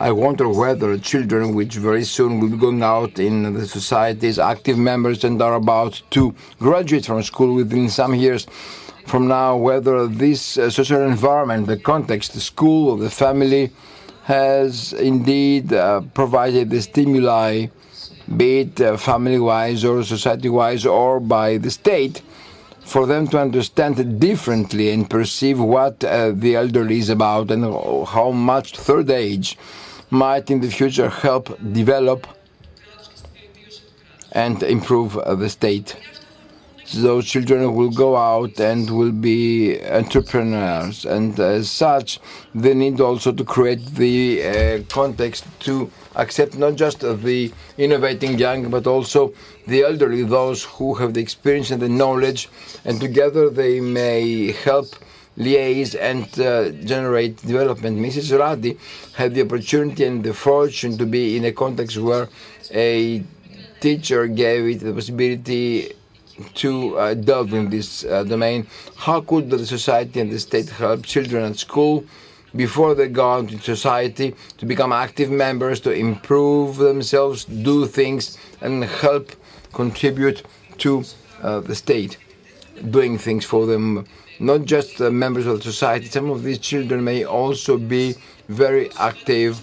I wonder whether children, which very soon will be going out in the society as active members and are about to graduate from school within some years from now, whether this uh, social environment, the context, the school, the family, has indeed uh, provided the stimuli be it uh, family-wise or society-wise or by the state, for them to understand differently and perceive what uh, the elderly is about and how much third age might in the future help develop and improve uh, the state. Those children will go out and will be entrepreneurs, and as such, they need also to create the uh, context to accept not just the innovating young, but also the elderly, those who have the experience and the knowledge, and together they may help liaise and uh, generate development. Mrs. Radi had the opportunity and the fortune to be in a context where a teacher gave it the possibility to uh, delve in this uh, domain. How could the society and the state help children at school before they go out into society to become active members, to improve themselves, do things, and help contribute to uh, the state, doing things for them. Not just uh, members of the society. Some of these children may also be very active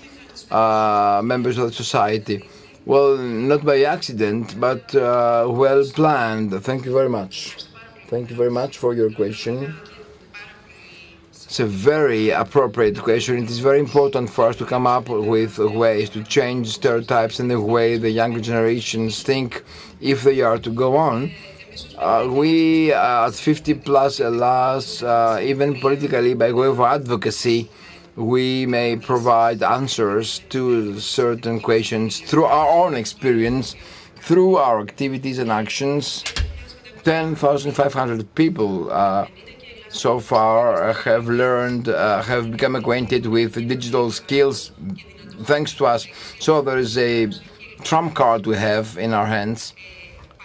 uh, members of the society. Well, not by accident, but uh, well planned. Thank you very much. Thank you very much for your question. It's a very appropriate question. It is very important for us to come up with ways to change stereotypes and the way the younger generations think if they are to go on. Uh, we uh, at 50 plus, alas, uh, even politically by way of advocacy, we may provide answers to certain questions through our own experience, through our activities and actions. 10,500 people uh, so far have learned, uh, have become acquainted with digital skills thanks to us. So there is a trump card we have in our hands.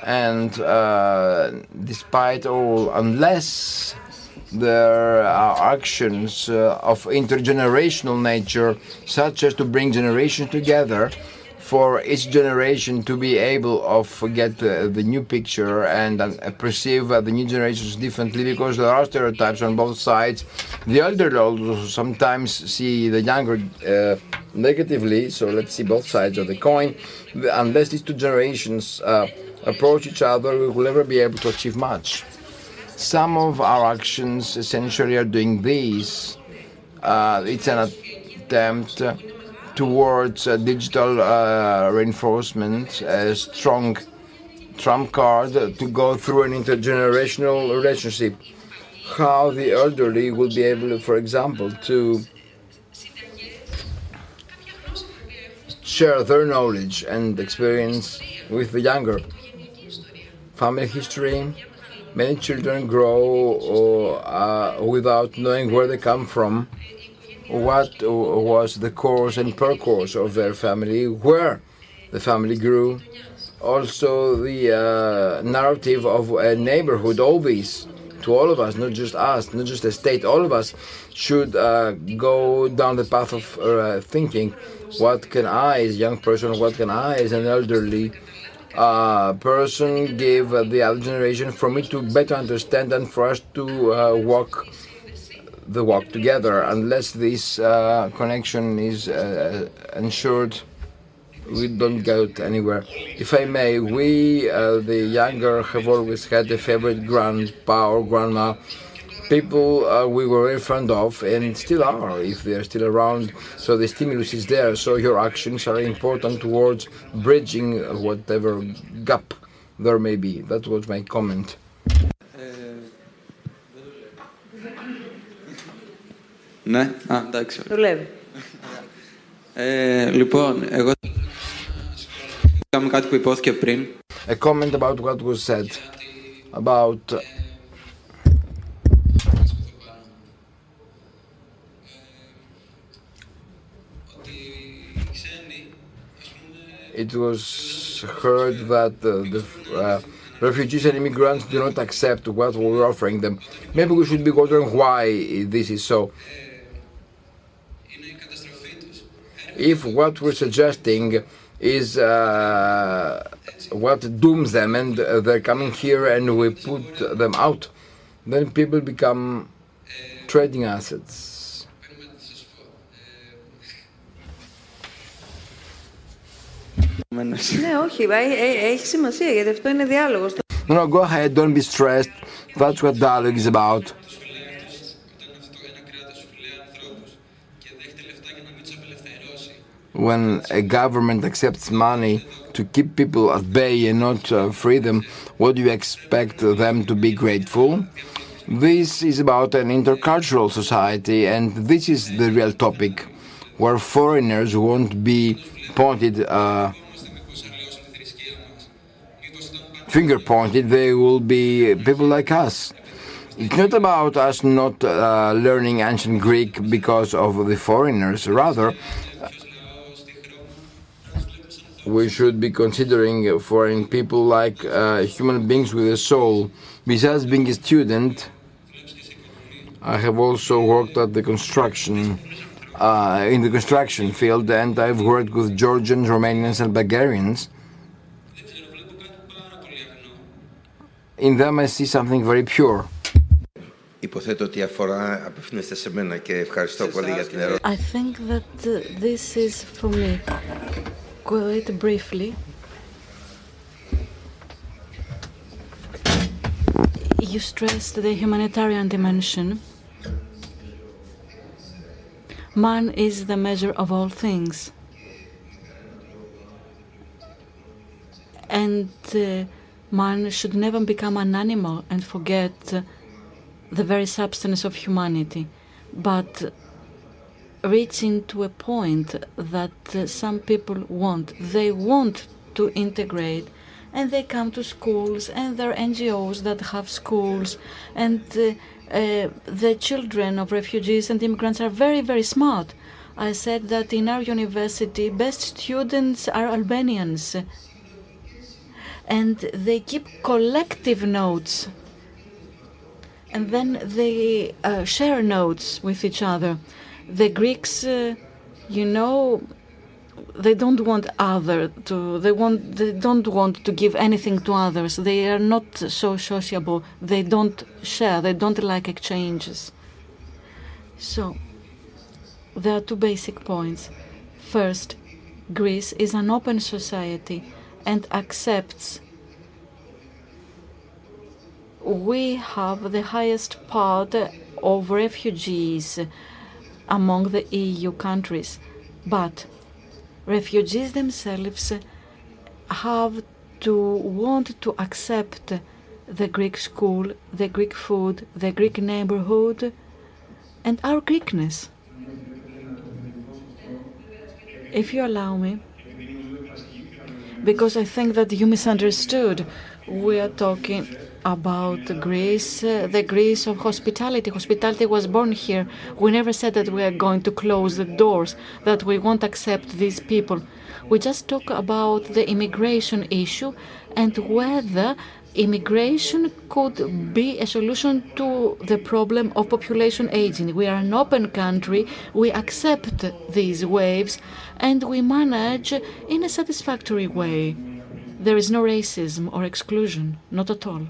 And uh, despite all, unless there are actions uh, of intergenerational nature, such as to bring generations together, for each generation to be able of get uh, the new picture and uh, perceive uh, the new generations differently because there are stereotypes on both sides. The elderly also sometimes see the younger uh, negatively, so let's see both sides of the coin. Unless these two generations uh, approach each other, we will never be able to achieve much. Some of our actions essentially are doing this. Uh, it's an attempt towards uh, digital uh, reinforcement, a strong trump card to go through an intergenerational relationship. How the elderly will be able, for example, to share their knowledge and experience with the younger. Family history. Many children grow uh, without knowing where they come from what was the course and percourse of their family, where the family grew, also the uh, narrative of a neighborhood, all these to all of us, not just us, not just the state, all of us should uh, go down the path of uh, thinking what can I, as a young person, what can I, as an elderly uh, person, give the other generation for me to better understand and for us to uh, walk the walk together. Unless this uh, connection is uh, ensured, we don't go anywhere. If I may, we, uh, the younger, have always had a favorite grandpa or grandma, people uh, we were very fond of and still are if they're still around. So the stimulus is there. So your actions are important towards bridging whatever gap there may be. That was my comment. Ναι, α, εντάξει. Δουλεύει. Ε, λοιπόν, εγώ κάνουμε κάτι που υπόθηκε πριν. A comment about what was said about uh, it was heard that uh, the uh, refugees and immigrants do not accept what we're offering them. Maybe we should be wondering why this is so. if what we're suggesting is uh, what dooms them and they're coming here and we put them out, then people become trading assets. No, no, go ahead, don't be stressed. That's what dialogue is about. When a government accepts money to keep people at bay and not uh, free them, what do you expect them to be grateful? This is about an intercultural society, and this is the real topic where foreigners won't be pointed. Uh, finger pointed, they will be people like us. It's not about us not uh, learning ancient Greek because of the foreigners. Rather, we should be considering foreign people like uh, human beings with a soul. Besides being a student, I have also worked at the construction, uh, in the construction field, and I've worked with Georgians, Romanians, and Bulgarians. In them, I see something very pure. Υποθέτω ότι αφορά, απευθύνεστε σε μένα και ευχαριστώ πολύ για την ερώτηση. I think that uh, this is for me. Quite briefly, you stressed the humanitarian dimension. Man is the measure of all things. And uh, man should never become an animal and forget uh, the very substance of humanity, but reaching to a point that uh, some people want. They want to integrate and they come to schools and there are NGOs that have schools and uh, uh, the children of refugees and immigrants are very, very smart. I said that in our university, best students are Albanians and they keep collective notes and then they uh, share notes with each other. The Greeks, uh, you know, they don't want other to they want they don't want to give anything to others. They are not so sociable. They don't share. They don't like exchanges. So there are two basic points. First, Greece is an open society and accepts we have the highest part of refugees among the EU countries. But refugees themselves have to want to accept the Greek school, the Greek food, the Greek neighborhood, and our Greekness. If you allow me, because I think that you misunderstood, we are talking about Greece, uh, the Greece of hospitality. Hospitality was born here. We never said that we are going to close the doors, that we won't accept these people. We just talk about the immigration issue and whether immigration could be a solution to the problem of population aging. We are an open country, we accept these waves, and we manage in a satisfactory way. There is no racism or exclusion, not at all.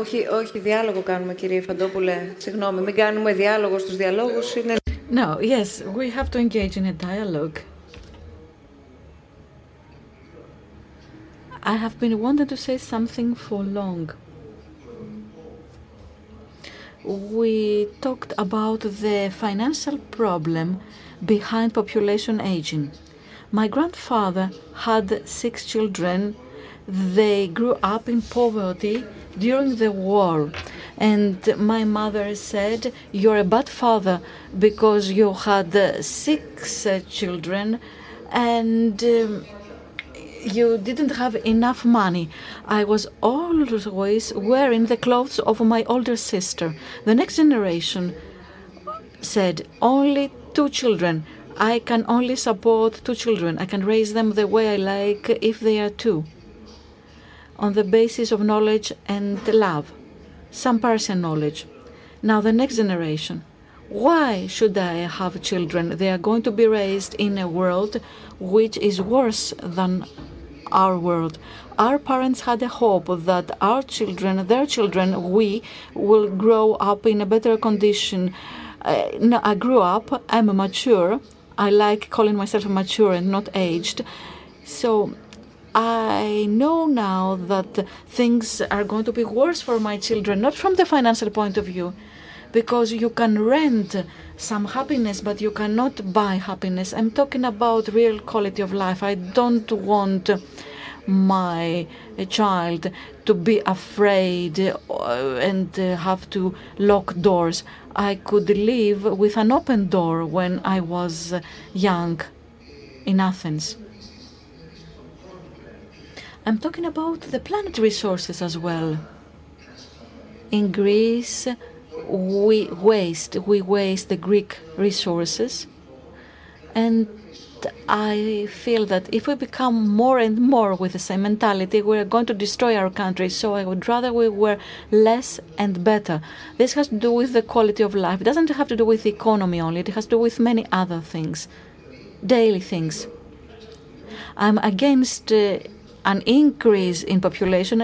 Όχι, όχι, διάλογο κάνουμε κύριε Φαντόπουλε. Συγγνώμη, μην κάνουμε διάλογο στους διαλόγους. Είναι... No, yes, we have to engage in a dialogue. I have been wanting to say something for long. We talked about the financial problem behind population aging. My grandfather had six children. They grew up in poverty during the war. And my mother said, You're a bad father because you had six children and um, you didn't have enough money. I was always wearing the clothes of my older sister. The next generation said, only two children. I can only support two children. I can raise them the way I like if they are two, on the basis of knowledge and love, some partial knowledge. Now, the next generation. Why should I have children? They are going to be raised in a world which is worse than our world. Our parents had a hope that our children, their children, we will grow up in a better condition. Uh, no, I grew up, I'm mature. I like calling myself mature and not aged. So I know now that things are going to be worse for my children, not from the financial point of view, because you can rent some happiness, but you cannot buy happiness. I'm talking about real quality of life. I don't want my child to be afraid uh, and uh, have to lock doors. I could live with an open door when I was young in Athens. I'm talking about the planet resources as well. In Greece, we waste, we waste the Greek resources. And I feel that if we become more and more with the same mentality, we're going to destroy our country. So I would rather we were less and better. This has to do with the quality of life. It doesn't have to do with the economy only, it has to do with many other things, daily things. I'm against uh, an increase in population.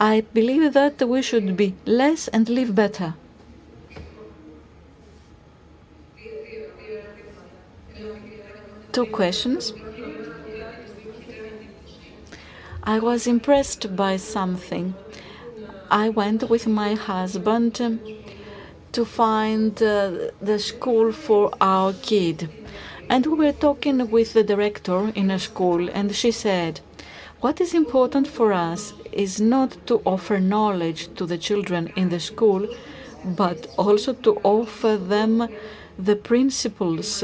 I believe that we should be less and live better. two questions. I was impressed by something. I went with my husband to find uh, the school for our kid. And we were talking with the director in a school, and she said, What is important for us is not to offer knowledge to the children in the school, but also to offer them the principles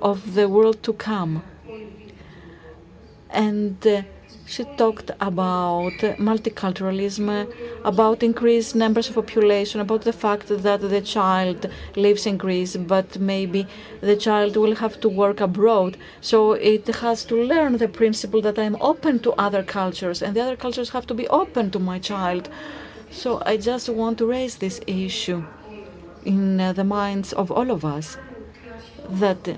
of the world to come. And uh, she talked about multiculturalism, about increased numbers of population, about the fact that the child lives in Greece, but maybe the child will have to work abroad. So it has to learn the principle that I'm open to other cultures, and the other cultures have to be open to my child. So I just want to raise this issue in the minds of all of us that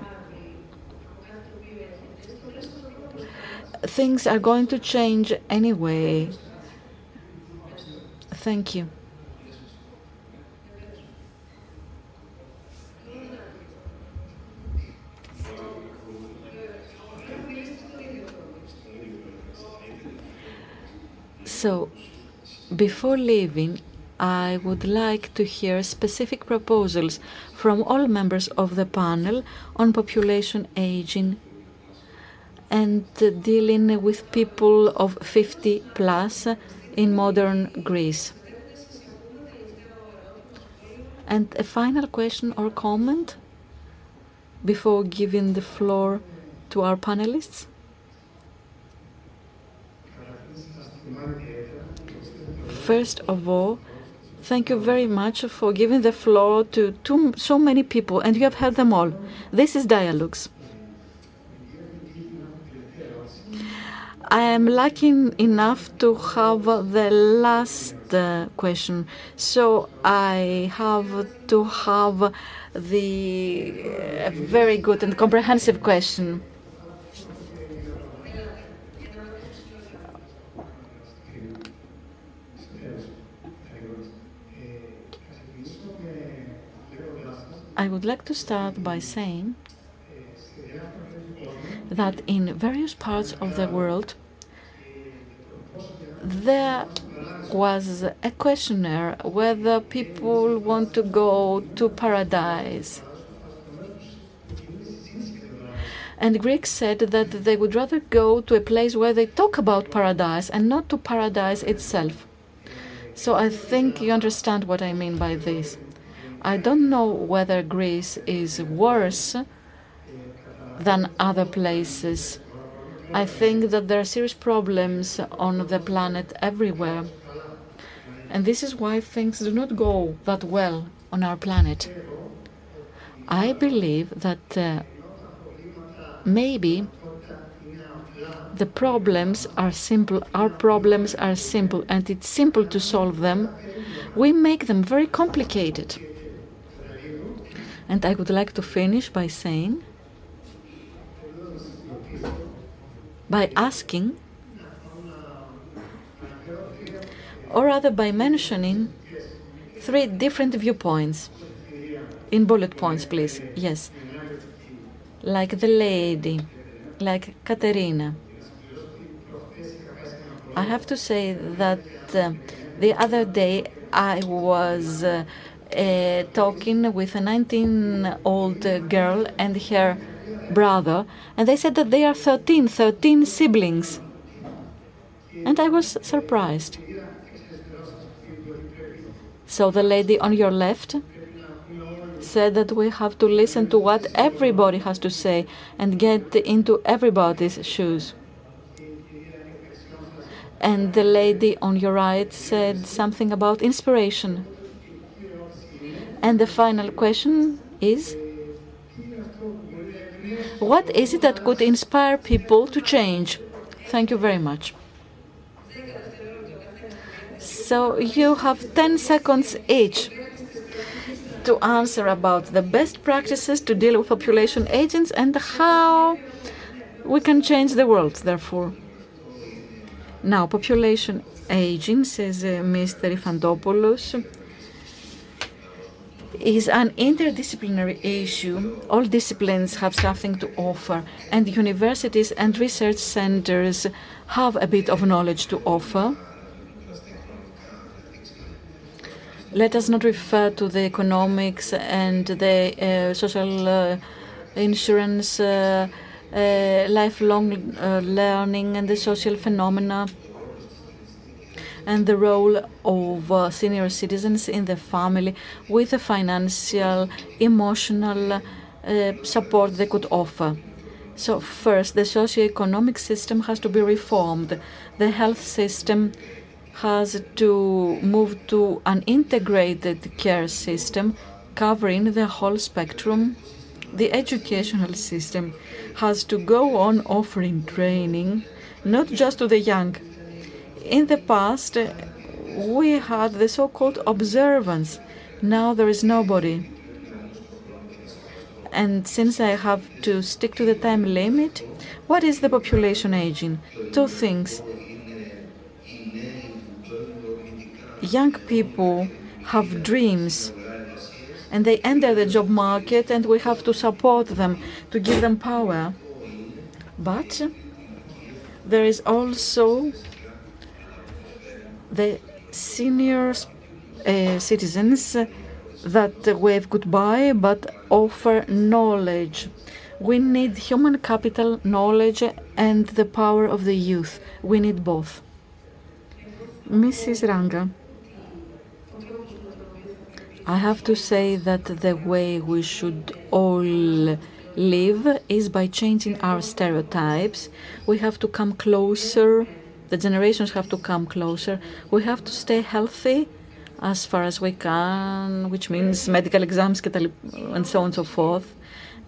things are going to change anyway. Thank you. So, before leaving, I would like to hear specific proposals from all members of the panel on population aging and dealing with people of 50 plus in modern Greece. And a final question or comment before giving the floor to our panelists? First of all, thank you very much for giving the floor to, to so many people, and you have heard them all. This is Dialogues. I am lucky enough to have the last uh, question, so I have to have the uh, very good and comprehensive question. I would like to start by saying that in various parts of the world there was a questionnaire whether people want to go to paradise. And Greeks said that they would rather go to a place where they talk about paradise and not to paradise itself. So I think you understand what I mean by this. I don't know whether Greece is worse than other places. I think that there are serious problems on the planet everywhere. And this is why things do not go that well on our planet. I believe that uh, maybe the problems are simple, our problems are simple, and it's simple to solve them. We make them very complicated. And I would like to finish by saying by asking, or rather by mentioning, three different viewpoints. In bullet points, please. Yes. Like the lady, like Katerina. I have to say that uh, the other day I was uh, uh, talking with a 19 old girl and her brother, and they said that they are 13, 13 siblings. And I was surprised. So the lady on your left said that we have to listen to what everybody has to say and get into everybody's shoes. And the lady on your right said something about inspiration. And the final question is what is it that could inspire people to change? Thank you very much. So you have 10 seconds each to answer about the best practices to deal with population aging and how we can change the world, therefore. Now, population aging, says uh, Mr. Yfantopoulos is an interdisciplinary issue. All disciplines have something to offer, and universities and research centers have a bit of knowledge to offer. Let us not refer to the economics and the uh, social uh, insurance, uh, uh lifelong uh, learning, and the social phenomena and the role of uh, senior citizens in the family with the financial, emotional uh, support they could offer. So, first, the socio-economic system has to be reformed. The health system has to move to an integrated care system covering the whole spectrum. The educational system has to go on offering training not just to the young in the past, we had the so called observance. Now there is nobody. And since I have to stick to the time limit, what is the population aging? Two things. Young people have dreams and they enter the job market and we have to support them to give them power. But there is also the senior uh, citizens that wave goodbye but offer knowledge. We need human capital, knowledge, and the power of the youth. We need both. Mrs. Ranga, I have to say that the way we should all live is by changing our stereotypes. We have to come closer the generations have to come closer. We have to stay healthy as far as we can, which means medical exams and so on and so forth.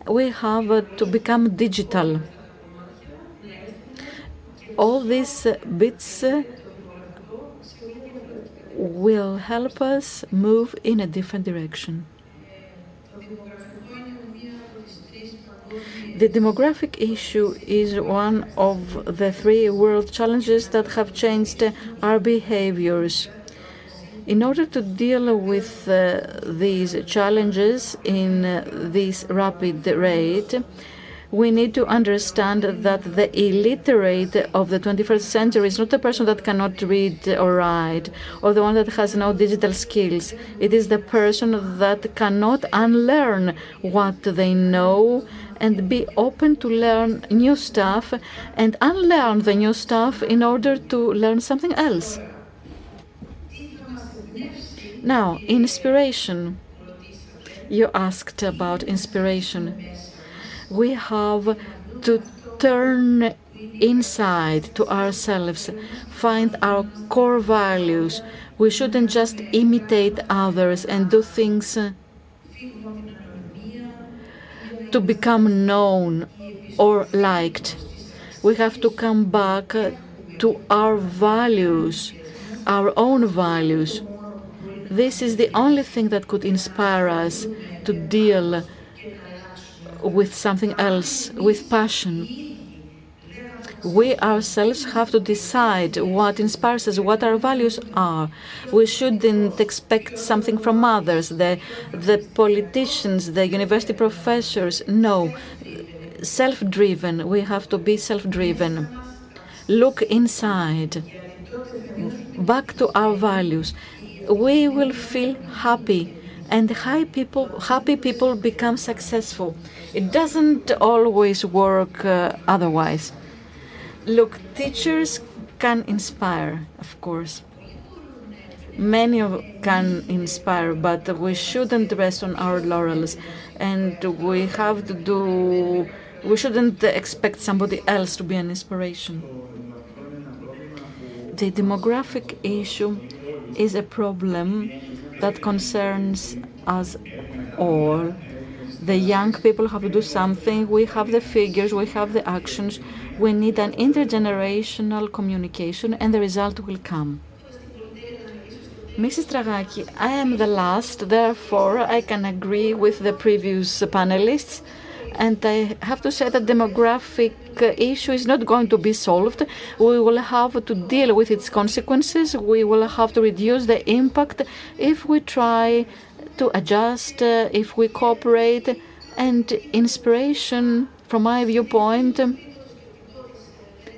We have uh, to become digital. All these uh, bits uh, will help us move in a different direction. The demographic issue is one of the three world challenges that have changed our behaviors. In order to deal with uh, these challenges in uh, this rapid rate, we need to understand that the illiterate of the 21st century is not the person that cannot read or write or the one that has no digital skills. It is the person that cannot unlearn what they know and be open to learn new stuff and unlearn the new stuff in order to learn something else. Now, inspiration. You asked about inspiration. We have to turn inside to ourselves, find our core values. We shouldn't just imitate others and do things to become known or liked. We have to come back to our values, our own values. This is the only thing that could inspire us to deal with something else, with passion. We ourselves have to decide what inspires us, what our values are. We shouldn't expect something from others, the, the politicians, the university professors. No, self driven. We have to be self driven. Look inside, back to our values. We will feel happy and people, happy people become successful. It doesn't always work uh, otherwise. Look, teachers can inspire, of course. Many of can inspire, but we shouldn't rest on our laurels, and we have to do. We shouldn't expect somebody else to be an inspiration. The demographic issue is a problem that concerns us all. The young people have to do something. We have the figures, we have the actions. We need an intergenerational communication, and the result will come. Mrs. Tragaki, I am the last, therefore I can agree with the previous panelists. And I have to say that demographic issue is not going to be solved. We will have to deal with its consequences. We will have to reduce the impact if we try to adjust, uh, if we cooperate. And inspiration, from my viewpoint,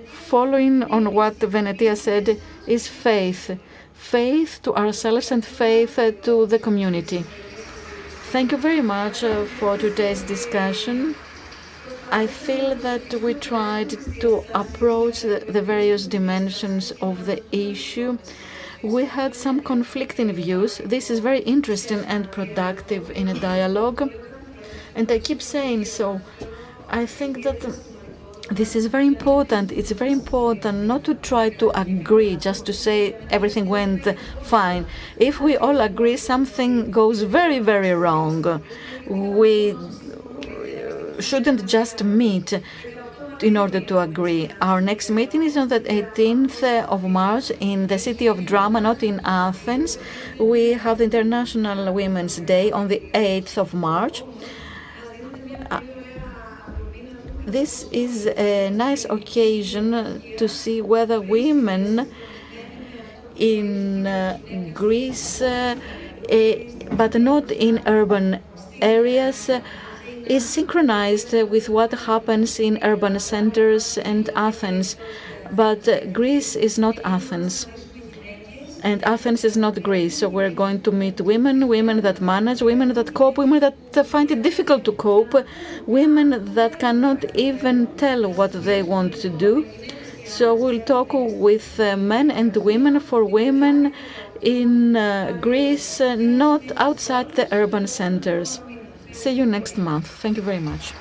following on what Venetia said, is faith. Faith to ourselves and faith to the community. Thank you very much uh, for today's discussion. I feel that we tried to approach the, the, various dimensions of the issue. We had some conflicting views. This is very interesting and productive in a dialogue. And I keep saying so. I think that this is very important. It's very important not to try to agree, just to say everything went fine. If we all agree, something goes very, very wrong. We shouldn't just meet in order to agree. Our next meeting is on the 18th of March in the city of Drama, not in Athens. We have the International Women's Day on the 8th of March. This is a nice occasion to see whether women in uh, Greece, uh, but not in urban areas, is synchronized with what happens in urban centers and Athens. But Greece is not Athens and Athens is not Greece. So we're going to meet women, women that manage, women that cope, women that find it difficult to cope, women that cannot even tell what they want to do. So we'll talk with uh, men and women for women in uh, Greece, uh, not outside the urban centers. See you next month. Thank you very much.